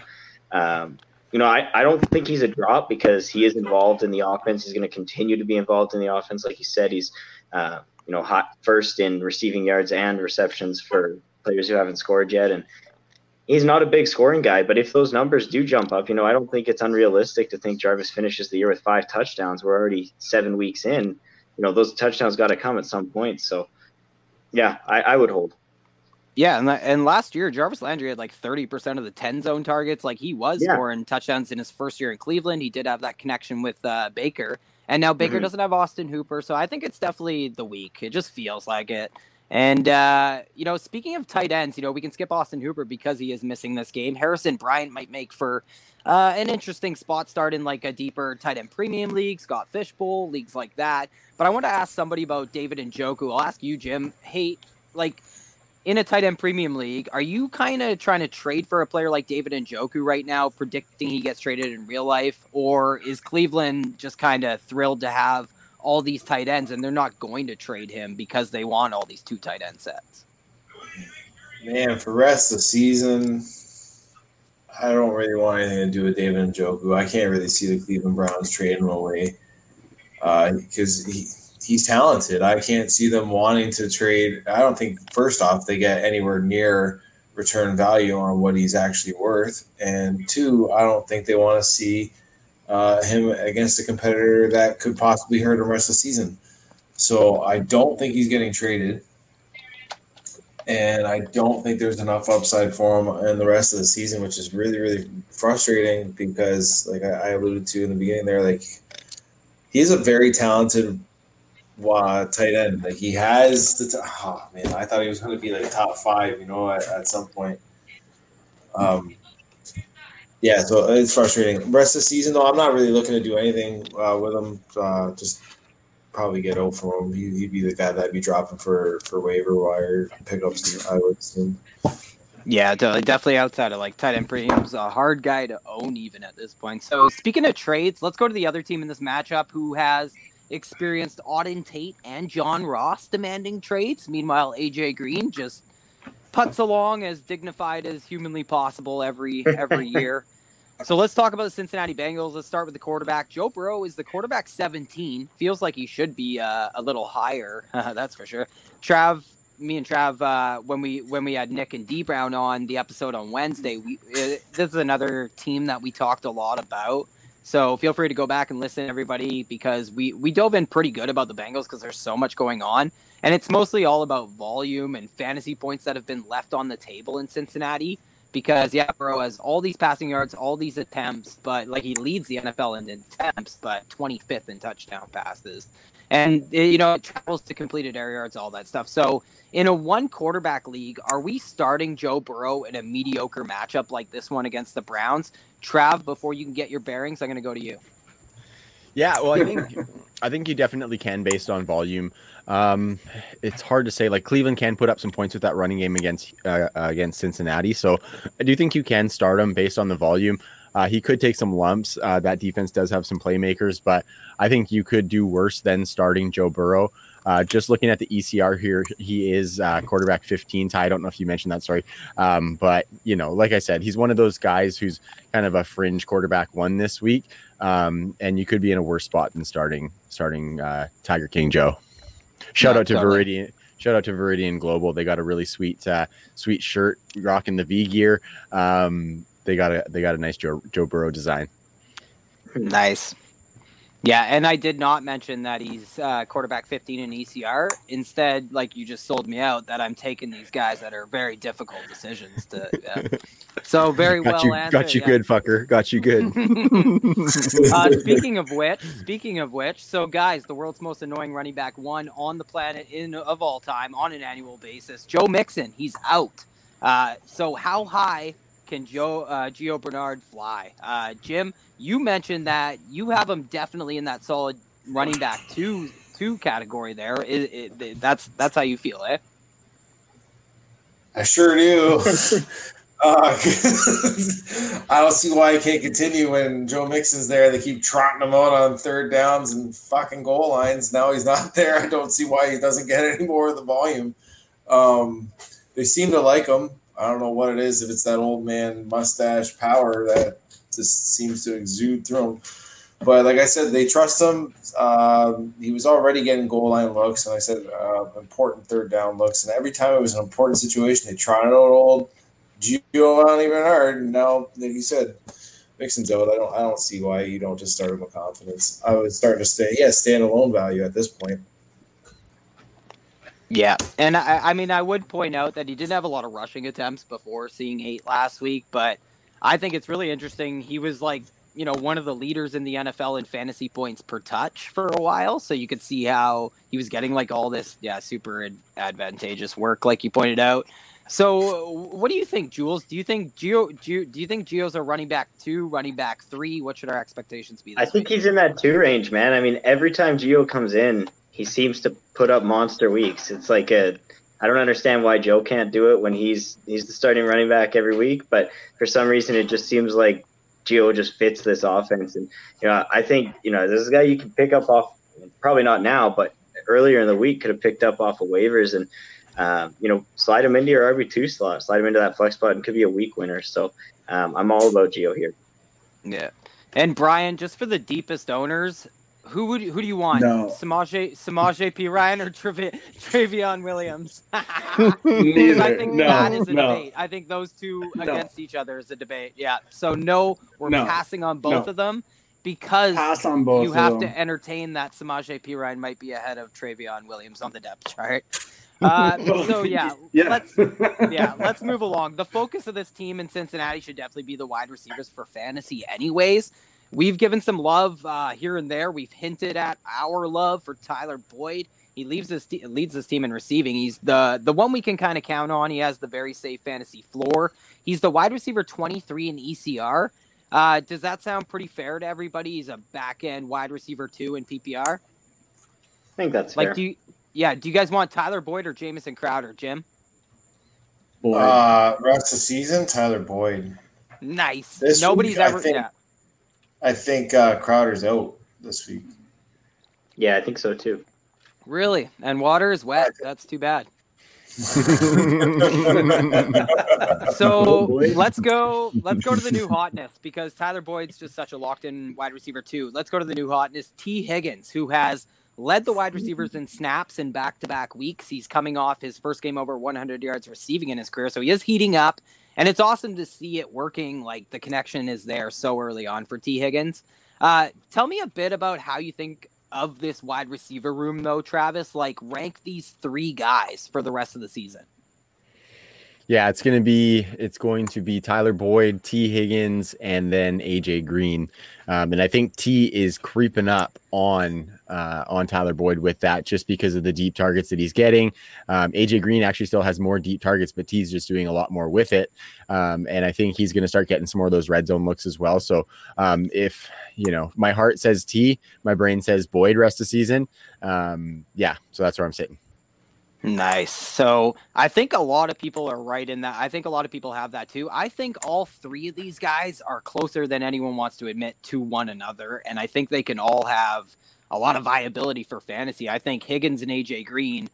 Um, you know, I, I don't think he's a drop because he is involved in the offense. He's going to continue to be involved in the offense. Like you said, he's, uh, you know, hot first in receiving yards and receptions for players who haven't scored yet. And he's not a big scoring guy, but if those numbers do jump up, you know, I don't think it's unrealistic to think Jarvis finishes the year with five touchdowns. We're already seven weeks in. You know, those touchdowns got to come at some point. So, yeah, I, I would hold. Yeah, and, and last year Jarvis Landry had like 30% of the 10 zone targets. Like he was Yeah. scoring touchdowns in his first year in Cleveland. He did have that connection with uh, Baker. And now Baker Mhm. doesn't have Austin Hooper, so I think it's definitely the week. It just feels like it. And uh, you know, speaking of tight ends, you know, we can skip Austin Hooper because he is missing this game. Harrison Bryant might make for uh, an interesting spot start in like a deeper tight end premium league, Scott Fishbowl leagues like that. But I want to ask somebody about David Njoku. I'll ask you, Jim. Hey, like in a tight end premium league, are you kind of trying to trade for a player like David Njoku right now, predicting he gets traded in real life, or is Cleveland just kind of thrilled to have all these tight ends and they're not going to trade him because they want all these two tight end sets? Man, for rest of the season, I don't really want anything to do with David Njoku. I can't really see the Cleveland Browns trading away uh, because he, he's talented. I can't see them wanting to trade. I don't think, first off, they get anywhere near return value on what he's actually worth. And two, I don't think they want to see uh, him against a competitor that could possibly hurt him rest of the season. So I don't think he's getting traded and I don't think there's enough upside for him in the rest of the season, which is really, really frustrating because, like I, I alluded to in the beginning, there, like he's a very talented uh, tight end. Like he has the, t- oh man, I thought he was going to be like top five, you know, at, at some point. Um, yeah, so it's frustrating. Rest of the season, though, I'm not really looking to do anything uh, with him. Uh, just probably get out from him. He, he'd be the guy that'd be dropping for for waiver wire pickups. I would assume. Yeah, definitely outside of like tight end premiums, a hard guy to own even at this point. So speaking of trades, let's go to the other team in this matchup who has experienced Auden Tate and John Ross demanding trades. Meanwhile, AJ Green just puts along as dignified as humanly possible every every [laughs] year. So let's talk about the Cincinnati Bengals. Let's start with the quarterback. Joe Burrow is the quarterback 17. Feels like he should be uh, a little higher. [laughs] That's for sure. Trav, me and Trav, uh, when we when we had Nick and D Brown on the episode on Wednesday, we uh, this is another team that we talked a lot about. So feel free to go back and listen, everybody, because we we dove in pretty good about the Bengals because there's so much going on, and it's mostly all about volume and fantasy points that have been left on the table in Cincinnati. Because yeah, Burrow has all these passing yards, all these attempts, but like he leads the NFL in attempts, but 25th in touchdown passes, and eh, you know it travels to completed air yards, all that stuff. So in a one quarterback league, are we starting Joe Burrow in a mediocre matchup like this one against the Browns? Trav, before you can get your bearings, I'm going to go to you. Yeah, well, I think I think you definitely can based on volume. Um, it's hard to say. Like Cleveland can put up some points with that running game against uh, against Cincinnati, so I do think you can start him based on the volume. Uh, he could take some lumps. Uh, that defense does have some playmakers, but I think you could do worse than starting Joe Burrow. Uh, just looking at the ECR here, he is uh, quarterback 15. Ty, I don't know if you mentioned that, sorry. Um, but, you know, like I said, he's one of those guys who's kind of a fringe quarterback one this week. Um, and you could be in a worse spot than starting starting uh, Tiger King Joe. Shout Yeah, out to totally. Viridian. Shout out to Viridian Global. They got a really sweet, uh, sweet shirt rocking the V gear. Um, they got a they got a nice Joe Joe Burrow design. Nice. Yeah, and I did not mention that he's uh, quarterback 15 in ECR. Instead, like you just sold me out, that I'm taking these guys that are very difficult decisions to. yeah. So very Got well you, answered. got you yeah. good, fucker. Got you good. [laughs] uh, [laughs] speaking of which, speaking of which, so guys, the world's most annoying running back one on the planet in of all time on an annual basis, Joe Mixon. He's out. Uh, so how high can Joe uh, Gio Bernard fly? Uh, Jim, you mentioned that you have him definitely in that solid running back two two category. There, it, it, that's that's how you feel, eh? I sure do. [laughs] uh, [laughs] I don't see why he can't continue when Joe Mixon's there. They keep trotting him out on third downs and fucking goal lines. Now he's not [laughs] there. I don't see why he doesn't get any more of the volume. Um, they seem to like him. I don't know what it is. If it's that old man mustache power that just seems to exude through him. But like I said, they trust him. Um, he was already getting goal line looks, and I said uh, important third down looks. And every time it was an important situation, they tried out old Gio on even hard. And now, like you said, Mixon's out. I don't. I don't see why you don't just start him with confidence. I would start to stay. Yeah, standalone value at this point. Yeah, and I, I mean, I would point out that he didn't have a lot of rushing attempts before seeing eight last week, but I think it's really interesting. He was like, you know, one of the leaders in the NFL in fantasy points per touch for a while, so you could see how he was getting like all this, yeah, super ad- advantageous work, like you pointed out. So, what do you think, Jules? Do you think Gio? Gio do you think Gio's a running back two, running back three? What should our expectations be? I think week? he's in that two range, man. I mean, every time Gio comes in, he seems to put up monster weeks. It's like a I don't understand why Joe can't do it when he's he's the starting running back every week, but for some reason it just seems like Gio just fits this offense. And you know, I think you know this is a guy you can pick up off probably not now, but earlier in the week could have picked up off of waivers and um, you know slide him into your RB two slot, slide him into that flex spot, and could be a week winner. So um, I'm all about Gio here. Yeah. And Brian, just for the deepest owners, who would who do you want? No. Samaje Samaje Perine or Trevi, Trayveon Williams? [laughs] Neither. I think no, that is a no. debate. I think those two No. against each other is a debate. Yeah. So no, we're passing on both of them because Pass on both. you have to entertain that Samaje Perine might be ahead of Trayveon Williams on the depth chart. [laughs] Uh, so [laughs] yeah, yeah. let's yeah, let's move along. The focus of this team in Cincinnati should definitely be the wide receivers for fantasy, anyways. We've given some love uh, here and there. We've hinted at our love for Tyler Boyd. He leaves this te- leads this team in receiving. He's the the one we can kind of count on. He has the very safe fantasy floor. He's the wide receiver 23 in ECR. Uh, does that sound pretty fair to everybody? He's a back end wide receiver two in PPR. I think that's Like, fair. do you, yeah, do you guys want Tyler Boyd or Jamison Crowder, Jim? Boy. Uh, rest of the season, Tyler Boyd. Nice. This Nobody's week, I ever. think- yeah. I think uh, Crowder's out this week. yeah, I think so too. Really? And water is wet. That's too bad. [laughs] So let's go. Let's go to the new hotness because Tyler Boyd's just such a locked-in wide receiver too. Let's go to the new hotness. Tee Higgins, who has led the wide receivers in snaps in back-to-back weeks. He's coming off his first game over 100 yards receiving in his career, so he is heating up, and it's awesome to see it working. Like the connection is there so early on for Tee Higgins. Uh, tell me a bit about how you think of this wide receiver room, though, Travis. Like rank these three guys for the rest of the season. Yeah, it's gonna be it's going to be Tyler Boyd, Tee Higgins, and then AJ Green, um, and I think Tee is creeping up on uh, on Tyler Boyd with that just because of the deep targets that he's getting. Um, AJ Green actually still has more deep targets, but Tee's just doing a lot more with it, um, and I think he's going to start getting some more of those red zone looks as well. So um, if you know my heart says Tee, my brain says Boyd rest of season. Um, yeah, so that's where I'm sitting. Nice. So I think a lot of people are right in that. I think a lot of people have that too. I think all three of these guys are closer than anyone wants to admit to one another. And I think they can all have a lot of viability for fantasy. I think Higgins and AJ Green,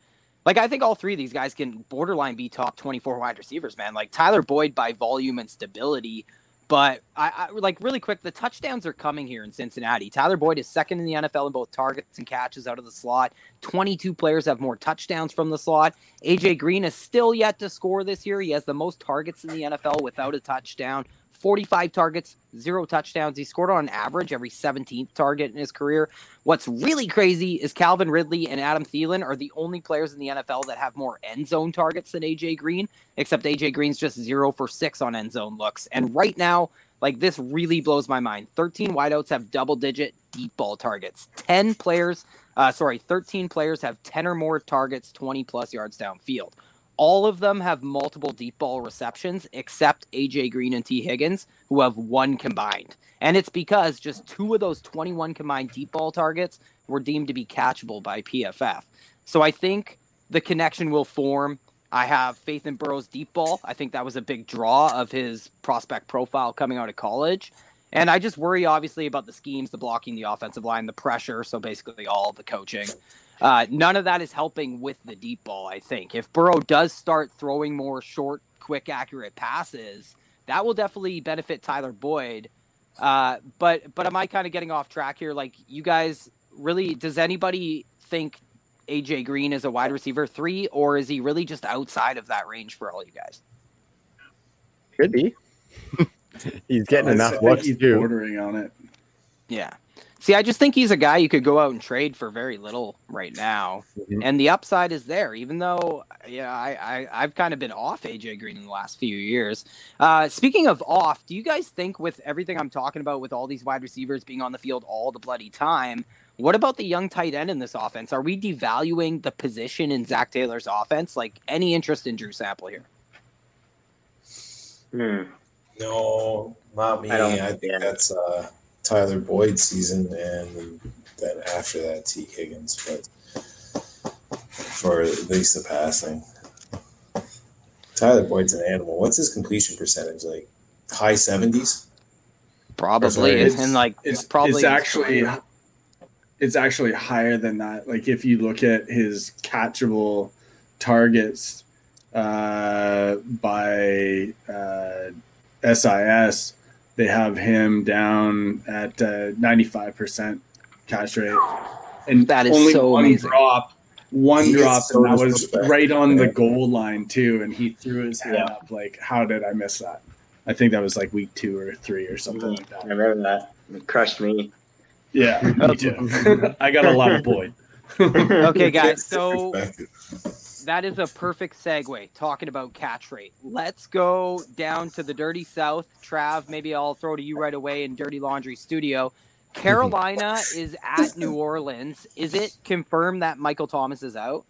like, I think all three of these guys can borderline be top 24 wide receivers, man. Like Tyler Boyd by volume and stability But I, I, like really quick, the touchdowns are coming here in Cincinnati. Tyler Boyd is second in the NFL in both targets and catches out of the slot. 22 players have more touchdowns from the slot. AJ Green is still yet to score this year. He has the most targets in the NFL without a touchdown. 45 targets, zero touchdowns. He scored on average every 17th target in his career. What's really crazy is Calvin Ridley and Adam Thielen are the only players in the NFL that have more end zone targets than AJ Green, except AJ Green's just zero for six on end zone looks. And right now, like this really blows my mind. 13 wideouts have double digit deep ball targets. 10 players, uh, sorry, 13 players have 10 or more targets, 20 plus yards downfield. All of them have multiple deep ball receptions except AJ Green and Tee Higgins, who have one combined. And it's because just two of those 21 combined deep ball targets were deemed to be catchable by PFF. So I think the connection will form. I have faith in Burrow's deep ball. I think that was a big draw of his prospect profile coming out of college. And I just worry, obviously, about the schemes, the blocking, the offensive line, the pressure. So basically, all the coaching. Uh, none of that is helping with the deep ball, I think. If Burrow does start throwing more short, quick, accurate passes, that will definitely benefit Tyler Boyd. Uh, but but am I kind of getting off track here? Like, you guys really, does anybody think AJ Green is a wide receiver three, or is he really just outside of that range for all you guys? Could be. [laughs] he's getting I enough think looks he's too. bordering on it. Yeah. See, I just think he's a guy you could go out and trade for very little right now, Mhm. and the upside is there. Even though, yeah, I, I I've kind of been off AJ Green in the last few years. Uh, speaking of off, do you guys think with everything I'm talking about, with all these wide receivers being on the field all the bloody time, what about the young tight end in this offense? Are we devaluing the position in Zac Taylor's offense? Like any interest in Drew Sample here? Hmm. No, not me. I I, don't- think yeah. that's uh, Tyler Boyd season, and then after that, Tee Higgins. But for at least the passing, Tyler Boyd's an animal. What's his completion percentage? Like high seventies? Probably, sorry, and like It's probably it's actually it's actually higher than that. Like if you look at his catchable targets uh, by uh, SIS, they have him down at uh, ninety five percent catch rate, and That is only so one amazing. drop. One He drop, so and that was right on the goal line too, and he threw his hand Yeah. up. Like, how did I miss that? I think that was like week two or three or something like that. I that. remember that. It crushed me. Yeah, me too. [laughs] I got a lot of Boyd. [laughs] okay, guys. [laughs] So Disrespected. That is a perfect segue talking about catch rate. Let's go down to the dirty south. Trav, maybe I'll throw to you right away in Dirty Laundry Studio. Carolina [laughs] is at New Orleans. Is it confirmed that Michael Thomas is out?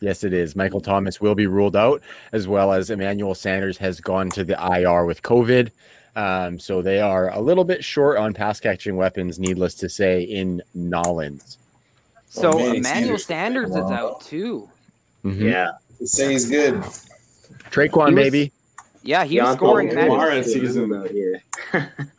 Yes, it is. Michael Thomas will be ruled out, as well as Emmanuel Sanders has gone to the IR with COVID. Um, so they are a little bit short on pass catching weapons, needless to say, in Nollins. So Manny Emmanuel Sanders Sanders is is out too. Mhm. Yeah. They say he's good. Tre'Quan, He was- maybe. Yeah, he was Deontay scoring. Kamara Emmanuel- season. out here. [laughs]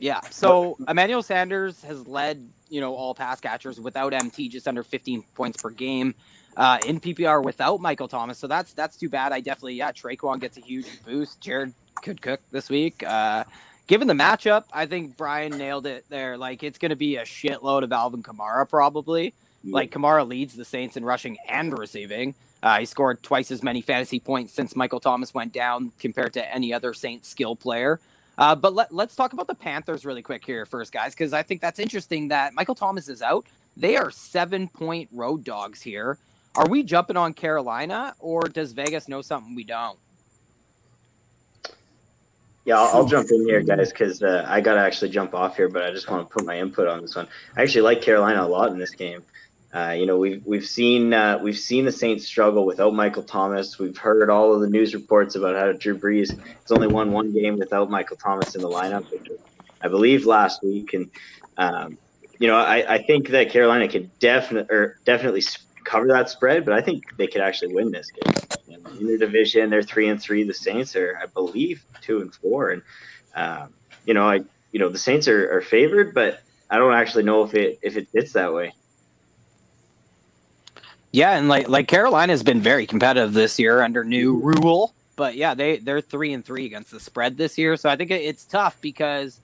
Yeah. So Emmanuel Sanders has led, you know, all pass catchers without MT, just under 15 points per game. Uh, in PPR without Michael Thomas, so that's that's too bad. I definitely, yeah, Tre'Quan gets a huge boost. Jared could cook this week. Uh, given the matchup, I think Brian nailed it there. Like it's going to be a shitload of Alvin Kamara probably. Like Kamara leads the Saints in rushing and receiving. Uh, he scored twice as many fantasy points since Michael Thomas went down compared to any other Saints skill player. Uh, but let, let's talk about the Panthers really quick here first, guys, because I think that's interesting that Michael Thomas is out. They are seven point road dogs here. Are we jumping on Carolina, or does Vegas know something we don't? Yeah, I'll, I'll jump in here, guys, because uh, I got to actually jump off here, but I just want to put my input on this one. I actually like Carolina a lot in this game. Uh, you know, we've we've seen uh, we've seen the Saints struggle without Michael Thomas. We've heard all of the news reports about how Drew Brees has only won one game without Michael Thomas in the lineup, I believe last week. And um, you know, I, I think that Carolina could definitely or definitely cover that spread, but I think they could actually win this game. In their division, they're three and three. The Saints are, I believe, two and four. And um, you know, I you know the Saints are, are favored, but I don't actually know if it if it fits that way. Yeah, and like like Carolina has been very competitive this year under new rule. but yeah, they they're three and three against the spread this year. So I think it's tough because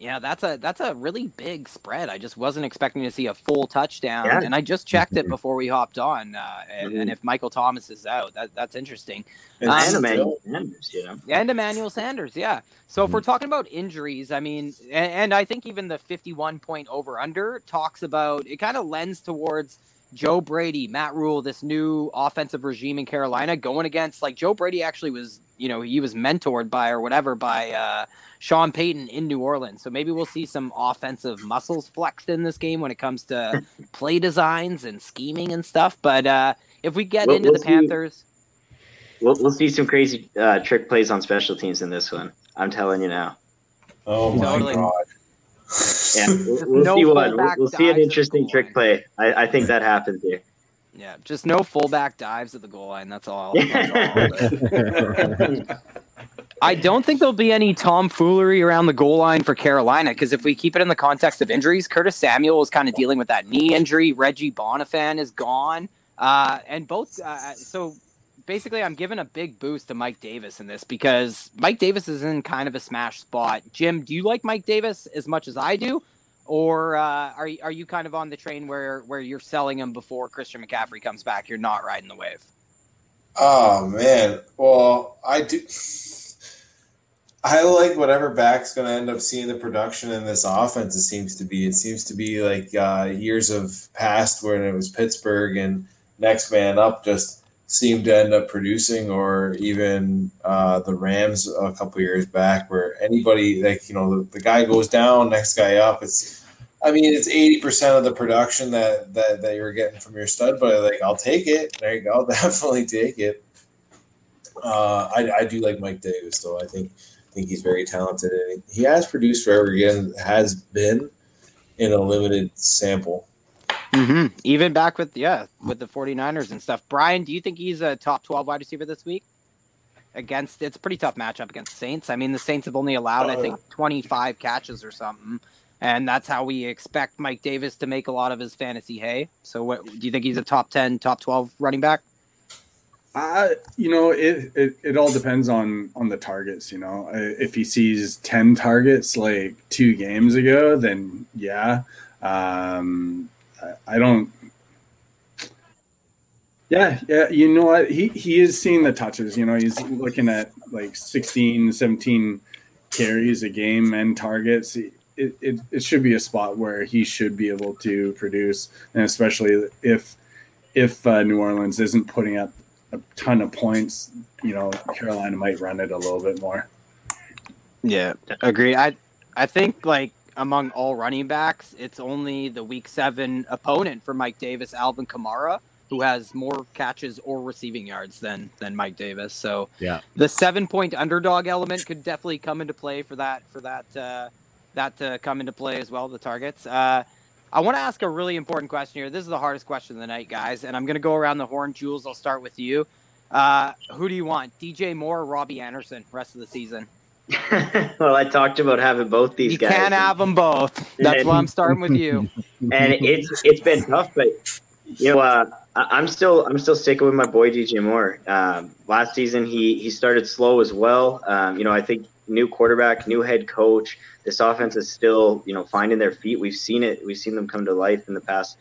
yeah, that's a that's a really big spread. I just wasn't expecting to see a full touchdown, Yeah. and I just checked it before we hopped on. Uh, and, Mhm. and if Michael Thomas is out, that, that's interesting. And Um, and Emmanuel Sanders, you know. And Emmanuel Sanders, yeah. So if we're talking about injuries, I mean, and, and I think even the 51 point over under talks about it kind of lends towards Joe Brady, Matt Rhule, this new offensive regime in Carolina going against like Joe Brady actually was, you know, he was mentored by or whatever by uh, Sean Payton in New Orleans. So maybe we'll see some offensive muscles flexed in this game when it comes to play designs and scheming and stuff. But uh, if we get We'll- into we'll the see. Panthers, We'll, we'll see some crazy uh, trick plays on special teams in this one. I'm telling you now. oh my Totally. god. Yeah, [laughs] we'll, we'll No see one. We'll, we'll see an interesting trick goal play. I, I think that happens here. Yeah, just no fullback dives at the goal line. That's all. [laughs] That's all. [laughs] I don't think there'll be any tomfoolery around the goal line for Carolina because if we keep it in the context of injuries, Curtis Samuel is kind of dealing with that knee injury. Reggie Bonnafon is gone, uh, and both. Uh, so basically, I'm giving a big boost to Mike Davis in this because Mike Davis is in kind of a smash spot. Jim, do you like Mike Davis as much as I do? Or uh, are are you kind of on the train where where you're selling him before Christian McCaffrey comes back? You're not riding the wave. Oh man. Well, I do. I like whatever back's going to end up seeing the production in this offense. It seems to be. It seems to be like uh, years of past when it was Pittsburgh and next man up just seemed to end up producing, or even uh, the Rams a couple years back, where anybody like you know the, the guy goes down, next guy up. It's I mean, it's eighty percent of the production that, that that you're getting from your stud, but like I'll take it. Go. [laughs] I'll definitely take it. Uh, I, I do like Mike Davis, though. I think think he's very talented, and he has produced for again, Has been in a limited sample. Mm-hmm. Even back with yeah with the 49ers and stuff. Brian, do you think he's a top 12 wide receiver this week? Against it's a pretty tough matchup against Saints. I mean, the Saints have only allowed I think 25 catches or something, and that's how we expect Mike Davis to make a lot of his fantasy hay. So, what do you think he's a top 10, top 12 running back? Uh, you know, it, it it all depends on on the targets. You know, Uh, if he sees ten targets like two games ago, then yeah. Um, I, don't. Yeah, yeah. You know what? He he is seeing the touches. You know, he's looking at like 16, 17 carries a game and targets. It, it, it should be a spot where he should be able to produce, and especially if if uh, New Orleans isn't putting up a ton of points, you know, Carolina might run it a little bit more. Yeah, agree. I I think like among all running backs, it's only the week seven opponent for Mike Davis, Alvin Kamara, who has more catches or receiving yards than than Mike Davis. So Yeah. the seven point underdog element could definitely come into play for that for that uh, that to come into play as well. The targets. Uh, I want to ask a really important question here. This is the hardest question of the night, guys, and I'm going to go around the horn. Jules, I'll start with you. Uh, who do you want, DJ Moore or Robbie Anderson, rest of the season? [laughs] well, I talked about having both these you guys. You can't have them both. That's why I'm starting with you. [laughs] and it's it's been tough, but you know, uh, I'm still I'm still sticking with my boy DJ Moore. Um, last season he he started slow as well. Um, you know, I think new quarterback, new head coach. This offense is still you know finding their feet. We've seen it. We've seen them come to life in the past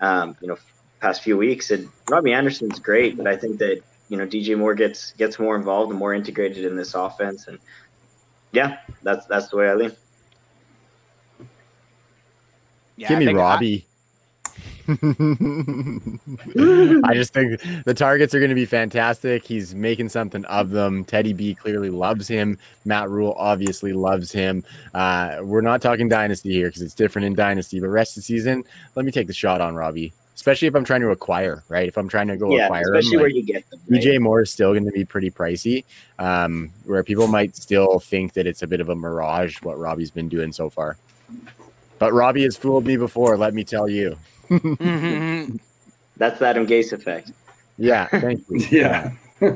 um, you know past few weeks. And Robbie Anderson's great, but I think that you know DJ Moore gets gets more involved and more integrated in this offense. And yeah, that's that's the way I lean. Yeah, Give I me think I- Robbie. [laughs] I just think the targets are going to be fantastic. He's making something of them. Teddy B clearly loves him. Matt Rhule obviously loves him. Uh, we're not talking dynasty here because it's different in dynasty, but rest of the season, let me take the shot on Robbie, especially if I'm trying to acquire, right? If I'm trying to go yeah, acquire especially him, where like, you get them. right? DJ Moore is still going to be pretty pricey, um, where people might still think that it's a bit of a mirage what Robbie's been doing so far. But Robbie has fooled me before, let me tell you. Mhm. [laughs] That's the Adam Gase effect. Yeah, thank you. [laughs] Yeah. [laughs]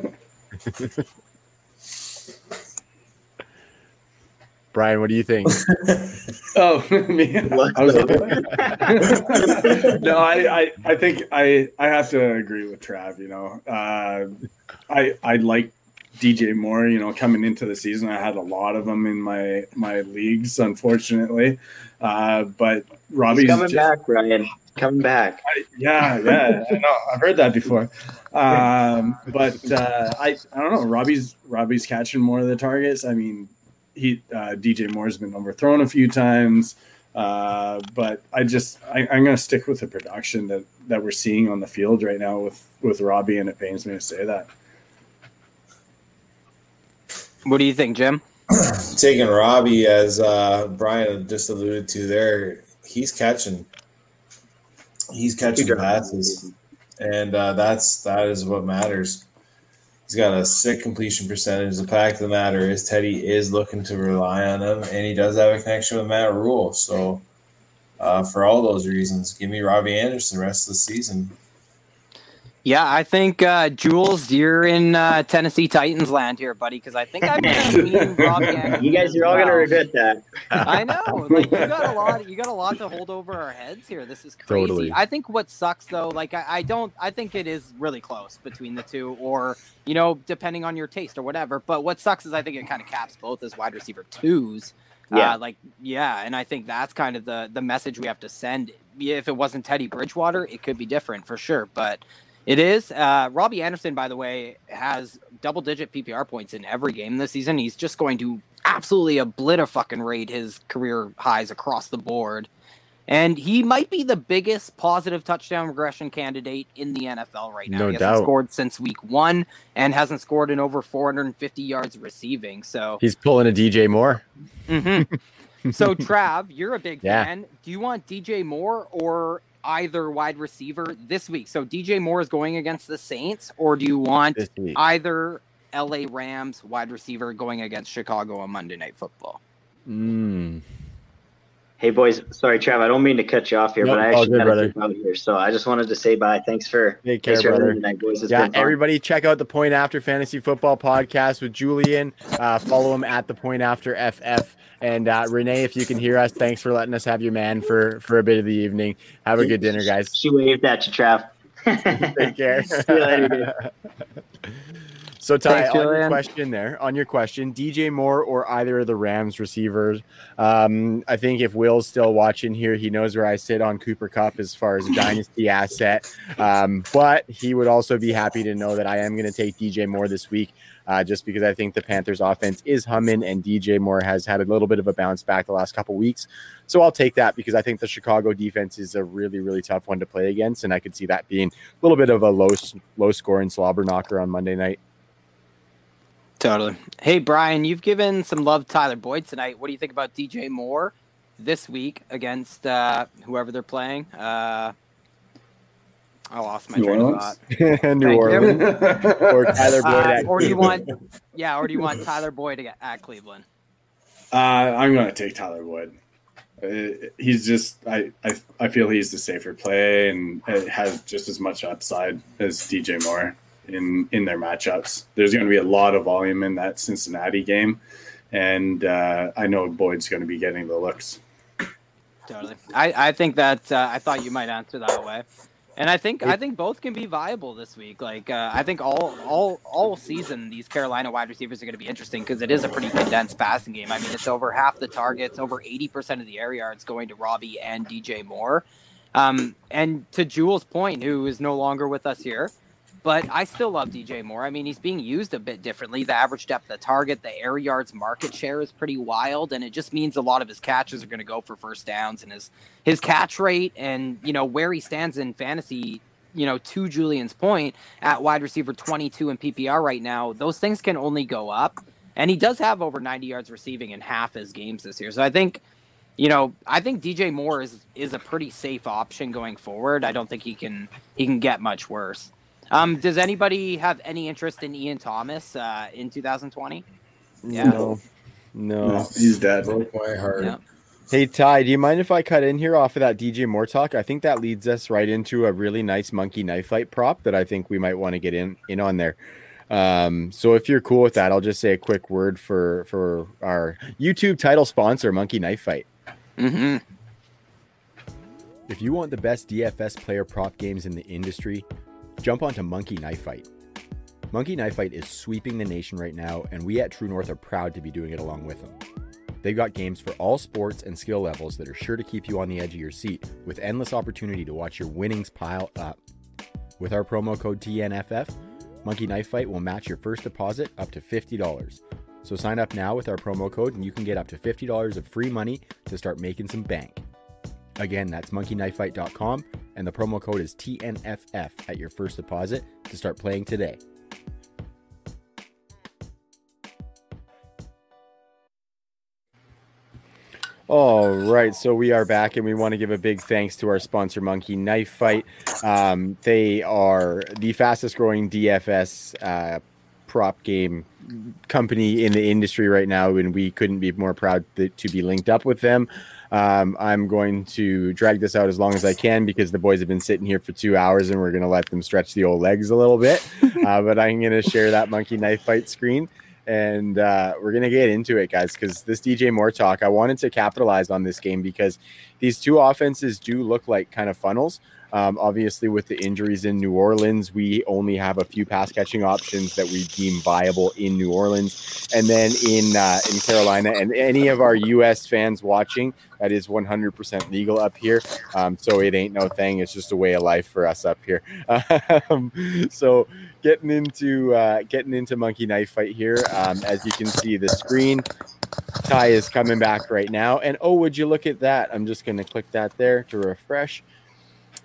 Brian, what do you think? [laughs] Oh, [laughs] me. I was [laughs] no, I, I, I think I, I have to agree with Trav. You know, uh, I, I like DJ Moore. You know, coming into the season, I had a lot of them in my my leagues, unfortunately. Uh, but Robbie's He's coming just- back, Brian. Coming back. yeah, yeah, I know. I've heard that before. Um, but uh, I, I don't know. Robbie's Robbie's catching more of the targets. I mean, he uh, DJ Moore's been overthrown a few times. Uh, but I just I, I'm going to stick with the production that that we're seeing on the field right now with with Robbie, and it pains me to say that. What do you think, Jim? [clears throat] taking Robbie as uh, Brian just alluded to there, he's catching, he's catching He passes, and uh, that's that is what matters. He's got a sick completion percentage. The fact of the matter is, Teddy is looking to rely on him, and he does have a connection with Matt Rhule. So, uh, for all those reasons, give me Robbie Anderson the rest of the season. Yeah, I think uh, Jules, you're in uh, Tennessee Titans land here, buddy, because I think I'm gonna lean [laughs] You guys as are all gonna regret that. I know. Like you got a lot. You got a lot to hold over our heads here. This is crazy. Totally. I think what sucks though, like I, I don't. I think it is really close between the two, or you know, depending on your taste or whatever. But what sucks is I think it kind of caps both as wide receiver twos. Yeah. Uh, like yeah, and I think that's kind of the the message we have to send. If it wasn't Teddy Bridgewater, it could be different for sure. But it is. Uh, Robbie Anderson, by the way, has double digit PPR points in every game this season. He's just going to absolutely obliterate fucking his career highs across the board. And he might be the biggest positive touchdown regression candidate in the NFL right now. No he hasn't doubt. scored since week one and hasn't scored in over 450 yards receiving. So, He's pulling a DJ Moore. Mhm. so [laughs] Trav, you're a big Yeah. fan. Do you want DJ Moore or either wide receiver this week? So DJ Moore is going against the Saints, or do you want either LA Rams wide receiver going against Chicago on Monday Night Football? Mm. Hey boys, sorry Trav, I don't mean to cut you off here, Nope, but I actually got brother. to out here. So I just wanted to say bye. Thanks for Take care, thanks for brother. tonight, boys. It's yeah, everybody check out the Point After Fantasy Football podcast with Julian. Uh, follow him at the Point After FF. And uh, Renee, if you can hear us, thanks for letting us have your man for for a bit of the evening. Have a good dinner, guys. She waved at you, Trav. [laughs] Take care. [laughs] See you later. [laughs] so Ty, Thanks, on your question there, on your question, DJ Moore or either of the Rams receivers. Um, I think if Will's still watching here, he knows where I sit on Cooper Kupp as far as a dynasty [laughs] asset. Um, but he would also be happy to know that I am going to take DJ Moore this week. Uh, just because I think the Panthers offense is humming and DJ Moore has had a little bit of a bounce back the last couple weeks. So I'll take that because I think the Chicago defense is a really, really tough one to play against. And I could see that being a little bit of a low, low scoring slobber knocker on Monday night. Totally. Hey Brian, you've given some love to Tyler Boyd tonight. What do you think about DJ Moore this week against uh, whoever they're playing? Uh, I lost my New train of Orleans? thought. [laughs] New Thank. Orleans [laughs] or Tyler Boyd Uh, or do you want, [laughs] yeah, or do you want Tyler Boyd at, at Cleveland? Uh, I'm going to take Tyler Boyd. Uh, he's just I, I I feel he's the safer play and it has just as much upside as DJ Moore in in their matchups. There's going to be a lot of volume in that Cincinnati game, and uh, I know Boyd's going to be getting the looks. Totally. I, I think that uh, I thought you might answer that way. And I think I think both can be viable this week. Like uh, I think all all all season these Carolina wide receivers are going to be interesting because it is a pretty condensed passing game. I mean, it's over half the targets, over eighty percent of the air yards going to Robbie and DJ Moore. Um, and to Jules' point, who is no longer with us here, but I still love DJ Moore. I mean, he's being used a bit differently. The average depth of target, the air yards market share is pretty wild, and it just means a lot of his catches are going to go for first downs, and his his catch rate and you know where he stands in fantasy. You know, to Julian's point, at wide receiver 22 in PPR right now, those things can only go up. And he does have over 90 yards receiving in half his games this year. So I think, you know, I think DJ Moore is is a pretty safe option going forward. I don't think he can he can get much worse. Um, does anybody have any interest in Ian Thomas uh, in 2020? Yeah. No. No. No, he's dead. Broke my heart. Yeah. Hey Ty, do you mind if I cut in here off of that DJ Moore talk? I think that leads us right into a really nice monkey knife fight prop that I think we might want to get in in on there. Um, so if you're cool with that, I'll just say a quick word for for our YouTube title sponsor, Monkey Knife Fight. Mm-hmm. If you want the best DFS player prop games in the industry, jump onto Monkey Knife Fight. Monkey Knife Fight is sweeping the nation right now, and we at True North are proud to be doing it along with them. They've got games for all sports and skill levels that are sure to keep you on the edge of your seat, with endless opportunity to watch your winnings pile up. With our promo code TNFF, Monkey Knife Fight will match your first deposit up to $50. So sign up now with our promo code and you can get up to $50 of free money to start making some bank. Again, that's monkeyknifefight.com and the promo code is TNFF at your first deposit to start playing today. All right, so we are back, and we want to give a big thanks to our sponsor, Monkey Knife Fight. Um, they are the fastest growing DFS uh, prop game company in the industry right now, and we couldn't be more proud to be linked up with them. Um, I'm going to drag this out as long as I can because the boys have been sitting here for two hours, and we're going to let them stretch the old legs a little bit. [laughs] uh, but I'm going to share that Monkey Knife Fight screen and uh, we're gonna get into it, guys. Because this DJ Moore talk, I wanted to capitalize on this game because these two offenses do look like kind of funnels. Um, obviously, with the injuries in New Orleans, we only have a few pass catching options that we deem viable in New Orleans, and then in uh, in Carolina. And any of our U.S. fans watching, that is 100% legal up here. Um, so it ain't no thing. It's just a way of life for us up here. [laughs] Um, so getting into uh, getting into monkey knife fight here. Um, as you can see, the screen Ty is coming back right now, and oh, would you look at that? I'm just going to click that there to refresh.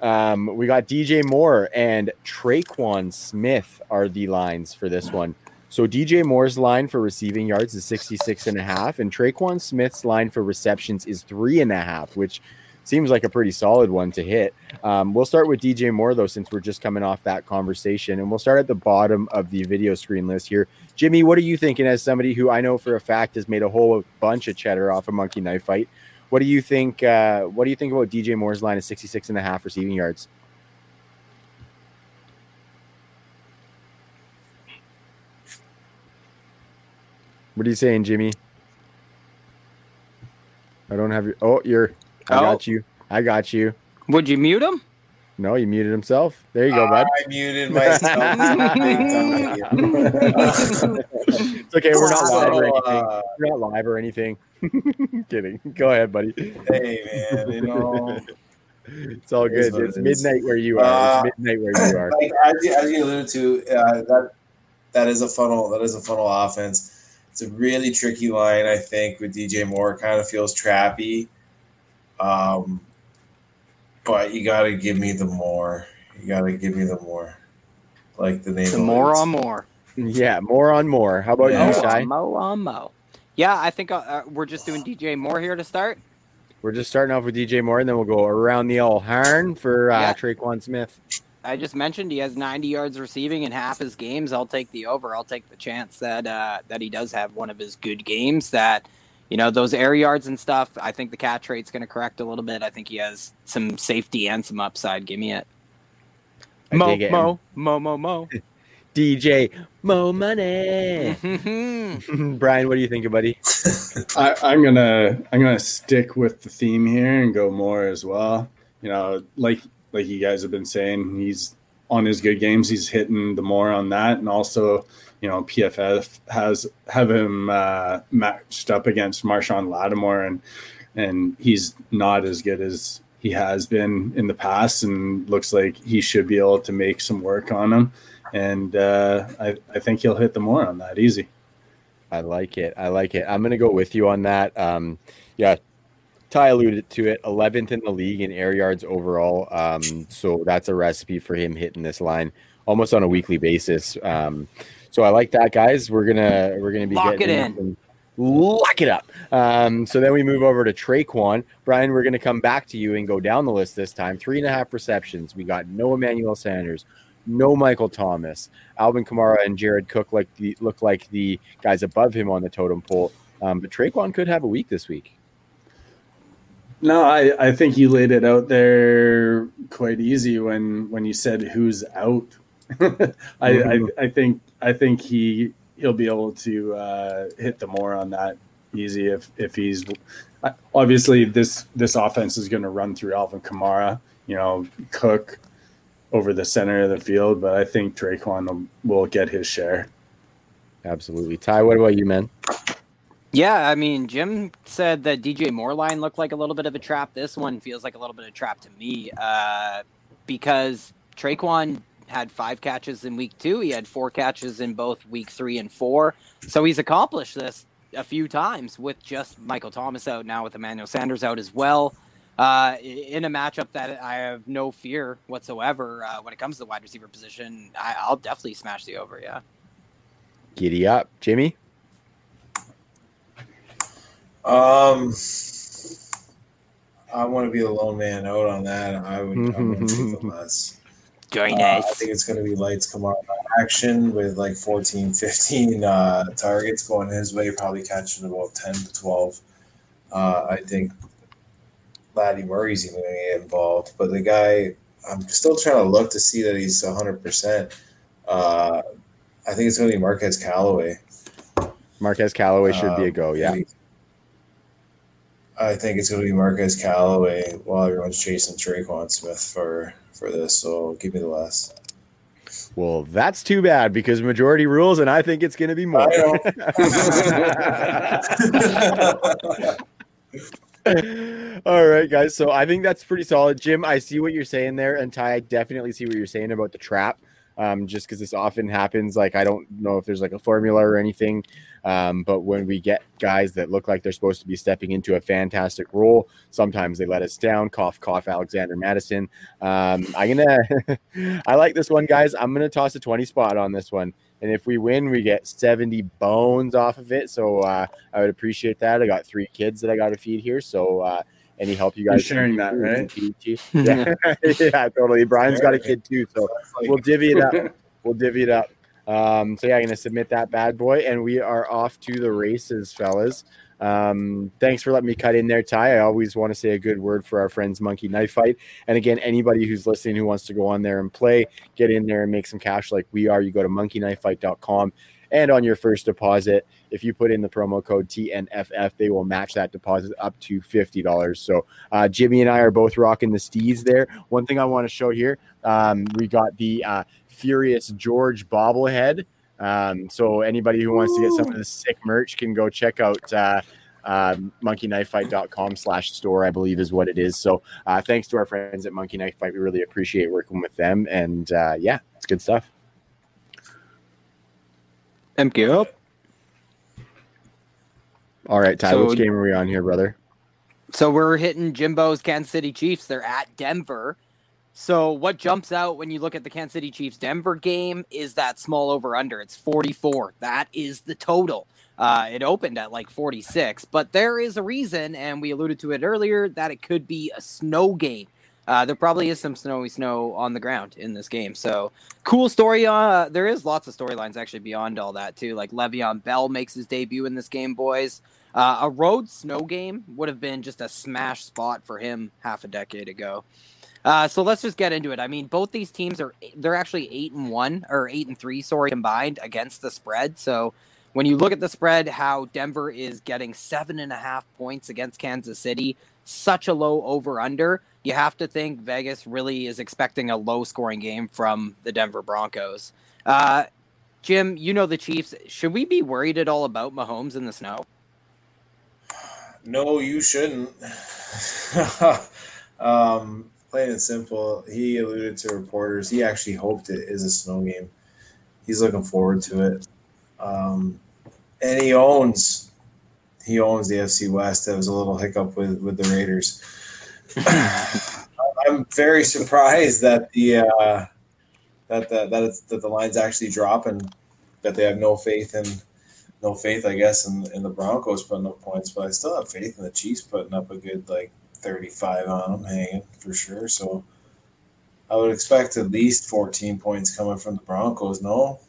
Um, we got DJ Moore and Tre'Quan Smith are the lines for this one. So DJ Moore's line for receiving yards is 66 and a half, and Tre'Quan Smith's line for receptions is three and a half, which seems like a pretty solid one to hit. Um, we'll start with DJ Moore though, since we're just coming off that conversation, and we'll start at the bottom of the video screen list here. Jimmy, what are you thinking as somebody who I know for a fact has made a whole bunch of cheddar off a monkey knife fight? What do you think? Uh, what do you think about DJ Moore's line of 66 and a half receiving yards? What are you saying, Jimmy? I don't have your. Oh, you're. I Oh. got you. I got you. Would you mute him? No, he muted himself. There you go, bud. I muted myself. [laughs] [laughs] It's okay. We're not live or anything. uh, We're not live or anything. Kidding. Go ahead, buddy. hey man, you know, It's all good. It's it is. midnight where you are. Uh, it's [laughs] midnight where you are. like as you, as you alluded to, uh, that that is a funnel. That is a funnel offense. It's a really tricky line. I think with DJ Moore, kind of feels trappy. Um, but you got to give me the more. You got to give me the more. Like the name. The more alludes. on more. Yeah, more on more. How about Yeah. you, Mo Shy? mo on mo. Yeah, I think uh, uh, we're just doing DJ Moore here to start. We're just starting off with DJ Moore, and then we'll go around the all horn for uh, Yeah. Tre'Quan Smith. I just mentioned he has 90 yards receiving in half his games. I'll take the over. I'll take the chance that uh, that he does have one of his good games. That you know those air yards and stuff. I think the catch rate's going to correct a little bit. I think he has some safety and some upside. Give me it. I Mo it. mo mo mo [laughs] mo. DJ Mo Money. [laughs] Brian, what do you think, buddy? [laughs] I, I'm gonna I'm gonna stick with the theme here and go more as well. You know, like like you guys have been saying, he's on his good games. He's hitting the more on that, and also, you know, PFF has have him uh, matched up against Marshon Lattimore, and and he's not as good as he has been in the past, and looks like he should be able to make some work on him. And uh, I, I think he'll hit the more on that easy. I like it. I like it. I'm to go with you on that. Um, yeah, Ty alluded to it. 11th in the league in air yards overall. Um, so that's a recipe for him hitting this line almost on a weekly basis. Um, so I like that, guys. We're gonna we're gonna be Lock getting it in. some- Lock it up. Um, so then we move over to Tre'Quan. Brian, we're going to come back to you and go down the list this time. Three and a half receptions. We got no Emmanuel Sanders, no Michael Thomas. Alvin Kamara and Jared Cook like the look like the guys above him on the totem pole. Um, but Tre'Quan could have a week this week. No, I, I think you laid it out there quite easy when when you said who's out. [laughs] I, I I think I think he he'll be able to uh, hit the more on that easy if if he's obviously this this offense is going to run through Alvin Kamara, you know, Cook, over the center of the field, but I think Tre'Quan will, will get his share. Absolutely. Ty, what about you, man? Yeah, I mean, Jim said that DJ Moreline looked like a little bit of a trap. This one feels like a little bit of a trap to me uh, because Tre'Quan had five catches in week two. He had four catches in both week three and four. So he's accomplished this a few times with just Michael Thomas out now with Emmanuel Sanders out as well. Uh, in a matchup that I have no fear whatsoever uh, when it comes to the wide receiver position, I, I'll definitely smash the over. Yeah. Giddy up, Jimmy. Um, I want to be the lone man out on that. I would, I would take the [laughs] less. Join Uh, us. I think it's going to be lights come on action with like 14, 15 uh, targets going his way, probably catching about 10 to 12. Uh, I think Laddie Murray's even going to get involved. But the guy, I'm still trying to look to see that he's 100%. Uh, I think it's going to be Marquez Callaway. Marquez Callaway should be a Um, go. Yeah. I think it's going to be Marquez Callaway while everyone's chasing Tre'Quan Smith for for this. So give me the less. Well, that's too bad because majority rules, and I think it's going to be more. [laughs] All right, guys. So I think that's pretty solid. Jim, I see what you're saying there. And Ty, I definitely see what you're saying about the trap. Um, just because this often happens. Like, I don't know if there's like a formula or anything. Um, but when we get guys that look like they're supposed to be stepping into a fantastic role, sometimes they let us down. Cough, cough, Alexander Mattison. Um, I'm gonna [laughs] I like this one, guys. I'm gonna toss a 20 spot on this one. And if we win, we get 70 bones off of it. So uh, I would appreciate that. I got three kids that I got to feed here. So uh, any help you You're guys sharing that, right? [laughs] Yeah, [laughs] yeah, totally. Brian's got a kid too, so we'll [laughs] divvy it up. We'll divvy it up. Um, so yeah, I'm gonna submit that bad boy, and we are off to the races, fellas. Um, thanks for letting me cut in there, Ty. I always want to say a good word for our friends Monkey Knife Fight. And again, anybody who's listening who wants to go on there and play, get in there and make some cash like we are. You go to monkeyknifefight.com and on your first deposit, if you put in the promo code TNFF, they will match that deposit up to $50. So uh, Jimmy and I are both rocking the stees there. One thing I want to show here, um, we got the uh, Furious George bobblehead. Um, so anybody who wants to get some of the sick merch can go check out uh, uh, monkeyknifefight.com slash store, I believe is what it is. So uh, thanks to our friends at Monkey Knife Fight. We really appreciate working with them. And uh, yeah, it's good stuff. MK. All right, Ty, So- which game are we on here, brother? So we're hitting Jimbo's Kansas City Chiefs. They're at Denver. So what jumps out when you look at the Kansas City Chiefs Denver game is that small over under. It's 44. That is the total. Uh, it opened at like 46, but there is a reason, and we alluded to it earlier, that it could be a snow game. Uh, there probably is some snowy snow on the ground in this game. So cool story. Uh, there is lots of storylines actually beyond all that too. Like Le'Veon Bell makes his debut in this game, boys. Uh, a road snow game would have been just a smash spot for him half a decade ago. Uh, so let's just get into it. I mean, both these teams are they're actually eight and one or eight and three, sorry, combined against the spread. So when you look at the spread, how Denver is getting seven and a half points against Kansas City, such a low over under, you have to think Vegas really is expecting a low scoring game from the Denver Broncos. Uh, Jim, you know the Chiefs. Should we be worried at all about Mahomes in the snow? No, you shouldn't. [laughs] um, plain and simple, he alluded to reporters. He actually hoped it is a snow game. He's looking forward to it. Um, and he owns he owns the FC West. That was a little hiccup with with the Raiders. [coughs] I'm very surprised that the uh, that the, that that the line's actually dropping. That they have no faith in no faith, I guess, in, in the Broncos putting up points, but I still have faith in the Chiefs putting up a good like 35 on them, hanging for sure. So I would expect at least 14 points coming from the Broncos. No,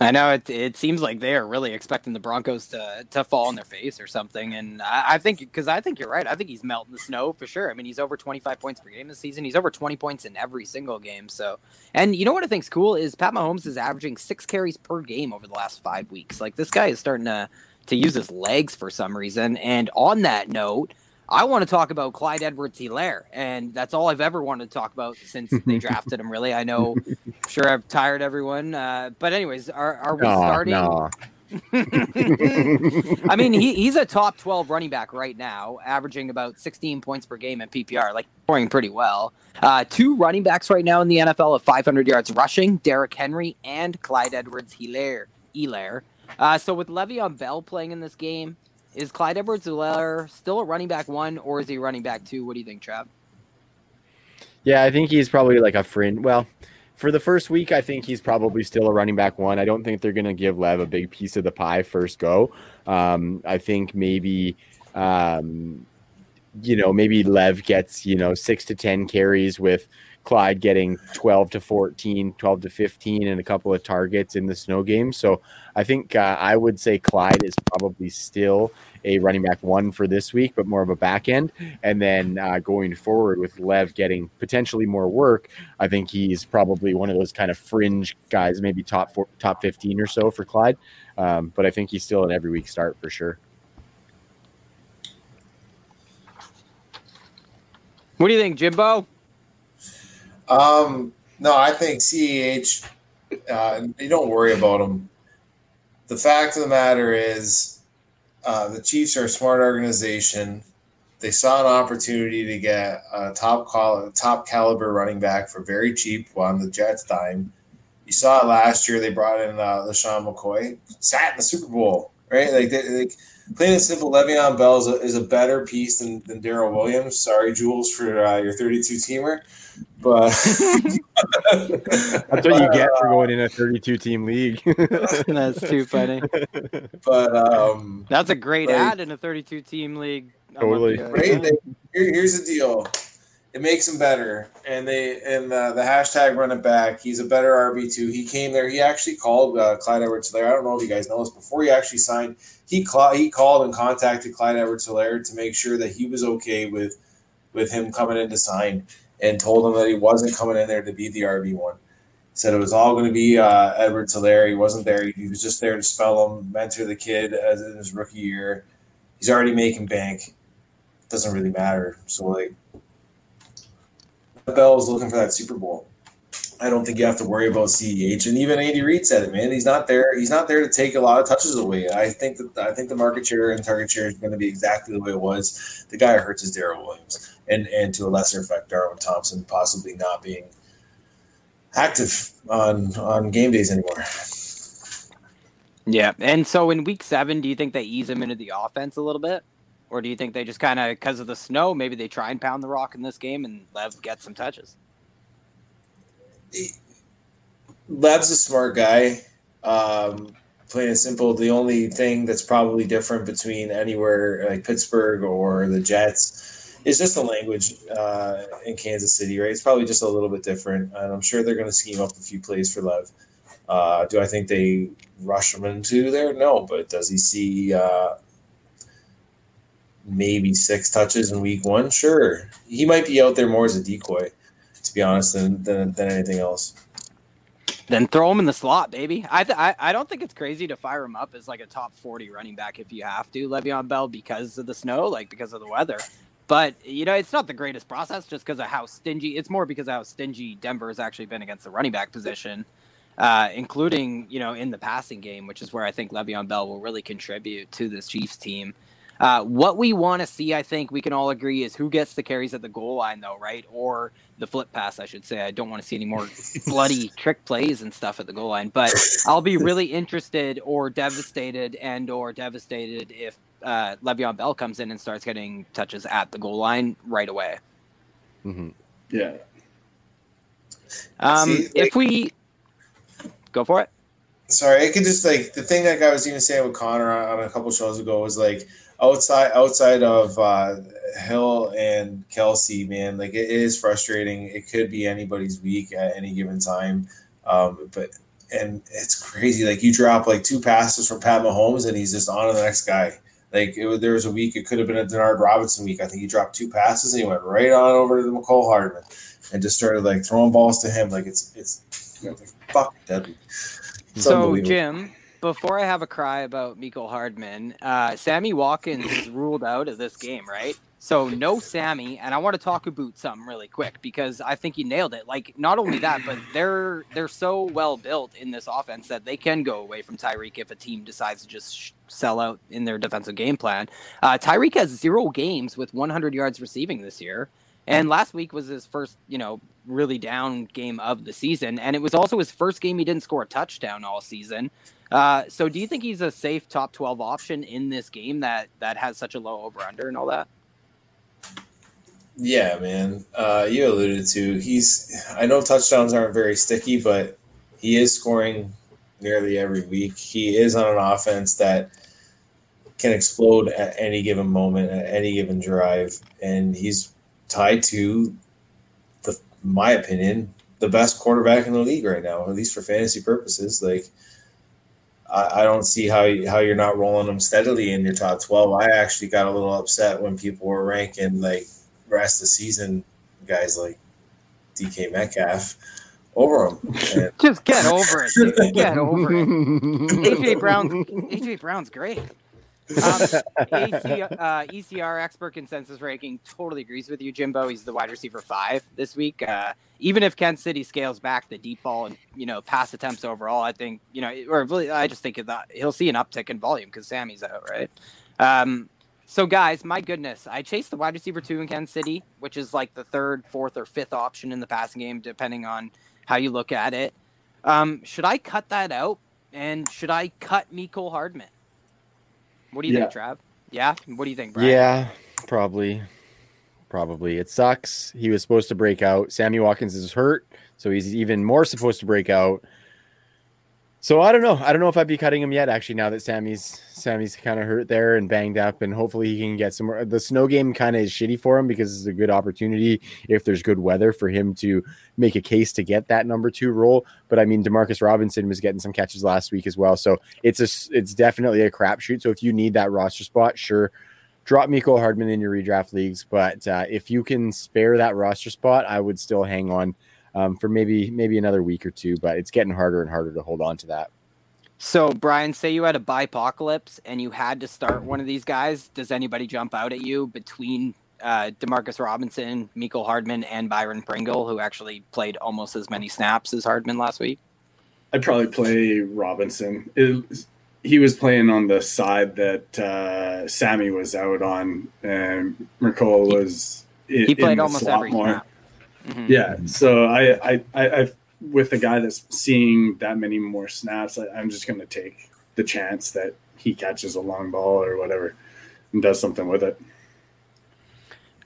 I know it. It seems like they are really expecting the Broncos to to fall on their face or something, and I, I think because I think you're right. I think he's melting the snow for sure. I mean, he's over 25 points per game this season. He's over 20 points in every single game. So, and you know what I think's cool is Pat Mahomes is averaging six carries per game over the last five weeks. Like this guy is starting to to use his legs for some reason. And on that note, I want to talk about Clyde Edwards-Helaire, and that's all I've ever wanted to talk about since they [laughs] drafted him. Really, I know, sure, I've tired everyone. Uh, but anyways, are, are we starting? [laughs] I mean, he, he's a top 12 running back right now, averaging about 16 points per game in PPR, like scoring pretty well. Uh, two running backs right now in the NFL of 500 yards rushing, Derrick Henry and Clyde Edwards Hilaire. Helaire. Uh, so with Le'Veon Bell playing in this game, is Clyde Edwards-Helaire still a running back one or is he running back two? What do you think, Trav? Yeah, I think he's probably like a friend. Well, for the first week, I think he's probably still a running back one. I don't think they're going to give Lev a big piece of the pie first go. Um, I think maybe, um, you know, maybe Lev gets, you know, six to 10 carries with Clyde getting 12 to 14, 12 to 15, and a couple of targets in the snow game. So I think uh, I would say Clyde is probably still a running back one for this week, but more of a back end. And then uh, going forward with Lev getting potentially more work, I think he's probably one of those kind of fringe guys, maybe top four, top 15 or so for Clyde. Um, but I think he's still an every week start for sure. What do you think, Jimbo? Um, no, I think CEH. Uh, you don't worry about him. The fact of the matter is, uh, the Chiefs are a smart organization. They saw an opportunity to get a top call, top caliber running back for very cheap on the Jets dime. You saw it last year. They brought in uh, LeSean McCoy, sat in the Super Bowl, right? Like, they, like plain and simple, Le'Veon Bell is a, is a better piece than, than Darrel Williams. Sorry, Jules, for uh, your 32 teamer. But [laughs] That's what you get for going in a 32 team league. [laughs] That's too funny. but um, That's a great Like- ad in a 32 team league. Totally. with you. right? They, here, here's the deal. It makes him better, and they and uh, the hashtag run it back. He's a better RB two. He came there. He actually called uh, Clyde Edwards-Helaire. I don't know if you guys know this. Before he actually signed, he cla- he called and contacted Clyde Edwards-Helaire to make sure that he was okay with with him coming in to sign, and told him that he wasn't coming in there to be the RB one. Said it was all going to be uh, Edwards-Helaire. He wasn't there. He was just there to spell him, mentor the kid as in his rookie year. He's already making bank doesn't really matter. So like Bell is looking for that Super Bowl. I don't think you have to worry about CEH. And even Andy Reid said it, man. He's not there. He's not there to take a lot of touches away. I think that I think the market share and target share is going to be exactly the way it was. The guy who hurts is Darrel Williams, and and to a lesser effect, Darwin Thompson possibly not being active on on game days anymore. Yeah. And so in week seven, do you think they ease him into the offense a little bit? Or do you think they just kind of, because of the snow, maybe they try and pound the rock in this game and Lev get some touches? Lev's a smart guy. Um, plain and simple. The only thing that's probably different between anywhere like Pittsburgh or the Jets is just the language uh, in Kansas City, right? It's probably just a little bit different, and I'm sure they're going to scheme up a few plays for Lev. Uh, do I think they rush him into there? No, but does he see uh, maybe six touches in week one? Sure, he might be out there more as a decoy, be honest, than than, than anything else. Then throw him in the slot, baby. I, th- I I don't think it's crazy to fire him up as like a top 40 running back if you have to, Le'Veon Bell, because of the snow, like because of the weather. But, you know, it's not the greatest process just because of how stingy, it's more because of how stingy Denver has actually been against the running back position. uh, including you know in the passing game, which is where I think Le'Veon Bell will really contribute to this Chiefs team. Uh, what we want to see, I think we can all agree, is who gets the carries at the goal line, though, right? Or the flip pass, I should say. I don't want to see any more bloody [laughs] trick plays and stuff at the goal line. But I'll be really interested or devastated and or devastated if uh, Le'Veon Bell comes in and starts getting touches at the goal line right away. Mhm. Yeah. Um, See, like- if we go for it. sorry, I could just like the thing like I was even saying with Conner on, on a couple shows ago was like outside outside of uh, Hill and Kelce, man, like it is frustrating. It could be anybody's week at any given time, um, but and it's crazy. Like you drop like two passes from Pat Mahomes and he's just on to the next guy. Like it, there was a week, it could have been a Denard Robinson week. I think he dropped two passes and he went right on over to the Mecole Hardman and just started like throwing balls to him. Like it's it's you know, fucking deadly. It's So. Jim, before I have a cry about Mecole Hardman, uh, Sammy Watkins is [laughs] ruled out of this game, right? So no Sammy, and I want to talk about something really quick because I think you nailed it. Like not only that, but [clears throat] they're they're so well built in this offense that they can go away from Tyreek if a team decides to just sell out in their defensive game plan. Uh, Tyreek has zero games with 100 yards receiving this year, and last week was his first, you know, really down game of the season, and it was also his first game he didn't score a touchdown all season. Uh, so do you think he's a safe top 12 option in this game that that has such a low over under and all that? Yeah, man. Uh, you alluded to he's. I know touchdowns aren't very sticky, but he is scoring nearly every week. He is on an offense that can explode at any given moment, at any given drive, and he's tied to the, my opinion, the best quarterback in the league right now, at least for fantasy purposes. Like, I, I don't see how you, how you're not rolling them steadily in your top twelve. I actually got a little upset when people were ranking like rest of the season guys like DK Metcalf over him. And [laughs] Just get over it. dude. Get over it. [laughs] AJ Brown. AJ Brown's great. Um, AC, [laughs] uh, ECR expert consensus ranking totally agrees with you, Jimbo. He's the wide receiver five this week. Uh, even if Kansas City scales back the deep ball and you know pass attempts overall, I think you know, or really, I just think that he'll see an uptick in volume because Sammy's out, right? Um, so guys, my goodness, I chased the wide receiver two in Kansas City, which is like the third, fourth, or fifth option in the passing game, depending on how you look at it. Um, should I cut that out? And should I cut Mecole Hardman? What do you Yeah. think, Trav? Yeah. What do you think, Brian? Yeah, probably. Probably. It sucks. He was supposed to break out. Sammy Watkins is hurt, so he's even more supposed to break out. So I don't know. I don't know if I'd be cutting him yet. Actually, now that Sammy's Sammy's kind of hurt there and banged up, and hopefully he can get some more. The snow game kind of is shitty for him because it's a good opportunity if there's good weather for him to make a case to get that number two role. But I mean, Demarcus Robinson was getting some catches last week as well, so it's a it's definitely a crapshoot. So if you need that roster spot, sure, drop Mecole Hardman in your redraft leagues. But uh, if you can spare that roster spot, I would still hang on um, for maybe maybe another week or two. But it's getting harder and harder to hold on to that. So, Brian, say you had a bipocalypse and you had to start one of these guys. Does anybody jump out at you between uh, Demarcus Robinson, Mecole Hardman, and Byron Pringle, who actually played almost as many snaps as Hardman last week? I'd probably play Robinson. It, he was playing on the side that uh, Sammy was out on, and Mecole was. in- He played the almost slot every more. snap. Mhm. Yeah, so I, I, I, I, with a guy that's seeing that many more snaps, I, I'm just going to take the chance that he catches a long ball or whatever and does something with it.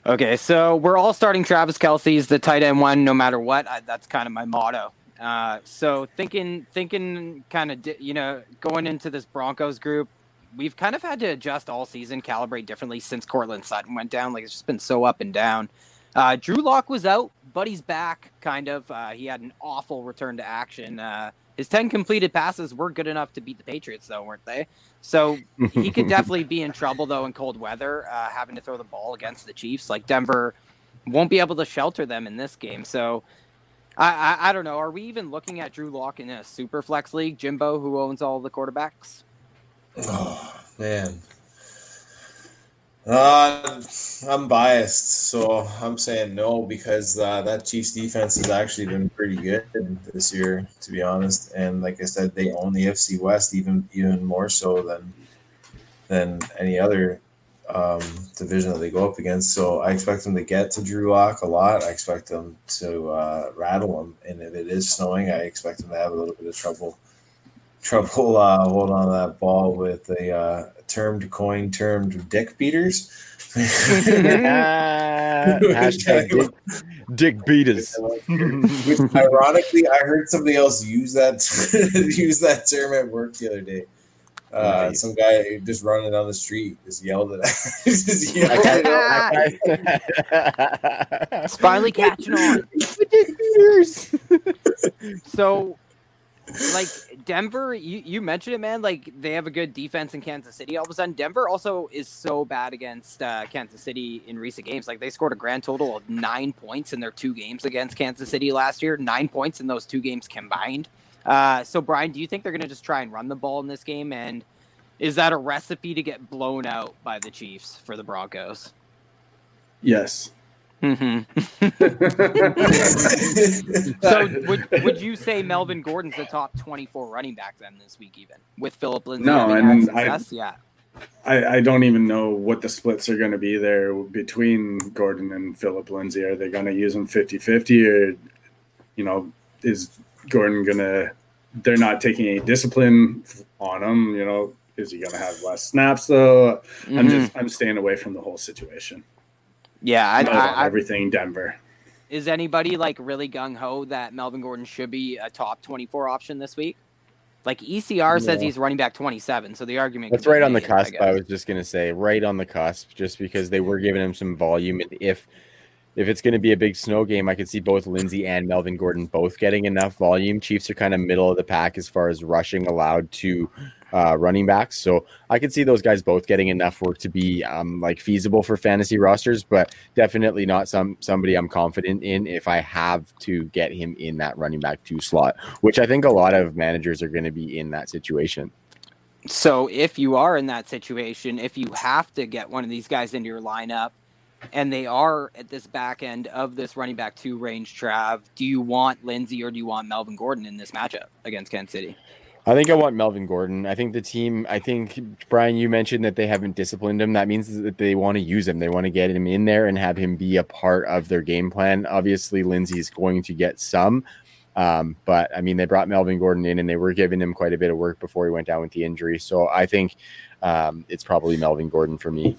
Okay, so we're all starting Travis Kelce's the tight end one, no matter what. I, that's kind of my motto. Uh, so thinking, thinking, kind of, di- you know, going into this Broncos group, we've kind of had to adjust all season, calibrate differently since Courtland Sutton went down. Like it's just been so up and down. Uh, Drew Lock was out, but he's back. Kind of. Uh, he had an awful return to action. Uh, his ten completed passes were good enough to beat the Patriots, though, weren't they? So he could [laughs] definitely be in trouble though in cold weather, uh, having to throw the ball against the Chiefs. Like Denver won't be able to shelter them in this game. So I, I, I don't know. Are we even looking at Drew Lock in a super flex league, Jimbo, who owns all the quarterbacks? Oh man. Uh, I'm biased, so I'm saying no because uh, that Chiefs defense has actually been pretty good this year, to be honest. And like I said, they own the FC West even even more so than than any other um, division that they go up against. So I expect them to get to Drew Lock a lot. I expect them to uh, rattle them, and if it is snowing, I expect them to have a little bit of trouble [laughs] trouble uh, holding on that ball with a uh, termed coin termed dick beaters. [laughs] Hashtag dick, dick beaters. [laughs] Which ironically, I heard somebody else use that [laughs] use that term at work the other day. Uh, Nice. Some guy just running down the street just yelled at just yelled at It's finally catching on. dick beaters. So, like Denver, you, you mentioned it, man. Like they have a good defense in Kansas City. All of a sudden, Denver also is so bad against uh, Kansas City in recent games. Like they scored a grand total of nine points in their two games against Kansas City last year. Nine points in those two games combined. Uh, so, Brian, do you think they're going to just try and run the ball in this game? And is that a recipe to get blown out by the Chiefs for the Broncos? Yes. Mm-hmm. [laughs] so would would you say Melvin Gordon's the top twenty four running back then this week even with Phillip Lindsay? No, and I- yeah. I, I don't even know what the splits are going to be there between Gordon and Phillip Lindsay. Are they going to use them 50 50 or, you know, is Gordon going to, they're not taking any discipline on him? You know, is he going to have less snaps though? I'm Mhm. just, I'm staying away from the whole situation. Yeah. I, I'm I, I, everything Denver. is anybody like really gung ho that Melvin Gordon should be a top twenty four option this week? Like ECR says he's running back twenty seven, so the argument That's right on the made, I cusp. I, was just gonna say, right on the cusp, just because they were giving him some volume. If if it's gonna be a big snow game, I could see both Lindsay and Melvin Gordon both getting enough volume. Chiefs are kind of middle of the pack as far as rushing allowed to uh, running backs, so I could see those guys both getting enough work to be um, like feasible for fantasy rosters, but definitely not some somebody I'm confident in if I have to get him in that running back two slot, which I think a lot of managers are going to be in that situation. So if you are in that situation, if you have to get one of these guys into your lineup and they are at this back end of this running back two range Trav, do you want Lindsay or do you want Melvin Gordon in this matchup against Kansas City? I think I want Melvin Gordon. I think the team, I think, Brian, you mentioned that they haven't disciplined him. That means that they want to use him. They want to get him in there and have him be a part of their game plan. Obviously, Lindsay's going to get some. Um, but I mean, they brought Melvin Gordon in and they were giving him quite a bit of work before he went down with the injury. So I think um, it's probably Melvin Gordon for me.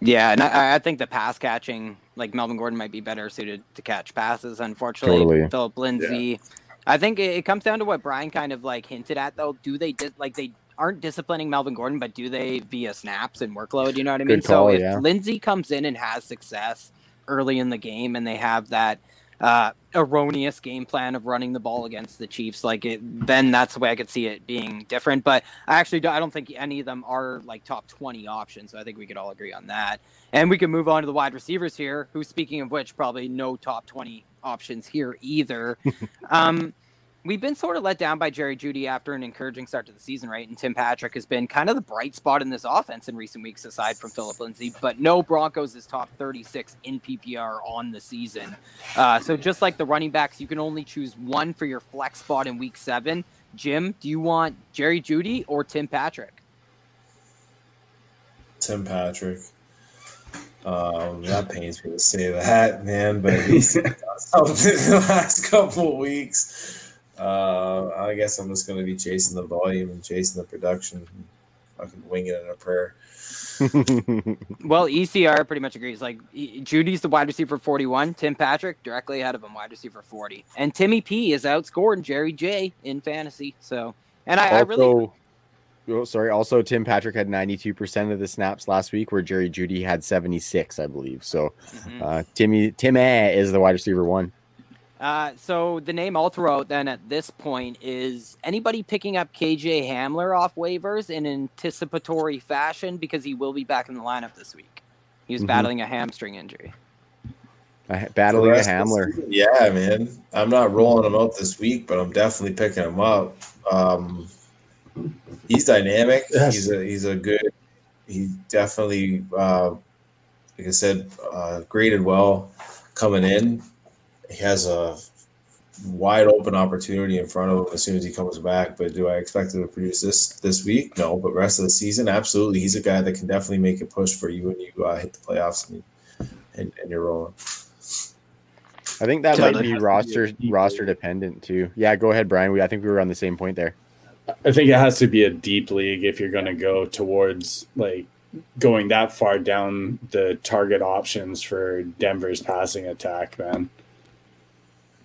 Yeah, and I, I think the pass catching, like Melvin Gordon, might be better suited to catch passes. Unfortunately, Totally. Phillip Lindsay. I think it, it comes down to what Brian kind of like hinted at, though. Do they dis- like they aren't disciplining Melvin Gordon, but do they via snaps and workload? You know what I mean? Good so if yeah. Lindsay comes in and has success early in the game, and they have that uh, erroneous game plan of running the ball against the Chiefs, like it, then that's the way I could see it being different. But I actually, do, I don't think any of them are like top twenty options. So I think we could all agree on that. And we can move on to the wide receivers here, who, speaking of which, probably no top 20 options here either. [laughs] um, we've been sort of let down by Jerry Jeudy after an encouraging start to the season, right? And Tim Patrick has been kind of the bright spot in this offense in recent weeks, aside from Phillip Lindsay. But no Broncos is top 36 in PPR on the season. Uh, so just like the running backs, you can only choose one for your flex spot in week seven. Jim, do you want Jerry Jeudy or Tim Patrick? Tim Patrick. Um, that pains me to say that, man, but he's [laughs] done something in the last couple of weeks. Uh, I guess I'm just going to be chasing the volume and chasing the production, fucking winging it in a prayer. [laughs] Well, ECR pretty much agrees. Like E- Jeudy's the wide receiver 41, Tim Patrick directly ahead of him, wide receiver 40, and Timmy P is outscoring Jerry J in fantasy. So, and I, I really oh, sorry. Also, Tim Patrick had 92% of the snaps last week, where Jerry Jeudy had 76, I believe. So, Mhm. uh, Timmy Tim A is the wide receiver one. Uh, so the name I'll throw out then at this point is anybody picking up KJ Hamler off waivers in anticipatory fashion because he will be back in the lineup this week. He was Mhm. battling a hamstring injury. For battling the a rest of Hamler. Yeah, man. I'm not rolling him out this week, but I'm definitely picking him up. Um, he's dynamic. Yes. He's a he's a good. He definitely, uh, like I said, uh, graded well coming in. He has a wide open opportunity in front of him as soon as he comes back. But do I expect him to produce this this week? No. But rest of the season, absolutely. He's a guy that can definitely make a push for you when you uh, hit the playoffs and, and, and you're rolling. I think that Yeah, might that be has to be roster roster dependent too. Yeah, go ahead, Brian. We, I think we were on the same point there. I think it has to be a deep league if you're going to go towards like going that far down the target options for Denver's passing attack, man.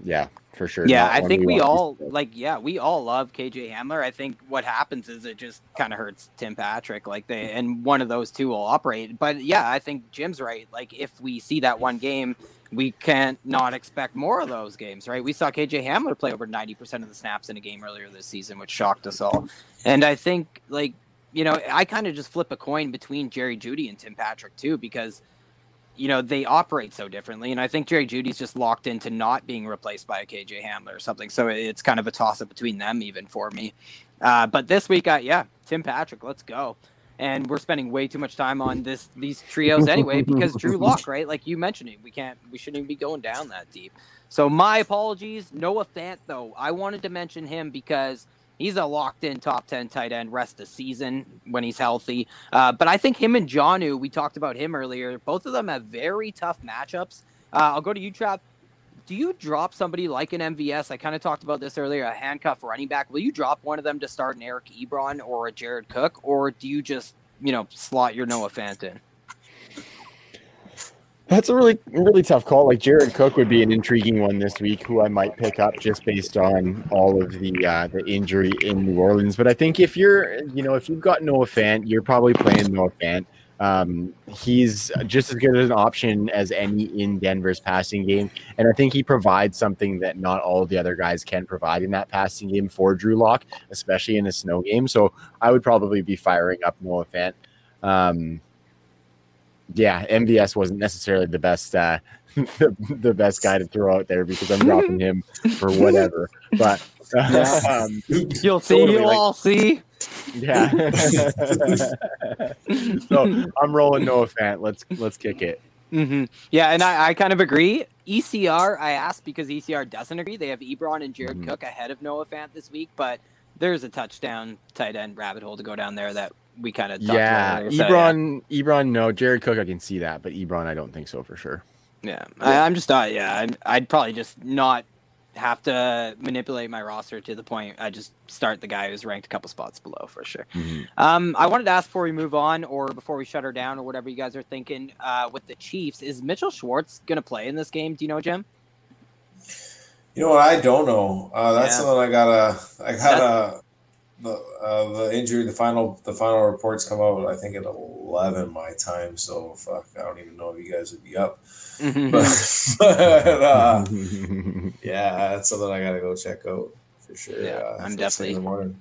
Yeah, for sure. Yeah, I think we all like. Yeah, we all love KJ Hamler. I think what happens is it just kind of hurts Tim Patrick. Like they and one of those two will operate. But yeah, I think Jim's right. Like if we see that one game, we can't not expect more of those games, right? We saw KJ Hamler play over ninety percent of the snaps in a game earlier this season, which shocked us all. And I think like you know, I kind of just flip a coin between Jerry Jeudy and Tim Patrick too, because you know they operate so differently and i think jerry jeudy's just locked into not being replaced by a kj hamler or something so it's kind of a toss up between them even for me uh, but this week uh, yeah tim patrick let's go And we're spending way too much time on this these trios anyway because [laughs] Drew Lock, right? Like you mentioned it, we can't we shouldn't even be going down that deep. So my apologies. Noah Fant though, I wanted to mention him because he's a locked in top 10 tight end rest of the season when he's healthy. Uh, but I think him and Jonnu, we talked about him earlier, both of them have very tough matchups. Uh, I'll go to you, Trav. Do you drop somebody like an MVS? I kind of talked about this earlier, a handcuff running back. Will you drop one of them to start an Eric Ebron or a Jared Cook? Or do you just, you know, slot your Noah Fant in? That's a really really tough call. Like Jared Cook would be an intriguing one this week, who I might pick up just based on all of the uh, the injury in New Orleans. But I think if you're you know if you've got Noah Fant, you're probably playing Noah Fant. Um, he's just as good as an option as any in Denver's passing game, and I think he provides something that not all the other guys can provide in that passing game for Drew Lock, especially in a snow game. So I would probably be firing up Noah Fant. Um, yeah, MVS wasn't necessarily the best uh, [laughs] the, the best guy to throw out there because I'm dropping him for whatever. But um, you'll see, totally you'll like, all see. Yeah. [laughs] so I'm rolling Noah Fant. Let's let's kick it. Mm-hmm. Yeah, and I, I kind of agree. ECR, I asked because ECR doesn't agree. They have Ebron and Jared mm-hmm. Cook ahead of Noah Fant this week, but there's a touchdown tight end rabbit hole to go down there that we kind of yeah. Ebron, yeah. Ebron, no. Jared Cook, I can see that, but Ebron, I don't think so for sure. Yeah, I, am just not. Yeah, I'd, I'd probably just not have to manipulate my roster to the point I just start the guy who's ranked a couple spots below for sure. Mm-hmm. Um, I wanted to ask before we move on, or before we shut her down, or whatever you guys are thinking uh, with the Chiefs. Is Mitchell Schwartz going to play in this game? Do you know, Jim? You know what? I don't know. Uh, that's yeah. something I gotta. I gotta the uh, the injury, the final the final reports come out. I think at eleven my time. So fuck, I don't even know if you guys would be up. Mm-hmm. but, [laughs] but uh, [laughs] yeah, that's something I gotta go check out for sure. Yeah, uh, I'm definitely morning.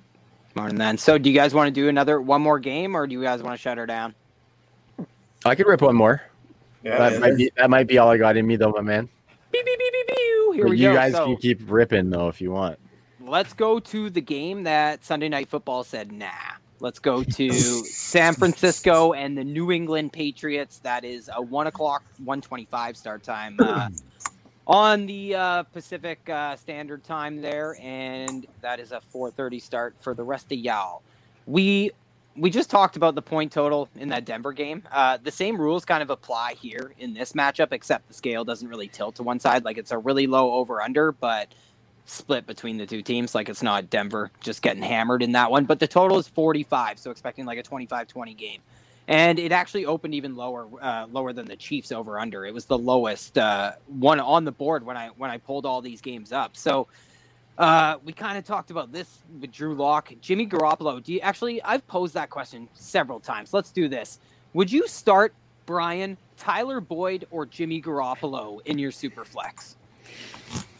Morning then. So, do you guys want to do another one more game, or do you guys want to shut her down? I could rip one more. Yeah, that might be that might be all I got in me though, my man. Beep, beep, beep, beep, beep. Here but we you go. guys so, can keep ripping though if you want let's go to the game that Sunday Night Football said, nah. Let's go to San Francisco and the New England Patriots. That is a one o'clock, one twenty-five start time uh, [clears throat] on the uh, Pacific uh, Standard Time there, and that is a four thirty start for the rest of y'all. We we just talked about the point total in that Denver game. Uh, the same rules kind of apply here in this matchup, except the scale doesn't really tilt to one side. Like it's a really low over under, but split between the two teams. Like it's not Denver just getting hammered in that one, but the total is 45, so expecting like a 25-20 game. And it actually opened even lower, uh, lower than the Chiefs over under. It was the lowest uh, one on the board when I when I pulled all these games up. So uh, we kind of talked about this with Drew Lock, Jimmy Garoppolo. Do you actually? I've posed that question several times. Let's do this. Would you start Brian, Tyler Boyd, or Jimmy Garoppolo in your super flex?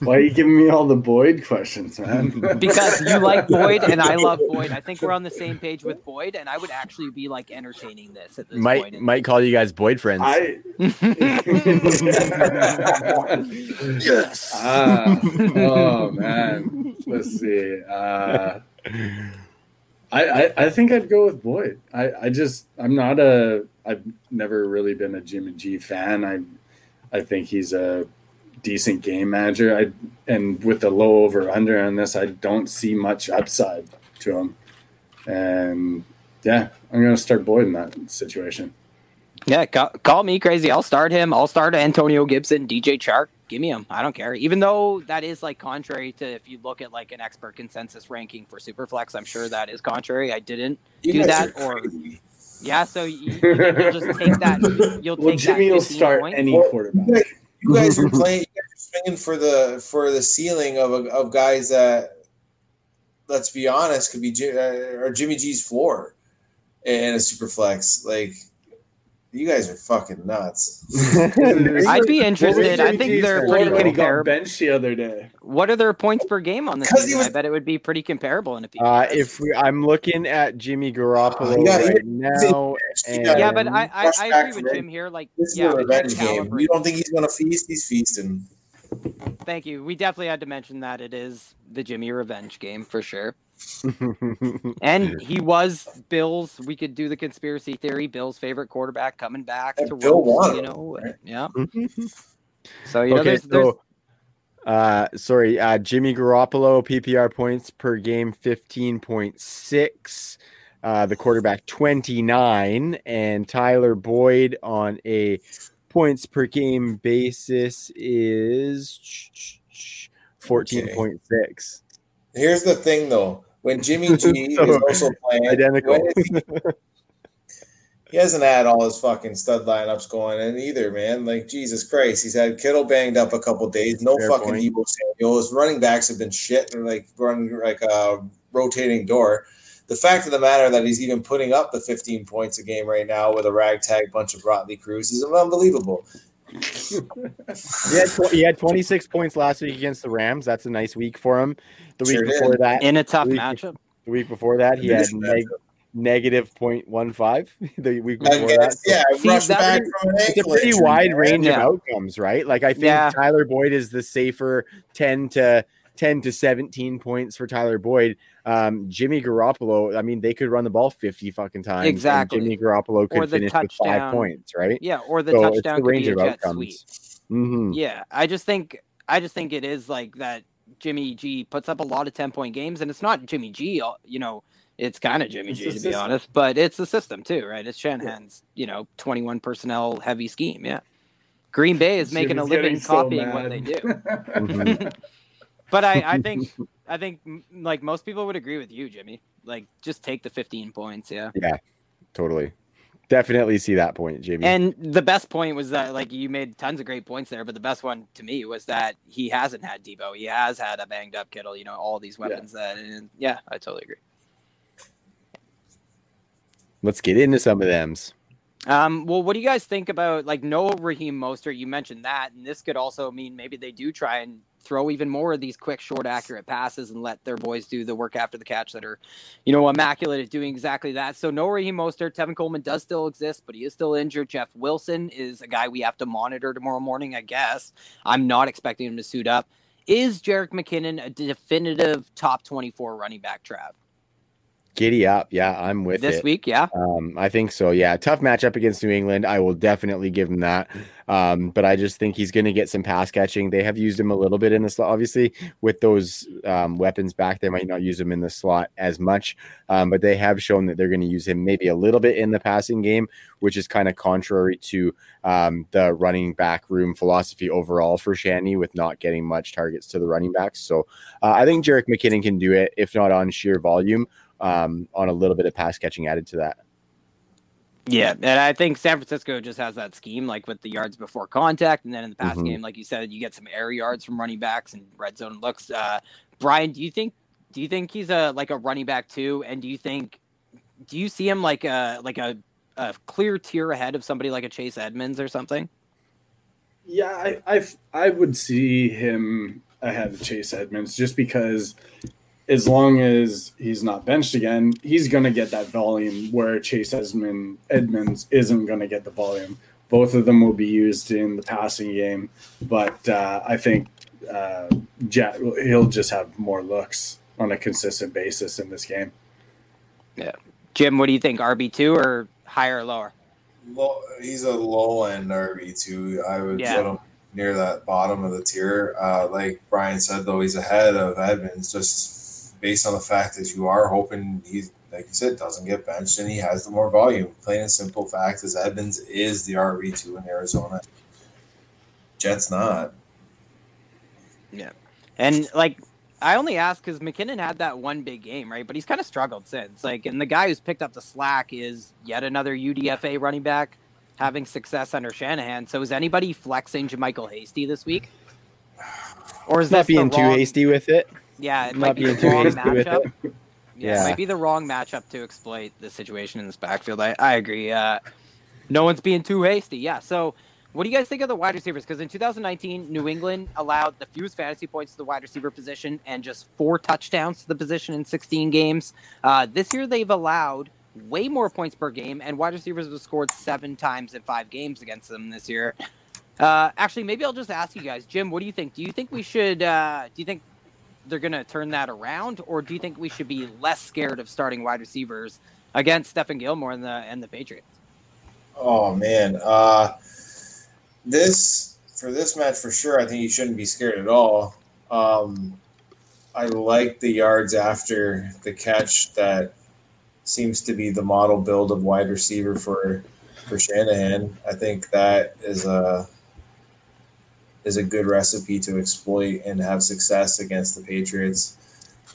Why are you giving me all the Boyd questions, man? [laughs] because you like Boyd and I love Boyd. I think we're on the [laughs] same page with Boyd, and I would actually be like entertaining this at this might, point. Might call you guys Boyd friends. I... [laughs] yes. Uh, oh man. Let's see. Uh, I, I, I think I'd go with Boyd. I, I just I'm not a I've never really been a Jimmy G fan. I I think he's a decent game manager. I and with the low over under on this, I don't see much upside to him. And yeah, I'm gonna start Boyd in that situation. Yeah, call, call, me crazy. I'll start him. I'll start Antonio Gibson, DJ Chark. Give me him. I don't care. Even though that is like contrary to if you look at like an expert consensus ranking for Superflex, I'm sure that is contrary. I didn't you do that or yeah. So you, will just take that. [laughs] You'll well, take Jimmy will start points. any quarterback. You guys are [laughs] playing. You guys are swinging for the for the ceiling of of guys that, let's be honest, could be uh, or Jimmy G's floor in a super flex. Like you guys are fucking nuts. [laughs] I'd be interested. I think they're pretty comparable. Bench the other day. What are their points per game on this? Was, I bet it would be pretty comparable in a uh, If we, I'm looking at Jimmy Garoppolo uh, yeah, right now, yeah, but I, I, I agree with Jim here. Like, this yeah, is a revenge game. You don't think he's going to feast? He's feasting. Thank you. We definitely had to mention that it is the Jimmy revenge game for sure. And he was Bill's. We could do the conspiracy theory. Bill's favorite quarterback coming back And to Bill roast, won you know. right? Yeah. So you know, okay, there's, there's so uh sorry, uh Jimmy Garoppolo PPR points per game 15.6. Uh the quarterback 29 and Tyler Boyd on a points per game basis is 14.6. Here's the thing, though. When Jimmy [laughs] G So is also playing, Identical. he, [laughs] he hasn't had all his fucking stud lineups going in either, man. Like Jesus Christ, he's had Kittle banged up a couple days. No Fair fucking point. Deebo Samuel. His running backs have been shit They're like running like a rotating door. The fact of the matter that he's even putting up the 15 points a game right now with a ragtag bunch of Brotley Crews is unbelievable. He had, tw- he had 26 points last week against the Rams. That's a nice week for him. The week Sure did. before that, in a tough we- matchup. the week before that, he had Division neg- negative 0.15. [laughs] The week I before that. guess, So yeah, See, rushed back from it's a pretty wide man. range of outcomes, right? Like I think Yeah. Tyler Boyd is the safer 10 to 10 to 17 points for Tyler Boyd. Um, Jimmy Garoppolo, I mean, they could run the ball 50 fucking times. Exactly. Jimmy Garoppolo could Or the finish with five touchdown. points, right? Yeah, or the So touchdown the could range be a of jet outcomes. sweep. hmm Yeah, I just think I just think it is like that. Jimmy G puts up a lot of ten point games, and it's not Jimmy G. uh, You know, it's kind of Jimmy It's G to be honest, but it's the system too, right? It's Shanahan's you know twenty one personnel heavy scheme. Yeah, Green Bay is making a living getting so copying what they do. [laughs] [laughs] Mhm. But I, I think [laughs] I think like most people would agree with you, Jimmy. Like just take the fifteen points. Yeah. Yeah. Totally. Definitely see that point, Jimmy. And the best point was that, like, you made tons of great points there, but the best one to me was that he hasn't had Deebo. He has had a banged up Kittle, you know, all these weapons that, and yeah, I totally agree. Let's get into some of them's. Um, well, what do you guys think about, like, no Raheem Mostert? You mentioned that, and this could also mean maybe they do try and throw even more of these quick, short, accurate passes and let their boys do the work after the catch that are, you know, immaculate at doing exactly that. So no Raheem Mostert. Tevin Coleman does still exist, but he is still injured. Jeff Wilson is a guy we have to monitor tomorrow morning, I guess. I'm not expecting him to suit up. Is Jerick McKinnon a definitive top 24 running back, Trav? Giddy up. Yeah, I'm with This it. week, yeah. Um, I think so. Yeah, tough matchup against New England. I will definitely give him that. Um, but I just think he's going to get some pass catching. They have used him a little bit in the slot, obviously, with those um, weapons back. They might not use him in the slot as much, um, but they have shown that they're going to use him maybe a little bit in the passing game, which is kind of contrary to um, the running back room philosophy overall for Shanny with not getting much targets to the running backs. So uh, I think Jerick McKinnon can do it, if not on sheer volume, um, on a little bit of pass catching added to that. Yeah, and I think San Francisco just has that scheme, like with the yards before contact, and then in the pass Mhm. game, like you said, you get some air yards from running backs and red zone looks. Uh, Brian, do you think do you think he's a like a running back too? And do you think do you see him like a like a, a clear tier ahead of somebody like a Chase Edmonds or something? Yeah, I, I I would see him ahead of Chase Edmonds just because as long as he's not benched again, he's going to get that volume where Chase Edmond, Edmonds isn't going to get the volume. Both of them will be used in the passing game, but uh, I think uh, Jet, he'll just have more looks on a consistent basis in this game. Yeah. Jim, what do you think? RB two or higher or lower? Low, he's a low end RB two. I would Yeah. put him near that bottom of the tier. Uh, like Brian said, though, he's ahead of Edmonds just based on the fact that you are hoping he's like you said doesn't get benched and he has the more volume. Plain and simple fact is Edmonds is the RB two in Arizona. Jets not. Yeah, and like, I only ask because McKinnon had that one big game, right? But he's kind of struggled since. Like, and the guy who's picked up the slack is yet another UDFA running back having success under Shanahan. So is anybody flexing JaMycal Hasty this week? Or is that this the being too hasty with it. Yeah, it might be the wrong matchup. Yeah, it Yeah. might be the wrong matchup to exploit the situation in this backfield. I, I agree. Uh, no one's being too hasty. Yeah. So, what do you guys think of the wide receivers? Because in 2019, New England allowed the fewest fantasy points to the wide receiver position and just four touchdowns to the position in 16 games. Uh, this year, they've allowed way more points per game, and wide receivers have scored seven times in five games against them this year. Uh, actually, maybe I'll just ask you guys, Jim. What do you think? Do you think we should? Uh, do you think they're going to turn that around, or do you think we should be less scared of starting wide receivers against Stephon Gilmore and the and the Patriots? Oh man, uh, this for this match for sure. I think you shouldn't be scared at all. Um, I like the yards after the catch that seems to be the model build of wide receiver for for Shanahan. I think that is a is a good recipe to exploit and have success against the Patriots.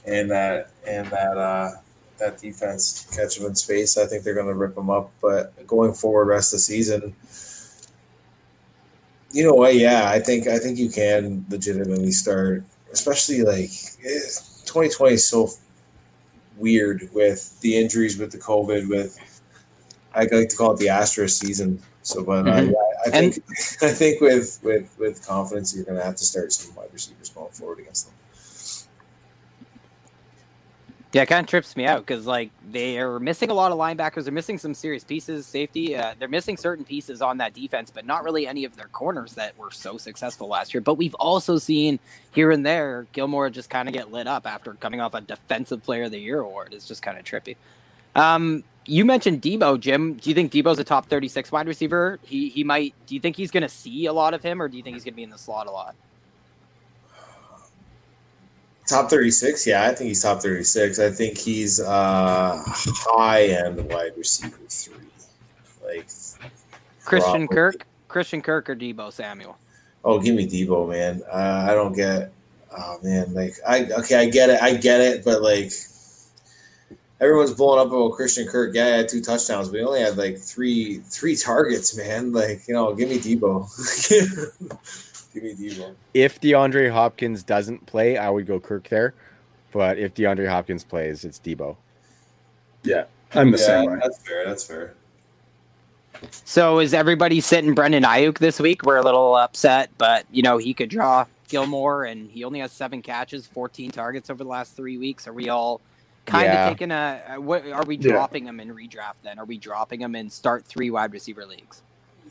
And that and that uh, that defense catch them in space. I think they're going to rip them up. But going forward, rest of the season, you know what? Yeah, I think I think you can legitimately start, especially like 2020 eh, is so weird with the injuries, with the COVID, with I like to call it the asterisk season. So, but mm-hmm. yeah, I think and, [laughs] I think with with with confidence, you're going to have to start some wide receivers going forward against them. Yeah, it kind of trips me out because like they are missing a lot of linebackers. They're missing some serious pieces, safety. Uh, they're missing certain pieces on that defense, but not really any of their corners that were so successful last year. But we've also seen here and there Gilmore just kind of get lit up after coming off a Defensive Player of the Year award. It's just kind of trippy. Um, you mentioned Deebo, Jim. Do you think Deebo's a top 36 wide receiver? He he might. Do you think he's going to see a lot of him, or do you think he's going to be in the slot a lot? Top 36, yeah, I think he's top 36. I think he's uh high end wide receiver three. Like Christian probably. Kirk, Christian Kirk or Deebo Samuel. Oh, give me Deebo, man. Uh, I don't get oh man, like I okay, I get it, I get it, but like everyone's blowing up about Christian Kirk. Yeah, he had two touchdowns, We only had like three three targets, man. Like, you know, give me Deebo. [laughs] Give me Deebo. If DeAndre Hopkins doesn't play, I would go Kirk there. But if DeAndre Hopkins plays, it's Deebo. Yeah, I'm the yeah, same way. That's fair. That's fair. So is everybody sitting Brandon Aiyuk this week? We're a little upset, but you know he could draw Gilmore, and he only has seven catches, 14 targets over the last three weeks. Are we all kind yeah. of taking a? What are we dropping yeah. him in redraft? Then are we dropping him in start three wide receiver leagues?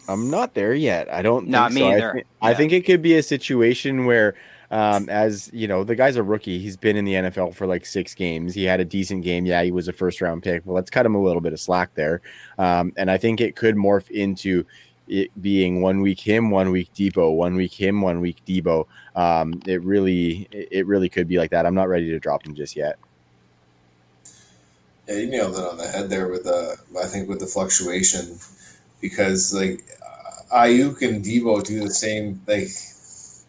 I'm not there yet. I don't. Not me so. either. I, th- yeah. I, think it could be a situation where, um, as you know, the guy's a rookie. He's been in the NFL for like six games. He had a decent game. Yeah, he was a first round pick. Well, let's cut him a little bit of slack there. Um, and I think it could morph into it being one week him, one week Deebo, one week him, one week Deebo. Um, it really, it really could be like that. I'm not ready to drop him just yet. Yeah, you nailed it on the head there with the. I think with the fluctuation because like Aiyuk and Deebo do the same like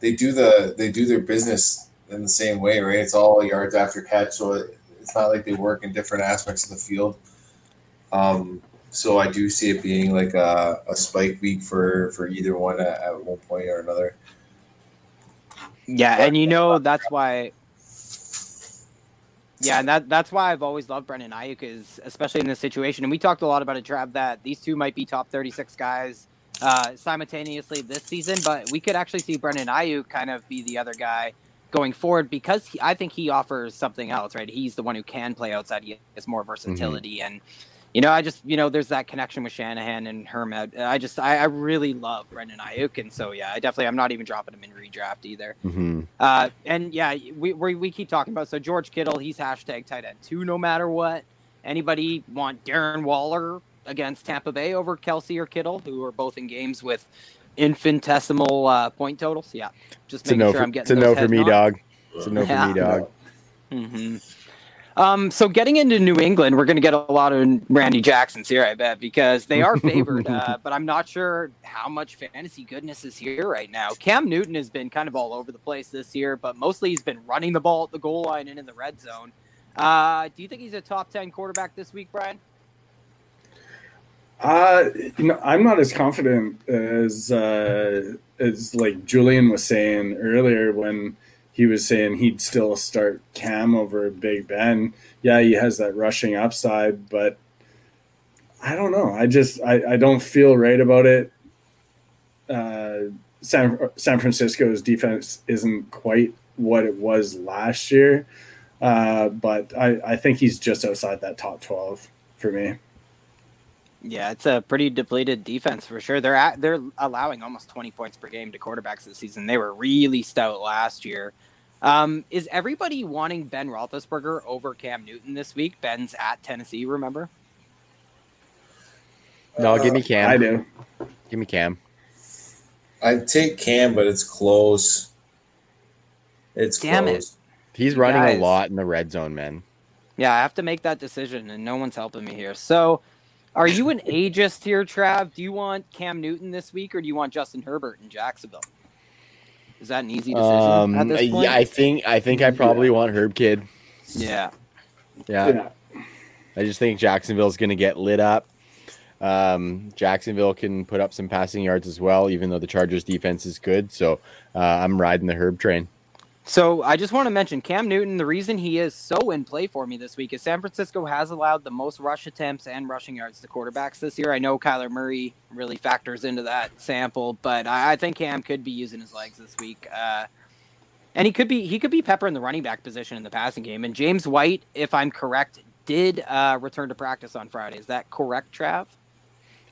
they do the they do their business in the same way, right? It's all yards after catch, so it's not like they work in different aspects of the field. Um, so I do see it being like a, a spike week for for either one at, at one point or another. Yeah, and you know that's why yeah, and that that's why I've always loved Brandon Aiyuk is especially in this situation. And we talked a lot about it, Trav, that these two might be top 36 guys uh, simultaneously this season, but we could actually see Brandon Aiyuk kind of be the other guy going forward because he, I think he offers something else, right? He's the one who can play outside. He has more versatility mm-hmm. and you know, I just, you know, there's that connection with Shanahan and Hermet. I just, I, I really love Brandon Aiyuk, and so yeah, I definitely, I'm not even dropping him in redraft either. Mm-hmm. Uh, and yeah, we, we we keep talking about so George Kittle, he's hashtag tight end two, no matter what. Anybody want Darren Waller against Tampa Bay over Kelce or Kittle, who are both in games with infinitesimal uh, point totals? Yeah, just making no sure for, I'm getting. It's a no for me, dog. It's a no yeah. for me, dog. Mm-hmm. Um, so getting into New England, we're going to get a lot of Randy Jacksons here, I bet, because they are favored. uh, [laughs] but I'm not sure how much fantasy goodness is here right now. Cam Newton has been kind of all over the place this year, but mostly he's been running the ball at the goal line and in the red zone. Uh, do you think he's a top ten quarterback this week, Brian? Uh, you know, I'm not as confident as uh, as like Julian was saying earlier when he was saying he'd still start Cam over Big Ben. Yeah, he has that rushing upside, but I don't know. I just I, I don't feel right about it. Uh, San San Francisco's defense isn't quite what it was last year, uh, but I, I think he's just outside that top twelve for me. Yeah, it's a pretty depleted defense for sure. They're at, they're allowing almost 20 points per game to quarterbacks this season. They were really stout last year. Um, is everybody wanting Ben Roethlisberger over Cam Newton this week? Ben's at Tennessee, remember? No, give me Cam. I do. Give me Cam. I'd take Cam, but it's close. It's Damn it. He's running Guys. a lot in the red zone, man. Yeah, I have to make that decision, and no one's helping me here. So, are you an ageist here, Trav? Do you want Cam Newton this week, or do you want Justin Herbert in Jacksonville? Is that an easy decision Um, at this point? yeah, I think I think I probably want Herb Kid. yeah. Yeah, Yeah. I just think Jacksonville's going to get lit up. Um, Jacksonville can put up some passing yards as well, even though the Chargers defense is good. So uh, I'm riding the Herb train. So I just want to mention Cam Newton. The reason he is so in play for me this week is San Francisco has allowed the most rush attempts and rushing yards to quarterbacks this year. I know Kyler Murray really factors into that sample, but I, think Cam could be using his legs this week. Uh, and he could be he could be peppering the running back position in the passing game. And James White, if I'm correct, did uh, return to practice on Friday. Is that correct, Trav?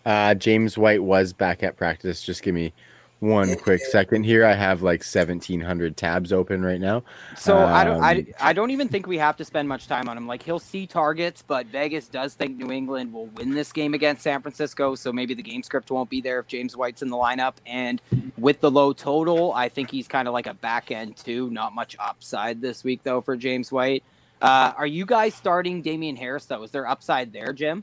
Uh, James White was back at practice. Just give me one quick second here. I have like 1,700 tabs open right now. So I don't I, Um, I don't even think we have to spend much time on him. Like he'll see targets, but Vegas does think New England will win this game against San Francisco. So maybe the game script won't be there if James White's in the lineup. And with the low total, I think he's kind of like a back end too. Not much upside this week though for James White. Uh, are you guys starting Damien Harris though? Is there upside there, Jim?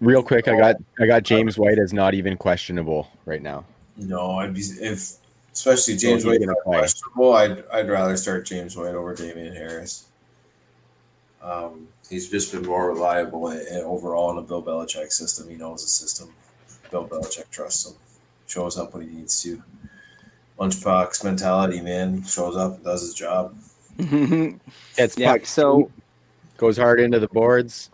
Real quick, I got I got James White as not even questionable right now. No, I'd be if especially James White gonna not questionable. I'd I'd rather start James White over Damien Harris. Um, he's just been more reliable and overall in the Bill Belichick system. He knows the system. Bill Belichick trusts him. Shows up when he needs to. Lunchbox mentality, man. Shows up and does his job. [laughs] Gets yeah. pucks, So goes hard into the boards.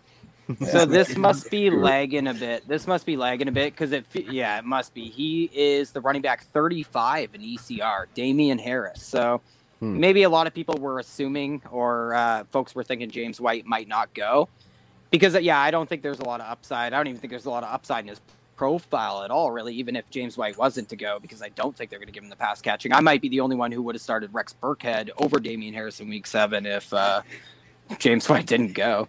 [laughs] So this must be lagging a bit. This must be lagging a bit because it, yeah, it must be. He is the running back 35 in ECR, Damien Harris. So Hmm. maybe a lot of people were assuming, or uh, folks were thinking James White might not go because, uh, yeah, I don't think there's a lot of upside. I don't even think there's a lot of upside in his profile at all, really. Even if James White wasn't to go, because I don't think they're going to give him the pass catching. I might be the only one who would have started Rex Burkhead over Damien Harris in Week Seven if uh, James White didn't go.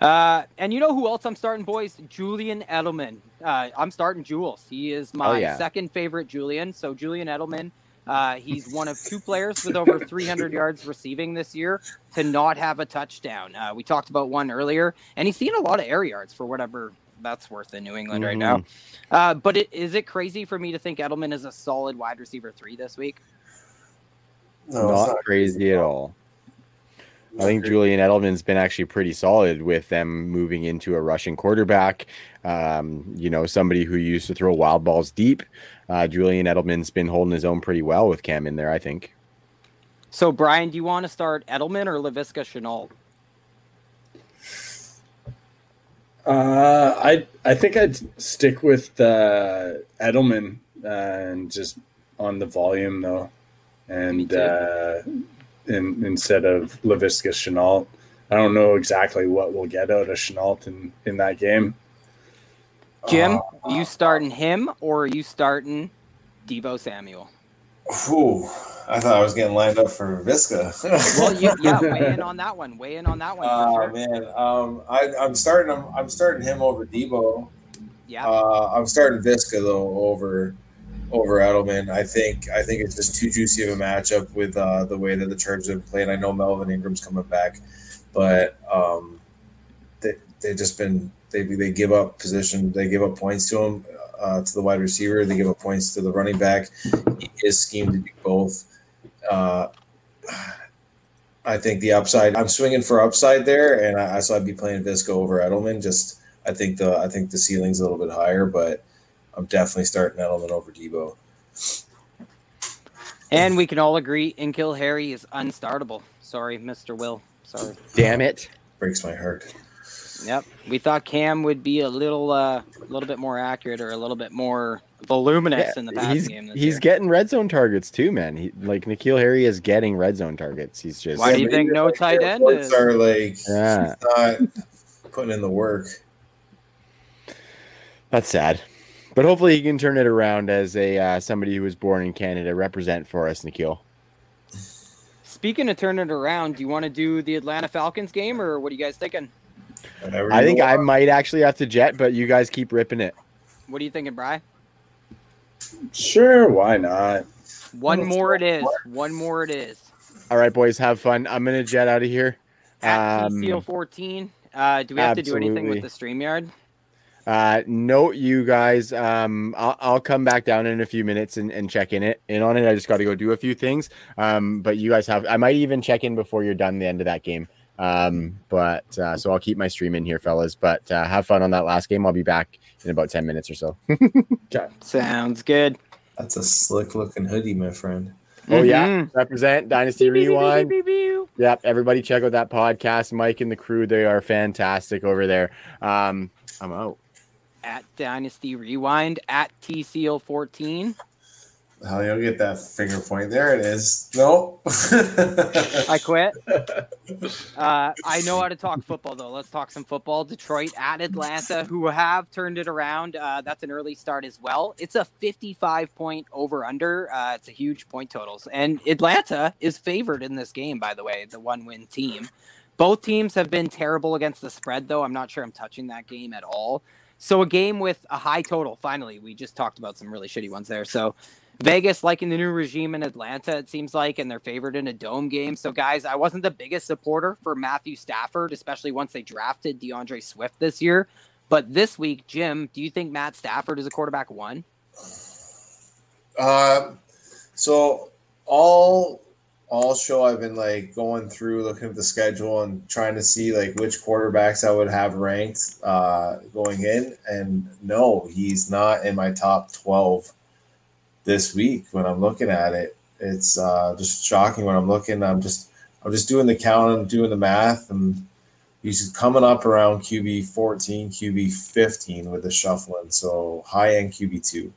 Uh, and you know who else I'm starting, boys? Julian Edelman. Uh, I'm starting Jules. He is my Oh, yeah. second favorite Julian. So Julian Edelman, uh, he's one of two players with over 300 yards receiving this year to not have a touchdown. Uh, we talked about one earlier, and he's seen a lot of air yards for whatever that's worth in New England right now. Uh, but it, is it crazy for me to think Edelman is a solid wide receiver three this week? No, it's not crazy at all. I think Julian Edelman's been actually pretty solid with them moving into a Russian quarterback. Um, you know, somebody who used to throw wild balls deep. Uh, Julian Edelman's been holding his own pretty well with Cam in there, I think. So, Brian, do you want to start Edelman or Laviska Shenault? Uh, I I think I'd stick with uh, Edelman uh, and just on the volume though, and uh, in, instead of Laviska Shenault. I don't know exactly what we'll get out of Chenault in, in that game. Jim, Uh, you starting him or are you starting Deebo Samuel? Whew, I thought I was getting lined up for Viska. Well, you, [laughs] yeah, weigh in on that one. Weigh in on that one. for Oh sure. man, um, I, I'm starting him. I'm starting him over Deebo. Yeah. Uh, I'm starting Viska though over over Edelman. I think I think it's just too juicy of a matchup with uh, the way that the Chargers have played. I know Melvin Ingram's coming back, but um, they they've just been they they give up position. They give up points to him uh, to the wide receiver. They give up points to the running back. He is schemed to do both. Uh, I think the upside. I'm swinging for upside there, and I, so I'd be playing Viska over Edelman. Just I think the I think the ceiling's a little bit higher, but I'm definitely starting Edelman over Deebo. and we can all agree N'Keal Harry is unstartable. Sorry, Mr. Will. Sorry. Damn it. Breaks my heart. Yep. We thought Cam would be a little uh, a little bit more accurate or a little bit more voluminous in the passing he's game this he's year. getting red zone targets too, man. He, like N'Keal Harry is getting red zone targets. He's just Why do you think no like, tight end is? Are like Yeah. not putting in the work. That's sad. But hopefully he can turn it around as a uh, somebody who was born in Canada. Represent for us, N'Keal. Speaking of turning it around, do you want to do the Atlanta Falcons game, or what are you guys thinking? Whatever I you think I might actually have to jet, but you guys keep ripping it. What are you thinking, Bry? Sure, why not? One Let's more go it is. for One more it is. All right, boys, have fun. I'm gonna jet out of here. At Um, 14. Uh, do we have to do anything with the absolutely. StreamYard? Uh, note you guys. Um, I'll, I'll come back down in a few minutes and, and check in it in on it. I just got to go do a few things. Um, but you guys have. I might even check in before you're done the end of that game. Um, but uh, so I'll keep my stream in here, fellas. But uh, have fun on that last game. I'll be back in about ten minutes or so. [laughs] Sounds good. That's a slick looking hoodie, my friend. Oh yeah, Mhm. represent Dynasty Rewind. Yep, everybody check out that podcast. Mike and the crew, they are fantastic over there. Um, I'm out. At Dynasty Rewind at TCO 14. Hell, you'll get that finger point. There it is. No. [laughs] I quit. [laughs] Uh, I know how to talk football, though. Let's talk some football. Detroit at Atlanta, who have turned it around. Uh, that's an early start as well. It's a 55 point over under. Uh, it's a huge point totals. And Atlanta is favored in this game, by the way, the one win team. Both teams have been terrible against the spread, though. I'm not sure I'm touching that game at all. So, a game with a high total, finally. We just talked about some really shitty ones there. So, Vegas liking the new regime in Atlanta, it seems like, and they're favored in a dome game. So, guys, I wasn't the biggest supporter for Matthew Stafford, especially once they drafted D'Andre Swift this year. But this week, Jim, do you think Matt Stafford is a quarterback one? Uh, so all all show I've been like going through looking at the schedule and trying to see like which quarterbacks I would have ranked uh, going in, and no, he's not in my top twelve this week. When I'm looking at it, it's uh, just shocking. When I'm looking, I'm just I'm just doing the count and doing the math, and he's coming up around QB 14, QB 15 with the shuffling. So high end QB two.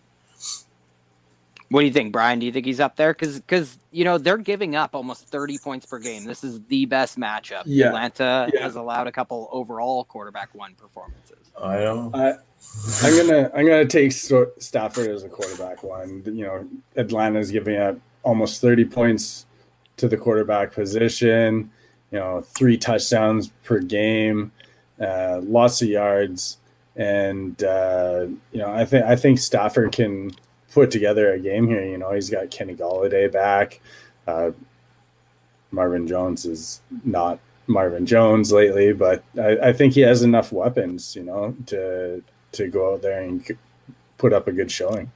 What do you think, Brian? Do you think he's up there? Because because you know they're giving up almost thirty points per game. This is the best matchup. Yeah. Atlanta Yeah. has allowed a couple overall quarterback one performances. I know. I, I'm gonna I'm gonna take Stafford as a quarterback one. You know, Atlanta's giving up almost 30 points to the quarterback position. You know, three touchdowns per game, uh, lots of yards, and uh, you know, I think I think Stafford can put together a game here. You know, he's got Kenny Golladay back. Uh, Marvin Jones is not Marvin Jones lately, but I, I think he has enough weapons, you know, to to go out there and put up a good showing.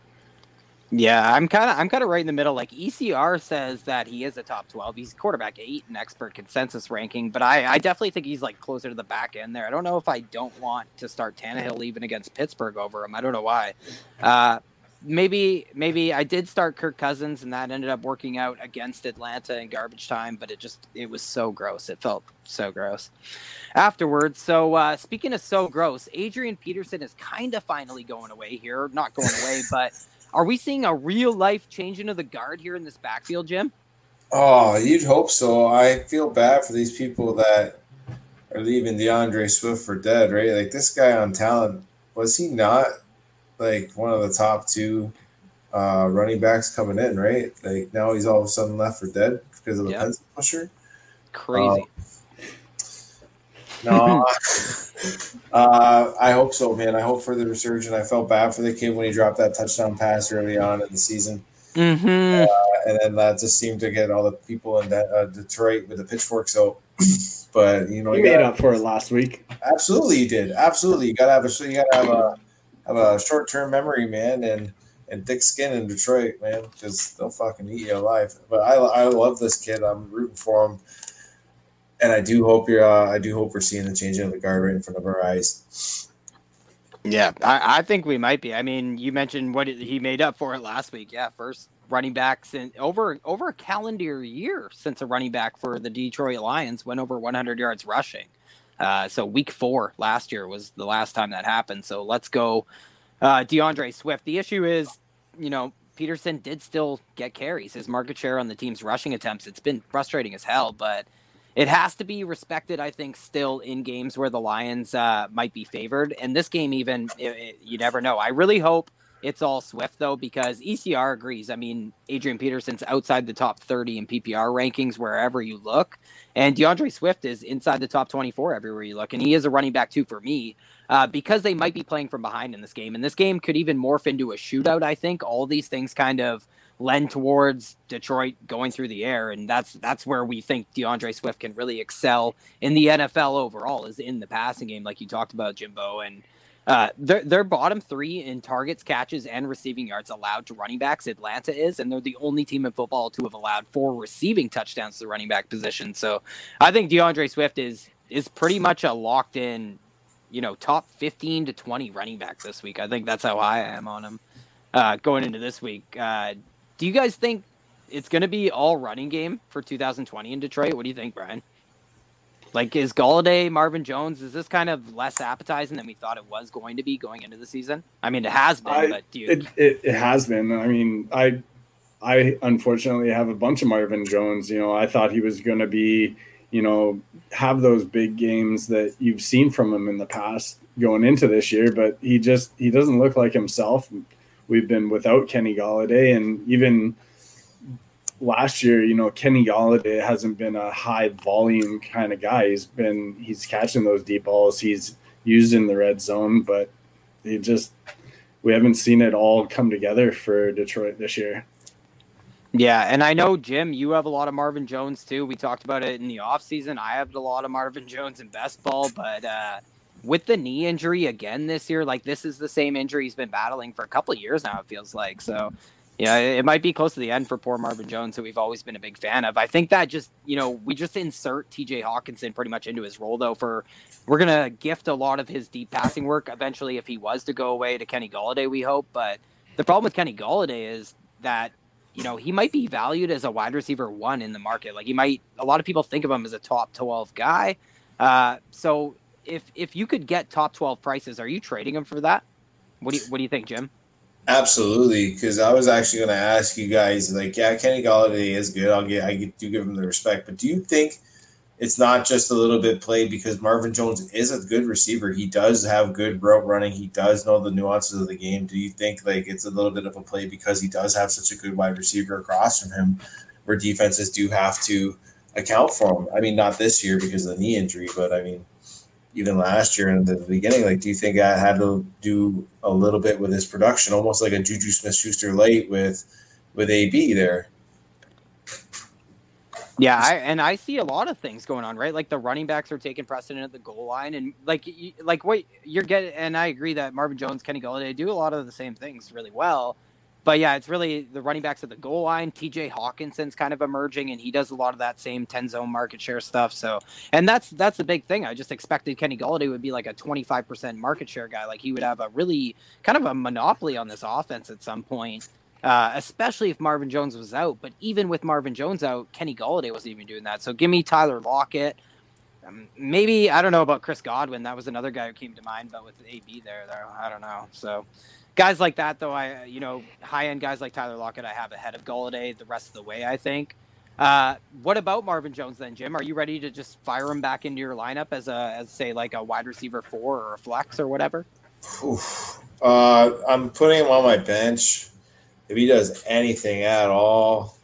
Yeah, I'm kind of I'm kind of right in the middle. Like ECR says that he is a top twelve. He's quarterback eight in expert consensus ranking, but I, I definitely think he's like closer to the back end there. I don't know if I don't want to start Tannehill even against Pittsburgh over him. I don't know why. Uh, maybe maybe I did start Kirk Cousins and that ended up working out against Atlanta in garbage time, but it just it was so gross. It felt so gross afterwards. So uh, speaking of so gross, Adrian Peterson is kind of finally going away here. Not going away, [laughs] but are we seeing a real life changing of the guard here in this backfield, Jim? Oh, you'd hope so. I feel bad for these people that are leaving D'Andre Swift for dead, right? Like this guy on talent, was he not like one of the top two uh, running backs coming in, right? Like now he's all of a sudden left for dead because of the Yeah. pencil pusher. Crazy. No, [laughs] [laughs] uh, I hope so, man. I hope for the resurgence. I felt bad for the kid when he dropped that touchdown pass early on in the season. mm-hmm. and then that just seemed to get all the people in that, uh, Detroit with the pitchforks out. [clears throat] but you know, He you made gotta- up for it last week. Absolutely, he did. Absolutely, you gotta have a you gotta have a have a short term memory, man, and and thick skin in Detroit, man, because they'll fucking eat you alive. But I I love this kid. I'm rooting for him, and I do hope you're. Uh, I do hope we're seeing the changing of the guard right in front of our eyes. Yeah, I, I think we might be. I mean, you mentioned what he made up for it last week. Yeah, first running back since over over a calendar year since a running back for the Detroit Lions went over 100 yards rushing. Uh, so week four last year was the last time that happened. So let's go, uh, D'Andre Swift. The issue is, you know, Peterson did still get carries. His market share on the team's rushing attempts, it's been frustrating as hell, but it has to be respected, I think, still in games where the Lions uh, might be favored. And this game, even, you never know. I really hope it's all Swift though, because ECR agrees. I mean, Adrian Peterson's outside the top 30 in PPR rankings wherever you look, and D'Andre Swift is inside the top 24 everywhere you look, and he is a running back too for me. Uh, because they might be playing from behind in this game, and this game could even morph into a shootout. I think all these things kind of lend towards Detroit going through the air, and that's that's where we think D'Andre Swift can really excel in the NFL overall is in the passing game, like you talked about, Jimbo, and uh, they're, they're bottom three in targets, catches, and receiving yards allowed to running backs. Atlanta is, and they're the only team in football to have allowed four receiving touchdowns to the running back position. So I think D'Andre Swift is is pretty much a locked in, you know, top fifteen to twenty running back this week. I think that's how I am on him uh, going into this week. Uh, do you guys think it's going to be all running game for 2020 in Detroit? What do you think, Brian? Like, is Golladay, Marvin Jones, is this kind of less appetizing than we thought it was going to be going into the season? I mean, it has been, I, but do you... it, it, it has been. I mean, I I unfortunately have a bunch of Marvin Jones. You know, I thought he was going to be, you know, have those big games that you've seen from him in the past going into this year, but he just he doesn't look like himself. We've been without Kenny Golladay, and even last year, you know, Kenny Golladay hasn't been a high volume kind of guy. He's been he's catching those deep balls. He's used in the red zone, but he just we haven't seen it all come together for Detroit this year. Yeah, and I know Jim, you have a lot of Marvin Jones too. We talked about it in the offseason. I have a lot of Marvin [laughs] Jones in best ball, but uh with the knee injury again this year, like this is the same injury he's been battling for a couple years now, it feels like. So yeah, it might be close to the end for poor Marvin Jones, who we've always been a big fan of. I think that just, you know, we just insert TJ Hockenson pretty much into his role, though. For we're gonna gift a lot of his deep passing work eventually if he was to go away to Kenny Golladay, we hope. But the problem with Kenny Golladay is that you know he might be valued as a wide receiver one in the market. Like he might, a lot of people think of him as a top twelve guy. Uh, so if if you could get top twelve prices, are you trading him for that? What do you what do you think, Jim? Absolutely, because I was actually going to ask you guys, like, yeah, Kenny Golladay is good. I'll get, I do give him the respect, but do you think it's not just a little bit played because Marvin Jones is a good receiver? He does have good route running. He does know the nuances of the game. Do you think like it's a little bit of a play because he does have such a good wide receiver across from him, where defenses do have to account for him? I mean, not this year because of the knee injury, but I mean, even last year in the beginning, like, do you think I had to do a little bit with his production, almost like a Juju Smith Schuster late with with AB there? Yeah, I, and I see a lot of things going on, right? Like the running backs are taking precedent at the goal line, and like, like what you're getting. And I agree that Marvin Jones, Kenny Golladay do a lot of the same things really well. But yeah, it's really the running backs at the goal line. TJ Hockenson's kind of emerging, and he does a lot of that same 10 zone market share stuff. So, and that's that's the big thing. I just expected Kenny Golladay would be like a 25% market share guy. Like he would have a really kind of a monopoly on this offense at some point, uh, especially if Marvin Jones was out. But even with Marvin Jones out, Kenny Golladay wasn't even doing that. So give me Tyler Lockett. Um, maybe I don't know about Chris Godwin. That was another guy who came to mind, but with AB there, there I don't know. So guys like that, though, I you know high end guys like Tyler Lockett, I have ahead of Golladay the rest of the way. I think. Uh, what about Marvin Jones then, Jim? Are you ready to just fire him back into your lineup as a as say like a wide receiver four or a flex or whatever? Uh, I'm putting him on my bench. If he does anything at all,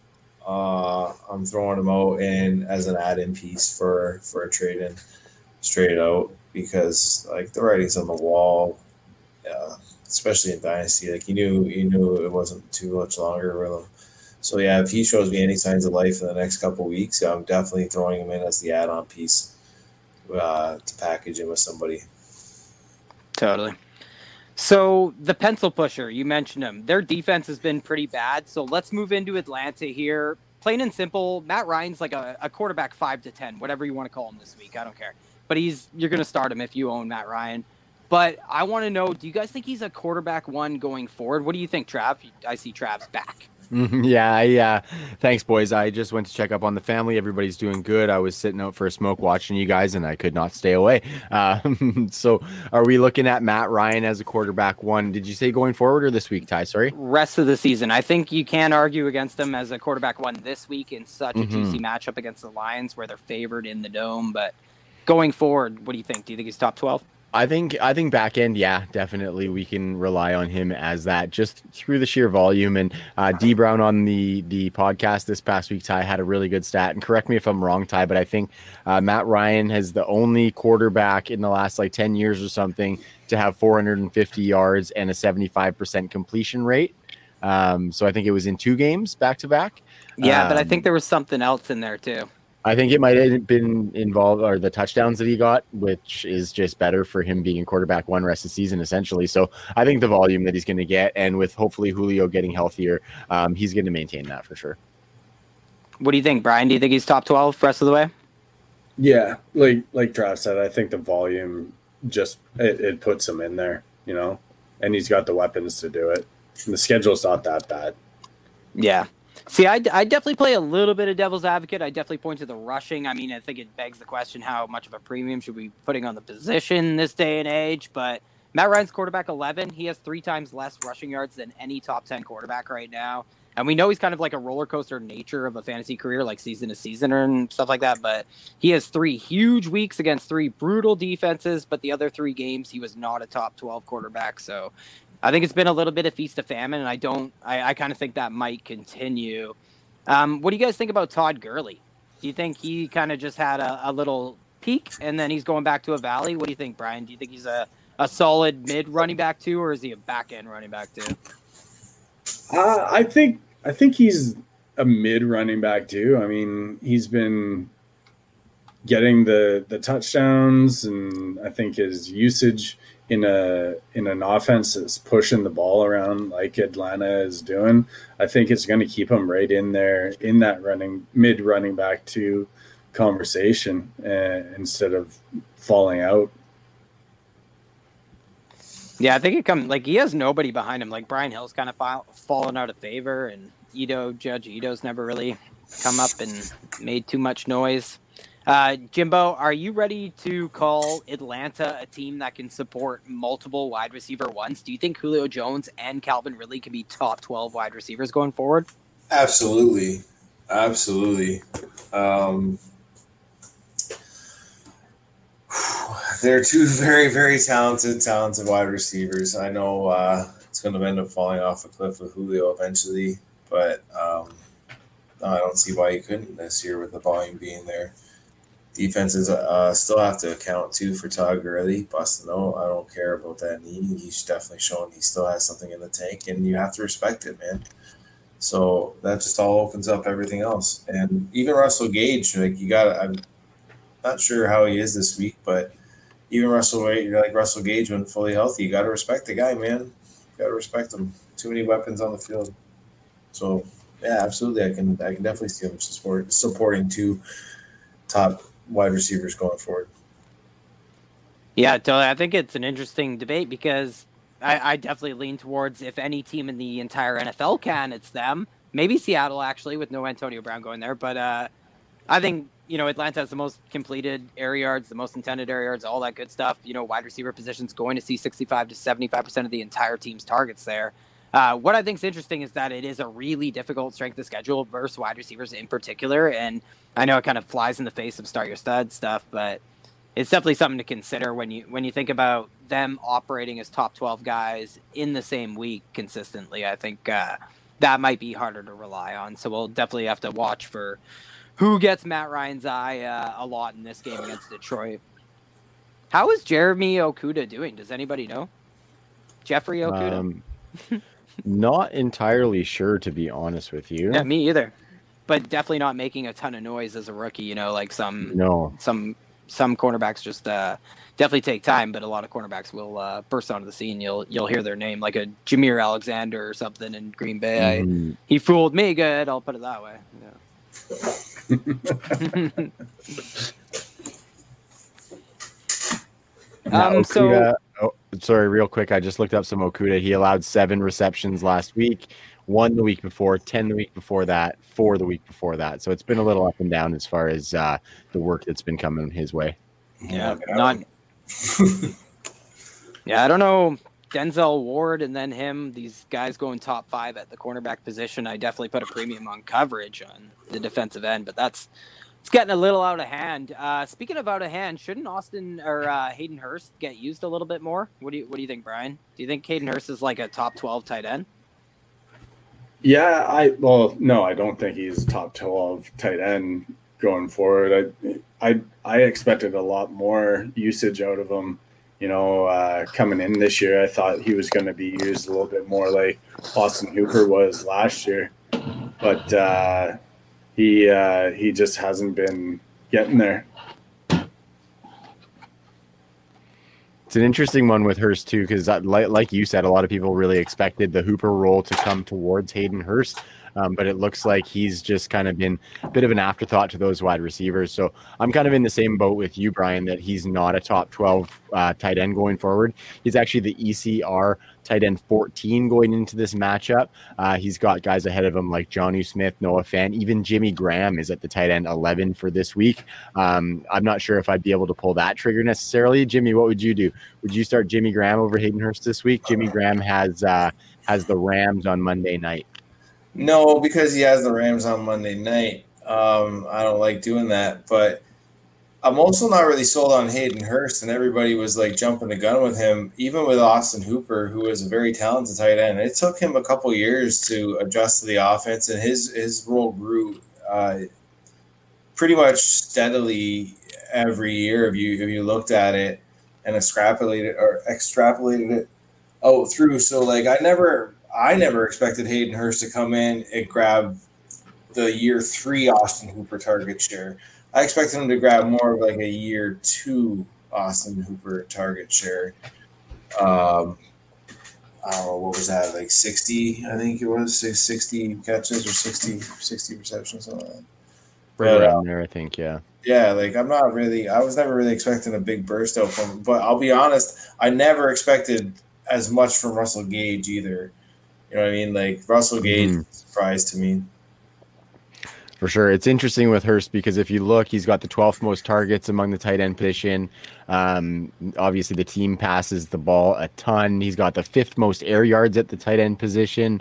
uh, I'm throwing him out in as an add-in piece for for a trade-in, straight out because like the writing's on the wall. Yeah, especially in Dynasty. Like you knew you knew it wasn't too much longer with him. So yeah, if he shows me any signs of life in the next couple weeks, I'm definitely throwing him in as the add-on piece uh, to package him with somebody. Totally. So the pencil pusher, you mentioned them. Their defense has been pretty bad. So let's move into Atlanta here. Plain and simple, Matt Ryan's like a, a quarterback five to ten, whatever you want to call him this week. I don't care. But he's you're gonna start him if you own Matt Ryan. But I want to know: Do you guys think he's a quarterback one going forward? What do you think, Trav? I see Trav's back. [laughs] yeah, yeah. Thanks, boys. I just went to check up on the family. Everybody's doing good. I was sitting out for a smoke watching you guys, and I could not stay away. Uh, [laughs] so, are we looking at Matt Ryan as a quarterback one? Did you say going forward or this week, Ty? Sorry. Rest of the season. I think you can argue against him as a quarterback one this week in such a mm-hmm. juicy matchup against the Lions, where they're favored in the dome. But going forward, what do you think? Do you think he's top twelve? I think I think back end, yeah, definitely we can rely on him as that just through the sheer volume. And uh, D Brown on the the podcast this past week, Ty had a really good stat. And correct me if I'm wrong, Ty, but I think uh, Matt Ryan has the only quarterback in the last like 10 years or something to have 450 yards and a 75% completion rate. Um, so I think it was in two games back to back. Yeah, but I Um, think there was something else in there too. I think it might have been involved or the touchdowns that he got, which is just better for him being quarterback one rest of the season, essentially. So I think the volume that he's going to get, and with hopefully Julio getting healthier, um, he's going to maintain that for sure. What do you think, Brian? Do you think he's top twelve rest of the way? Yeah, like like Trav said, I think the volume just it, it puts him in there, you know, and he's got the weapons to do it. And the schedule's not that bad. Yeah. See, I, I definitely play a little bit of devil's advocate. I definitely point to the rushing. I mean, I think it begs the question how much of a premium should we be putting on the position this day and age? But Matt Ryan's quarterback 11. He has three times less rushing yards than any top 10 quarterback right now. And we know he's kind of like a roller coaster nature of a fantasy career, like season to season and stuff like that. But he has three huge weeks against three brutal defenses. But the other three games, he was not a top 12 quarterback. So I think it's been a little bit of feast of famine, and I don't. I, I kind of think that might continue. Um, what do you guys think about Todd Gurley? Do you think he kind of just had a, a little peak and then he's going back to a valley? What do you think, Brian? Do you think he's a, a solid mid running back too, or is he a back end running back too? Uh, I think I think he's a mid running back too. I mean, he's been getting the the touchdowns, and I think his usage in a in an offense that's pushing the ball around like Atlanta is doing. I think it's going to keep him right in there in that running mid running back to conversation uh, instead of falling out. Yeah, I think it comes like he has nobody behind him. Like Brian Hill's kind of fall, fallen out of favor, and Ito Judge Ito's never really come up and made too much noise. Uh, Jimbo, are you ready to call Atlanta a team that can support multiple wide receiver ones? Do you think Julio Jones and Calvin Ridley can be top twelve wide receivers going forward? Absolutely, absolutely. Um, they're two [laughs] very, very talented, talented wide receivers. I know uh, it's going to end up falling off a cliff with Julio eventually, but um, I don't see why you couldn't this year with the volume being there. Defenses uh, still have to account too for Todd Gurley. Busting no, I don't care about that knee. He's definitely showing he still has something in the tank, and you have to respect it, man. So that just all opens up everything else. And even Russell Gage, like you got, I'm not sure how he is this week, but even Russell, like Russell Gage when fully healthy, you got to respect the guy, man. You got to respect him. Too many weapons on the field. So yeah, absolutely, I can, I can definitely see him support, supporting two top wide receivers going forward. Yeah, totally. I think it's an interesting debate because I, I definitely lean towards if any team in the entire NFL can, it's them. Maybe Seattle actually, with no Antonio Brown going there. But uh, I think you know Atlanta has the most completed air yards, the most intended air yards, all that good stuff. You know, wide receiver positions going to see 65 to 75 percent of the entire team's targets there. Uh, what I think is interesting is that it is a really difficult strength of schedule versus wide receivers in particular. And I know it kind of flies in the face of start your stud stuff, but it's definitely something to consider when you when you think about them operating as top 12 guys in the same week consistently. I think uh, that might be harder to rely on so we'll definitely have to watch for who gets matt ryan's eye uh, a lot in this game against detroit. How is jeremy okudah doing? Does anybody know? Jeffrey okudah? Um, [laughs] not entirely sure, to be honest with you. yeah me either but definitely not making a ton of noise as a rookie you know like some No. some some cornerbacks just uh, definitely take time, but a lot of cornerbacks will uh, burst onto the scene. You'll you'll hear their name like a Jaire Alexander or something in Green Bay. I, Mhm. he fooled me good. I'll put it that way. Yeah. [laughs] [laughs] Um, so Okudah- oh, sorry, real quick. I just looked up some Okudah. He allowed seven receptions last week, one the week before, 10 the week before that, four the week before that. So it's been a little up and down as far as uh, the work that's been coming his way. yeah, not [laughs] yeah. I don't know Denzel Ward and then him. These guys going top five at the cornerback position. I definitely put a premium on coverage on the defensive end, but that's it's getting a little out of hand. Uh, speaking of out of hand, shouldn't Austin or uh, Hayden Hurst get used a little bit more? What do you What do you think, Brian? Do you think Hayden Hurst is like a top twelve tight end? Yeah, I well, no, I don't think he's top twelve tight end going forward. I I I expected a lot more usage out of him. You know, uh, coming in this year, I thought he was going to be used a little bit more like Austin Hooper was last year, but uh, he uh, he just hasn't been getting there. It's an interesting one with Hurst too, because like, like you said, a lot of people really expected the Hooper role to come towards Hayden Hurst. Um, but it looks like he's just kind of been a bit of an afterthought to those wide receivers. So I'm kind of in the same boat with you, Brian, that he's not a top 12 uh, tight end going forward. He's actually the ECR tight end 14 going into this matchup. Uh, he's got guys ahead of him like Jonnu Smith, Noah Fant, even Jimmy Graham is at the tight end 11 for this week. Um, I'm not sure if I'd be able to pull that trigger necessarily. Jimmy, what would you do? Would you start Jimmy Graham over Hayden Hurst this week? Jimmy Graham has uh, has the Rams on Monday night. No, because he has the Rams on Monday night. Um, I don't like doing that, but I'm also not really sold on Hayden Hurst, and everybody was like jumping the gun with him, even with Austin Hooper, who is a very talented tight end. It took him a couple years to adjust to the offense, and his his role grew uh, pretty much steadily every year. If you if you looked at it and extrapolated or extrapolated it out through, so like I never I never expected Hayden Hurst to come in and grab the year three Austin Hooper target share. I expected him to grab more of like a year two Austin Hooper target share. Um, I don't know what was that like 60 I think it was 60 catches or 60 60 receptions something like that. Right around uh, there I think yeah yeah like I'm not really I was never really expecting a big burst out from but I'll be honest I never expected as much from Russell Gage either you know what I mean? Like Russell Gage mm-hmm. surprise to me. For sure. It's interesting with Hurst because if you look, he's got the 12th most targets among the tight end position. Um, obviously, the team passes the ball a ton. He's got the fifth most air yards at the tight end position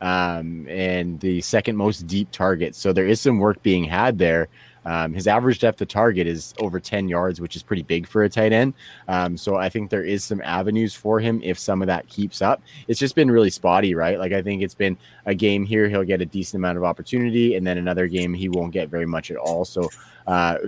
um, and the second most deep targets. So there is some work being had there. Um, his average depth of target is over 10 yards, which is pretty big for a tight end. Um, so I think there is some avenues for him if some of that keeps up. It's just been really spotty, right? Like I think it's been a game here, he'll get a decent amount of opportunity, and then another game he won't get very much at all. So uh,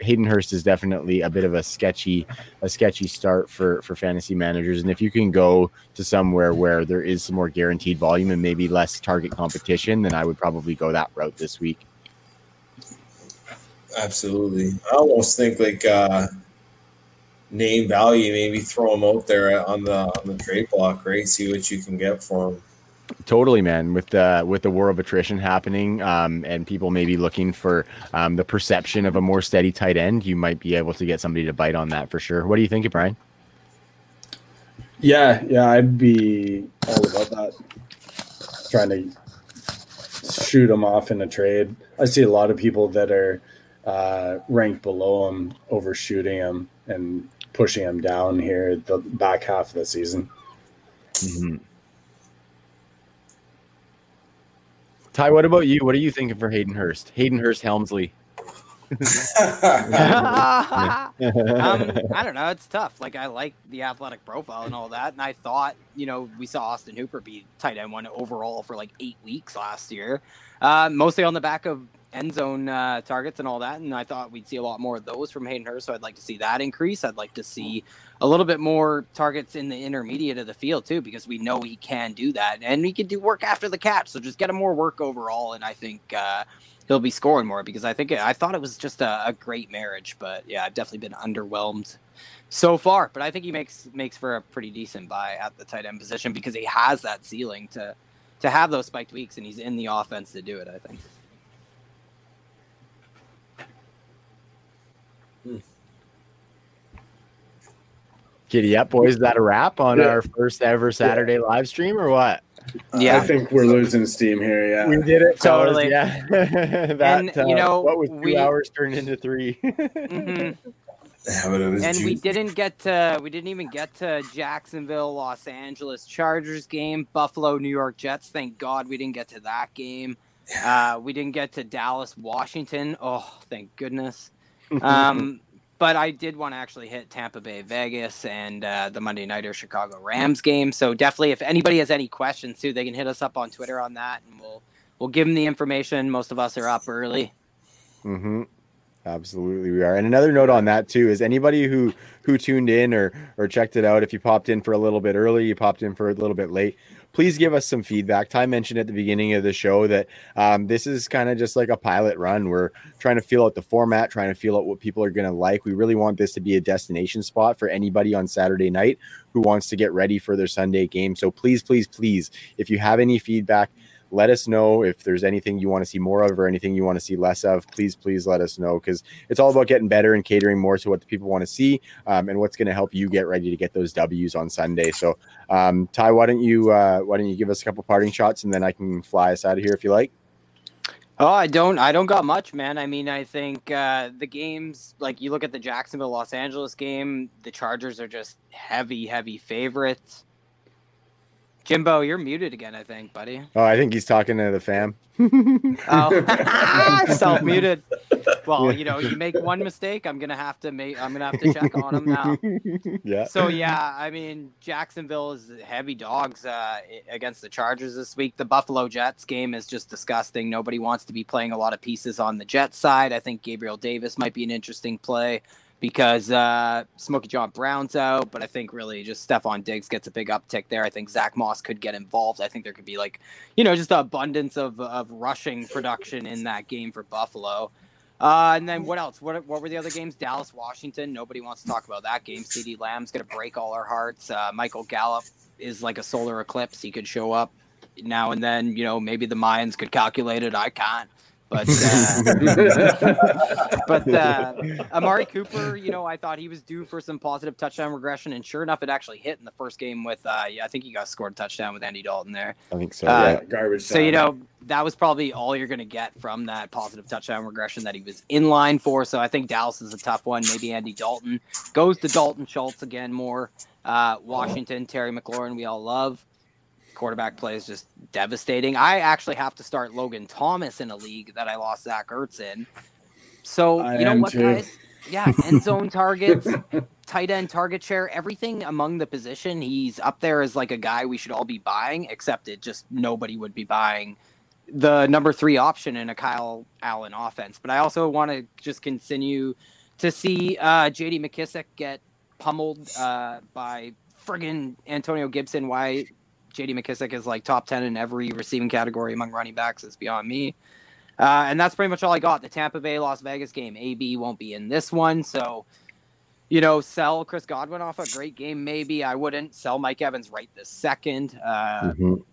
Hayden Hurst is definitely a bit of a sketchy, a sketchy start for for fantasy managers. And if you can go to somewhere where there is some more guaranteed volume and maybe less target competition, then I would probably go that route this week. Absolutely. I almost think like uh, name value, maybe throw them out there on the on the trade block, right? See what you can get for them. Totally, man. With the with the war of attrition happening, um, and people maybe looking for um, the perception of a more steady tight end, you might be able to get somebody to bite on that for sure. What do you think, Brian? Yeah, yeah, I'd be all about that. Trying to shoot them off in a trade. I see a lot of people that are uh, ranked below him, overshooting him and pushing him down here the back half of the season. Mm-hmm. Ty, what about you? What are you thinking for Hayden Hurst? Hayden Hurst Helmsley. [laughs] um, I don't know. It's tough. Like I like the athletic profile and all that, and I thought, you know, we saw Austin Hooper be tight end one overall for like eight weeks last year, uh, mostly on the back of end zone uh, targets and all that. And I thought we'd see a lot more of those from Hayden Hurst. So I'd like to see that increase. I'd like to see a little bit more targets in the intermediate of the field too, because we know he can do that and he can do work after the catch. So just get him more work overall. And I think uh, he'll be scoring more because I think I thought it was just a, a great marriage. But yeah, I've definitely been underwhelmed so far. But I think he makes makes for a pretty decent buy at the tight end position because he has that ceiling to to have those spiked weeks and he's in the offense to do it. I think. Giddy up, boys. Is that a wrap on yeah. our first ever Saturday yeah. live stream or what? Yeah, I think we're losing steam here. Yeah, we did it totally. Yeah, [laughs] that and, uh, you know what was two we, hours turned into 3 [laughs] mm-hmm. and we didn't get to we didn't even get to Jacksonville, Los Angeles Chargers game, Buffalo, New York Jets. Thank God we didn't get to that game. Uh, we didn't get to Dallas, Washington. Oh, thank goodness. [laughs] Um, but I did want to actually hit Tampa Bay, Vegas, and uh, the Monday Nighter Chicago Rams game. So definitely, if anybody has any questions too, they can hit us up on Twitter on that, and we'll we'll give them the information. Most of us are up early. Mm-hmm. Absolutely, we are. And another note on that too is anybody who who tuned in or or checked it out. If you popped in for a little bit early, you popped in for a little bit late please give us some feedback. Ty mentioned at the beginning of the show that um, this is kind of just like a pilot run. We're trying to feel out the format, trying to feel out what people are going to like. We really want this to be a destination spot for anybody on Saturday night who wants to get ready for their Sunday game. So please, please, please, if you have any feedback, let us know if there's anything you want to see more of or anything you want to see less of. Please, please let us know because it's all about getting better and catering more to what the people want to see um, and what's going to help you get ready to get those W's on Sunday. So, um, Ty, why don't you uh, why don't you give us a couple parting shots and then I can fly us out of here if you like. Oh, I don't. I don't got much, man. I mean, I think uh, the games, like you look at the Jacksonville Los Angeles game, the Chargers are just heavy, heavy favorites. Jimbo, you're muted again, I think, buddy. Oh, I think he's talking to the fam. oh, [laughs] [laughs] self muted. Well, you know, you make one mistake, I'm gonna have to make. I'm gonna have to check on him now. [laughs] Yeah. So yeah, I mean, Jacksonville is heavy dogs uh, against the Chargers this week. The Buffalo Jets game is just disgusting. Nobody wants to be playing a lot of pieces on the Jets side. I think Gabriel Davis might be an interesting play because uh, Smokey John Brown's out, but I think really just Stefon Diggs gets a big uptick there. I think Zack Moss could get involved. I think there could be like, you know, just an abundance of, of rushing production in that game for Buffalo. Uh, and then what else? What, what were the other games? Dallas, Washington. Nobody wants to talk about that game. CeeDee Lamb's going to break all our hearts. Uh, Michael Gallup is like a solar eclipse. He could show up now and then. You know, maybe the Mayans could calculate it. I can't. But uh, [laughs] but uh, Amari Cooper, you know, I thought he was due for some positive touchdown regression, and sure enough, it actually hit in the first game with. Uh, yeah, I think he got scored a touchdown with Andy Dalton there. I think so. Uh, yeah. Garbage. So you know that was probably all you're going to get from that positive touchdown regression that he was in line for. So I think Dallas is a tough one. Maybe Andy Dalton goes to Dalton Schultz again more. Uh, Washington, Terry McLaurin, we all love quarterback play is just devastating. I actually have to start Logan Thomas in a league that I lost Zach Ertz in. So I you know what, too. guys? Yeah, end [laughs] zone targets, tight end target share, everything among the position. He's up there as like a guy we should all be buying, except it just nobody would be buying the number three option in a Kyle Allen offense. But I also want to just continue to see uh, JD McKissic get pummeled uh, by friggin' Antonio Gibson. Why JD McKissic is like top 10 in every receiving category among running backs is beyond me. Uh, and that's pretty much all I got. The Tampa Bay Las Vegas game. AB won't be in this one. So, you know, sell Chris Godwin off a great game, maybe. I wouldn't sell Mike Evans right this second. Uh, Mhm.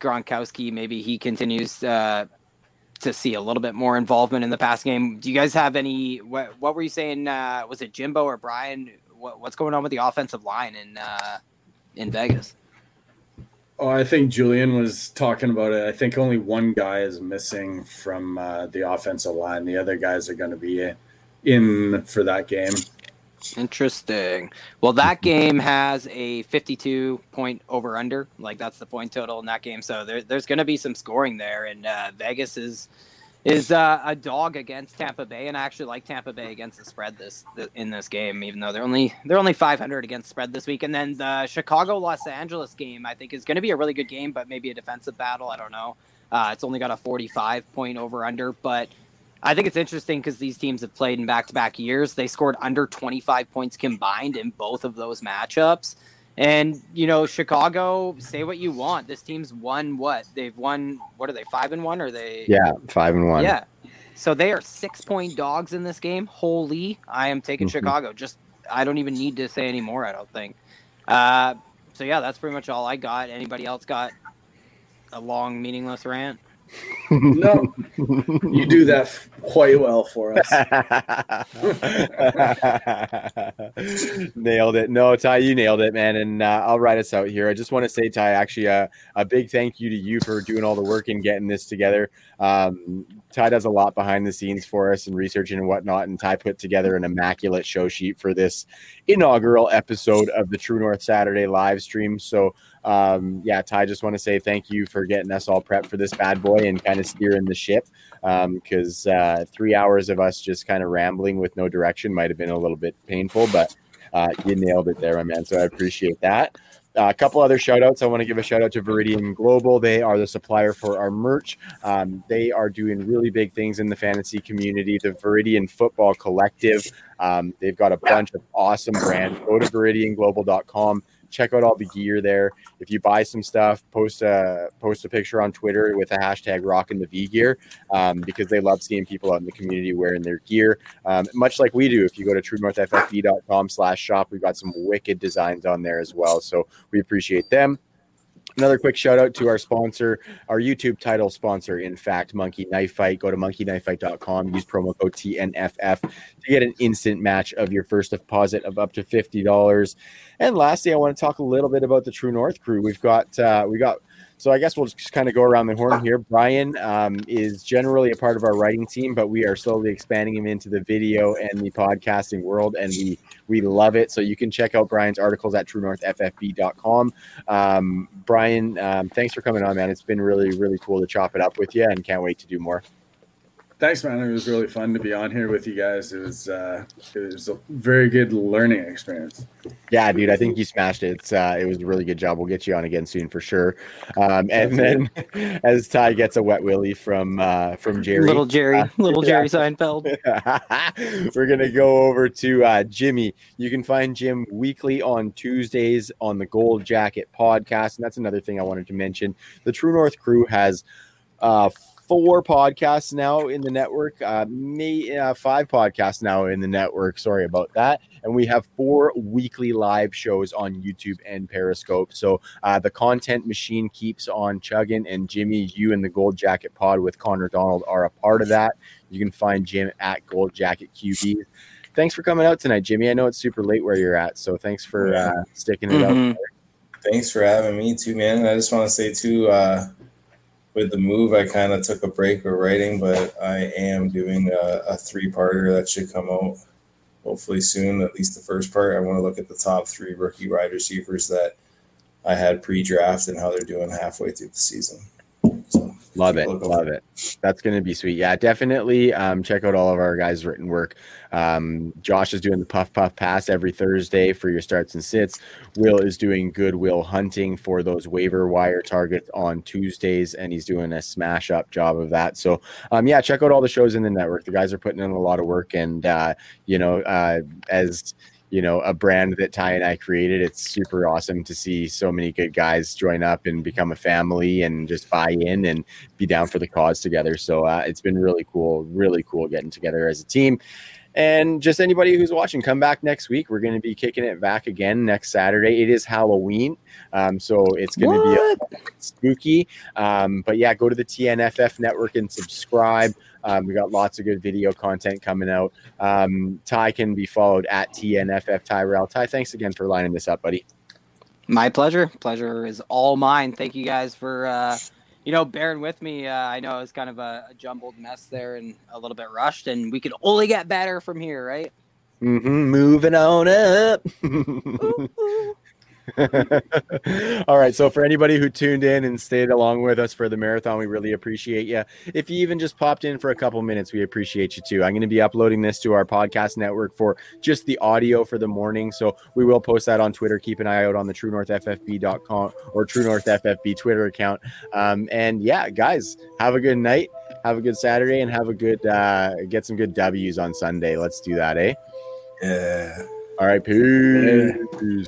Gronkowski, maybe he continues uh, to see a little bit more involvement in the pass game. Do you guys have any? What, what were you saying? Uh, was it Jimbo or Brian? What, what's going on with the offensive line in uh, in Vegas? Oh, I think Julian was talking about it. I think only one guy is missing from uh, the offensive line. The other guys are going to be in for that game. Interesting. Well, that game has a 52 point over under. Like that's the point total in that game. So there, there's going to be some scoring there. And uh, Vegas is is uh, a dog against Tampa Bay, and I actually like Tampa Bay against the spread this th- in this game, even though they're only they're only 500 against spread this week. And then the Chicago Los Angeles game, I think, is going to be a really good game, but maybe a defensive battle. I don't know. Uh, it's only got a 45 point over under, but I think it's interesting because these teams have played in back to back years. They scored under 25 points combined in both of those matchups. And, you know, Chicago, say what you want. This team's won what? They've won, what are they, five and one? Or they? Yeah, five and one. Yeah. So they are six point dogs in this game. Holy, I am taking Mhm. Chicago. Just, I don't even need to say any more, I don't think. Uh, so yeah, that's pretty much all I got. Anybody else got a long, meaningless rant? [laughs] No, you do that quite well for us. [laughs] nailed it. No, Ty, you nailed it, man. And uh, I'll write us out here. I just want to say, Ty, actually, uh, a big thank you to you for doing all the work and getting this together. Um, Ty does a lot behind the scenes for us and researching and whatnot. And Ty put together an immaculate show sheet for this inaugural episode of the True North Saturday live stream. So, um, yeah, Ty, just want to say thank you for getting us all prepped for this bad boy and kind of steering the ship. Because um, uh, three hours of us just kind of rambling with no direction might have been a little bit painful, but uh, you nailed it there, my man. So I appreciate that. Uh, a couple other shout outs. I want to give a shout out to Viridian Global. They are the supplier for our merch. Um, they are doing really big things in the fantasy community. The Viridian Football Collective. Um, they've got a bunch of awesome brands. Go to viridianglobal.com check out all the gear there. If you buy some stuff, post a post a picture on Twitter with a hashtag rocking the V gear um, because they love seeing people out in the community wearing their gear. Um, much like we do. If you go to truenorthffb.com slash shop, we've got some wicked designs on there as well. So we appreciate them. Another quick shout out to our sponsor, our YouTube title sponsor, in fact, Monkey Knife Fight. Go to monkeyknifefight.com, use promo code TNFF to get an instant match of your first deposit of up to $50. And lastly, I want to talk a little bit about the True North crew. We've got uh, we got so I guess we'll just kind of go around the horn here. Brian um, is generally a part of our writing team, but we are slowly expanding him into the video and the podcasting world, and we we love it. So you can check out Brian's articles at TrueNorthFFB.com. Um, Brian, um, thanks for coming on, man. It's been really really cool to chop it up with you, and can't wait to do more. Thanks, man. It was really fun to be on here with you guys. It was uh, it was a very good learning experience. Yeah, dude, I think you smashed it. It's, uh, it was a really good job. We'll get you on again soon for sure. Um, [laughs] and then as Ty gets a wet willy from uh, from Jerry, little Jerry, uh, little [laughs] Jerry Seinfeld. [laughs] we're gonna go over to uh, Jimmy. You can find Jim weekly on Tuesdays on the Gold Jacket podcast, and that's another thing I wanted to mention. The True North crew has uh, four podcasts now in the network, uh, may, uh, five podcasts now in the network. Sorry about that. And we have four weekly live shows on YouTube and Periscope. So uh, the content machine keeps on chugging. And Jimmy, you and the Gold Jacket Pod with Connor Donald are a part of that. You can find Jim at Gold Jacket QB. Thanks for coming out tonight, Jimmy. I know it's super late where you're at, so thanks for uh, sticking it mm-hmm. out. There. Thanks for having me too, man. I just want to say too, uh, with the move, I kind of took a break with writing, but I am doing a, a three parter that should come out hopefully soon, at least the first part. I want to look at the top three rookie wide receivers that I had pre draft and how they're doing halfway through the season. Love it. Love it. That's going to be sweet. Yeah, definitely. Um, check out all of our guys' written work. Um, Josh is doing the puff puff pass every Thursday for your starts and sits. Will is doing goodwill hunting for those waiver wire targets on Tuesdays, and he's doing a smash up job of that. So, um, yeah, check out all the shows in the network. The guys are putting in a lot of work, and uh, you know, uh, as you know a brand that Ty and I created. It's super awesome to see so many good guys join up and become a family and just buy in and be down for the cause together. So uh, it's been really cool, really cool getting together as a team. And just anybody who's watching, come back next week. We're going to be kicking it back again next Saturday. It is Halloween, um, so it's going to be spooky. Um, but yeah, go to the TNFF network and subscribe. Um, we got lots of good video content coming out. Um, Ty can be followed at TNFF Tyrell. Ty, thanks again for lining this up, buddy. My pleasure. Pleasure is all mine. Thank you guys for uh, you know bearing with me. Uh, I know it was kind of a, a, jumbled mess there and a little bit rushed, and we can only get better from here, right? Mm-hmm. Moving on up. [laughs] ooh, ooh. [laughs] All right. So, for anybody who tuned in and stayed along with us for the marathon, we really appreciate you. If you even just popped in for a couple minutes, we appreciate you too. I'm going to be uploading this to our podcast network for just the audio for the morning. So, we will post that on Twitter. Keep an eye out on the TrueNorthFFB.com or TrueNorthFFB Twitter account. Um, and yeah, guys, have a good night. Have a good Saturday and have a good, uh, get some good W's on Sunday. Let's do that, eh? Yeah. All right. Peace. Yeah.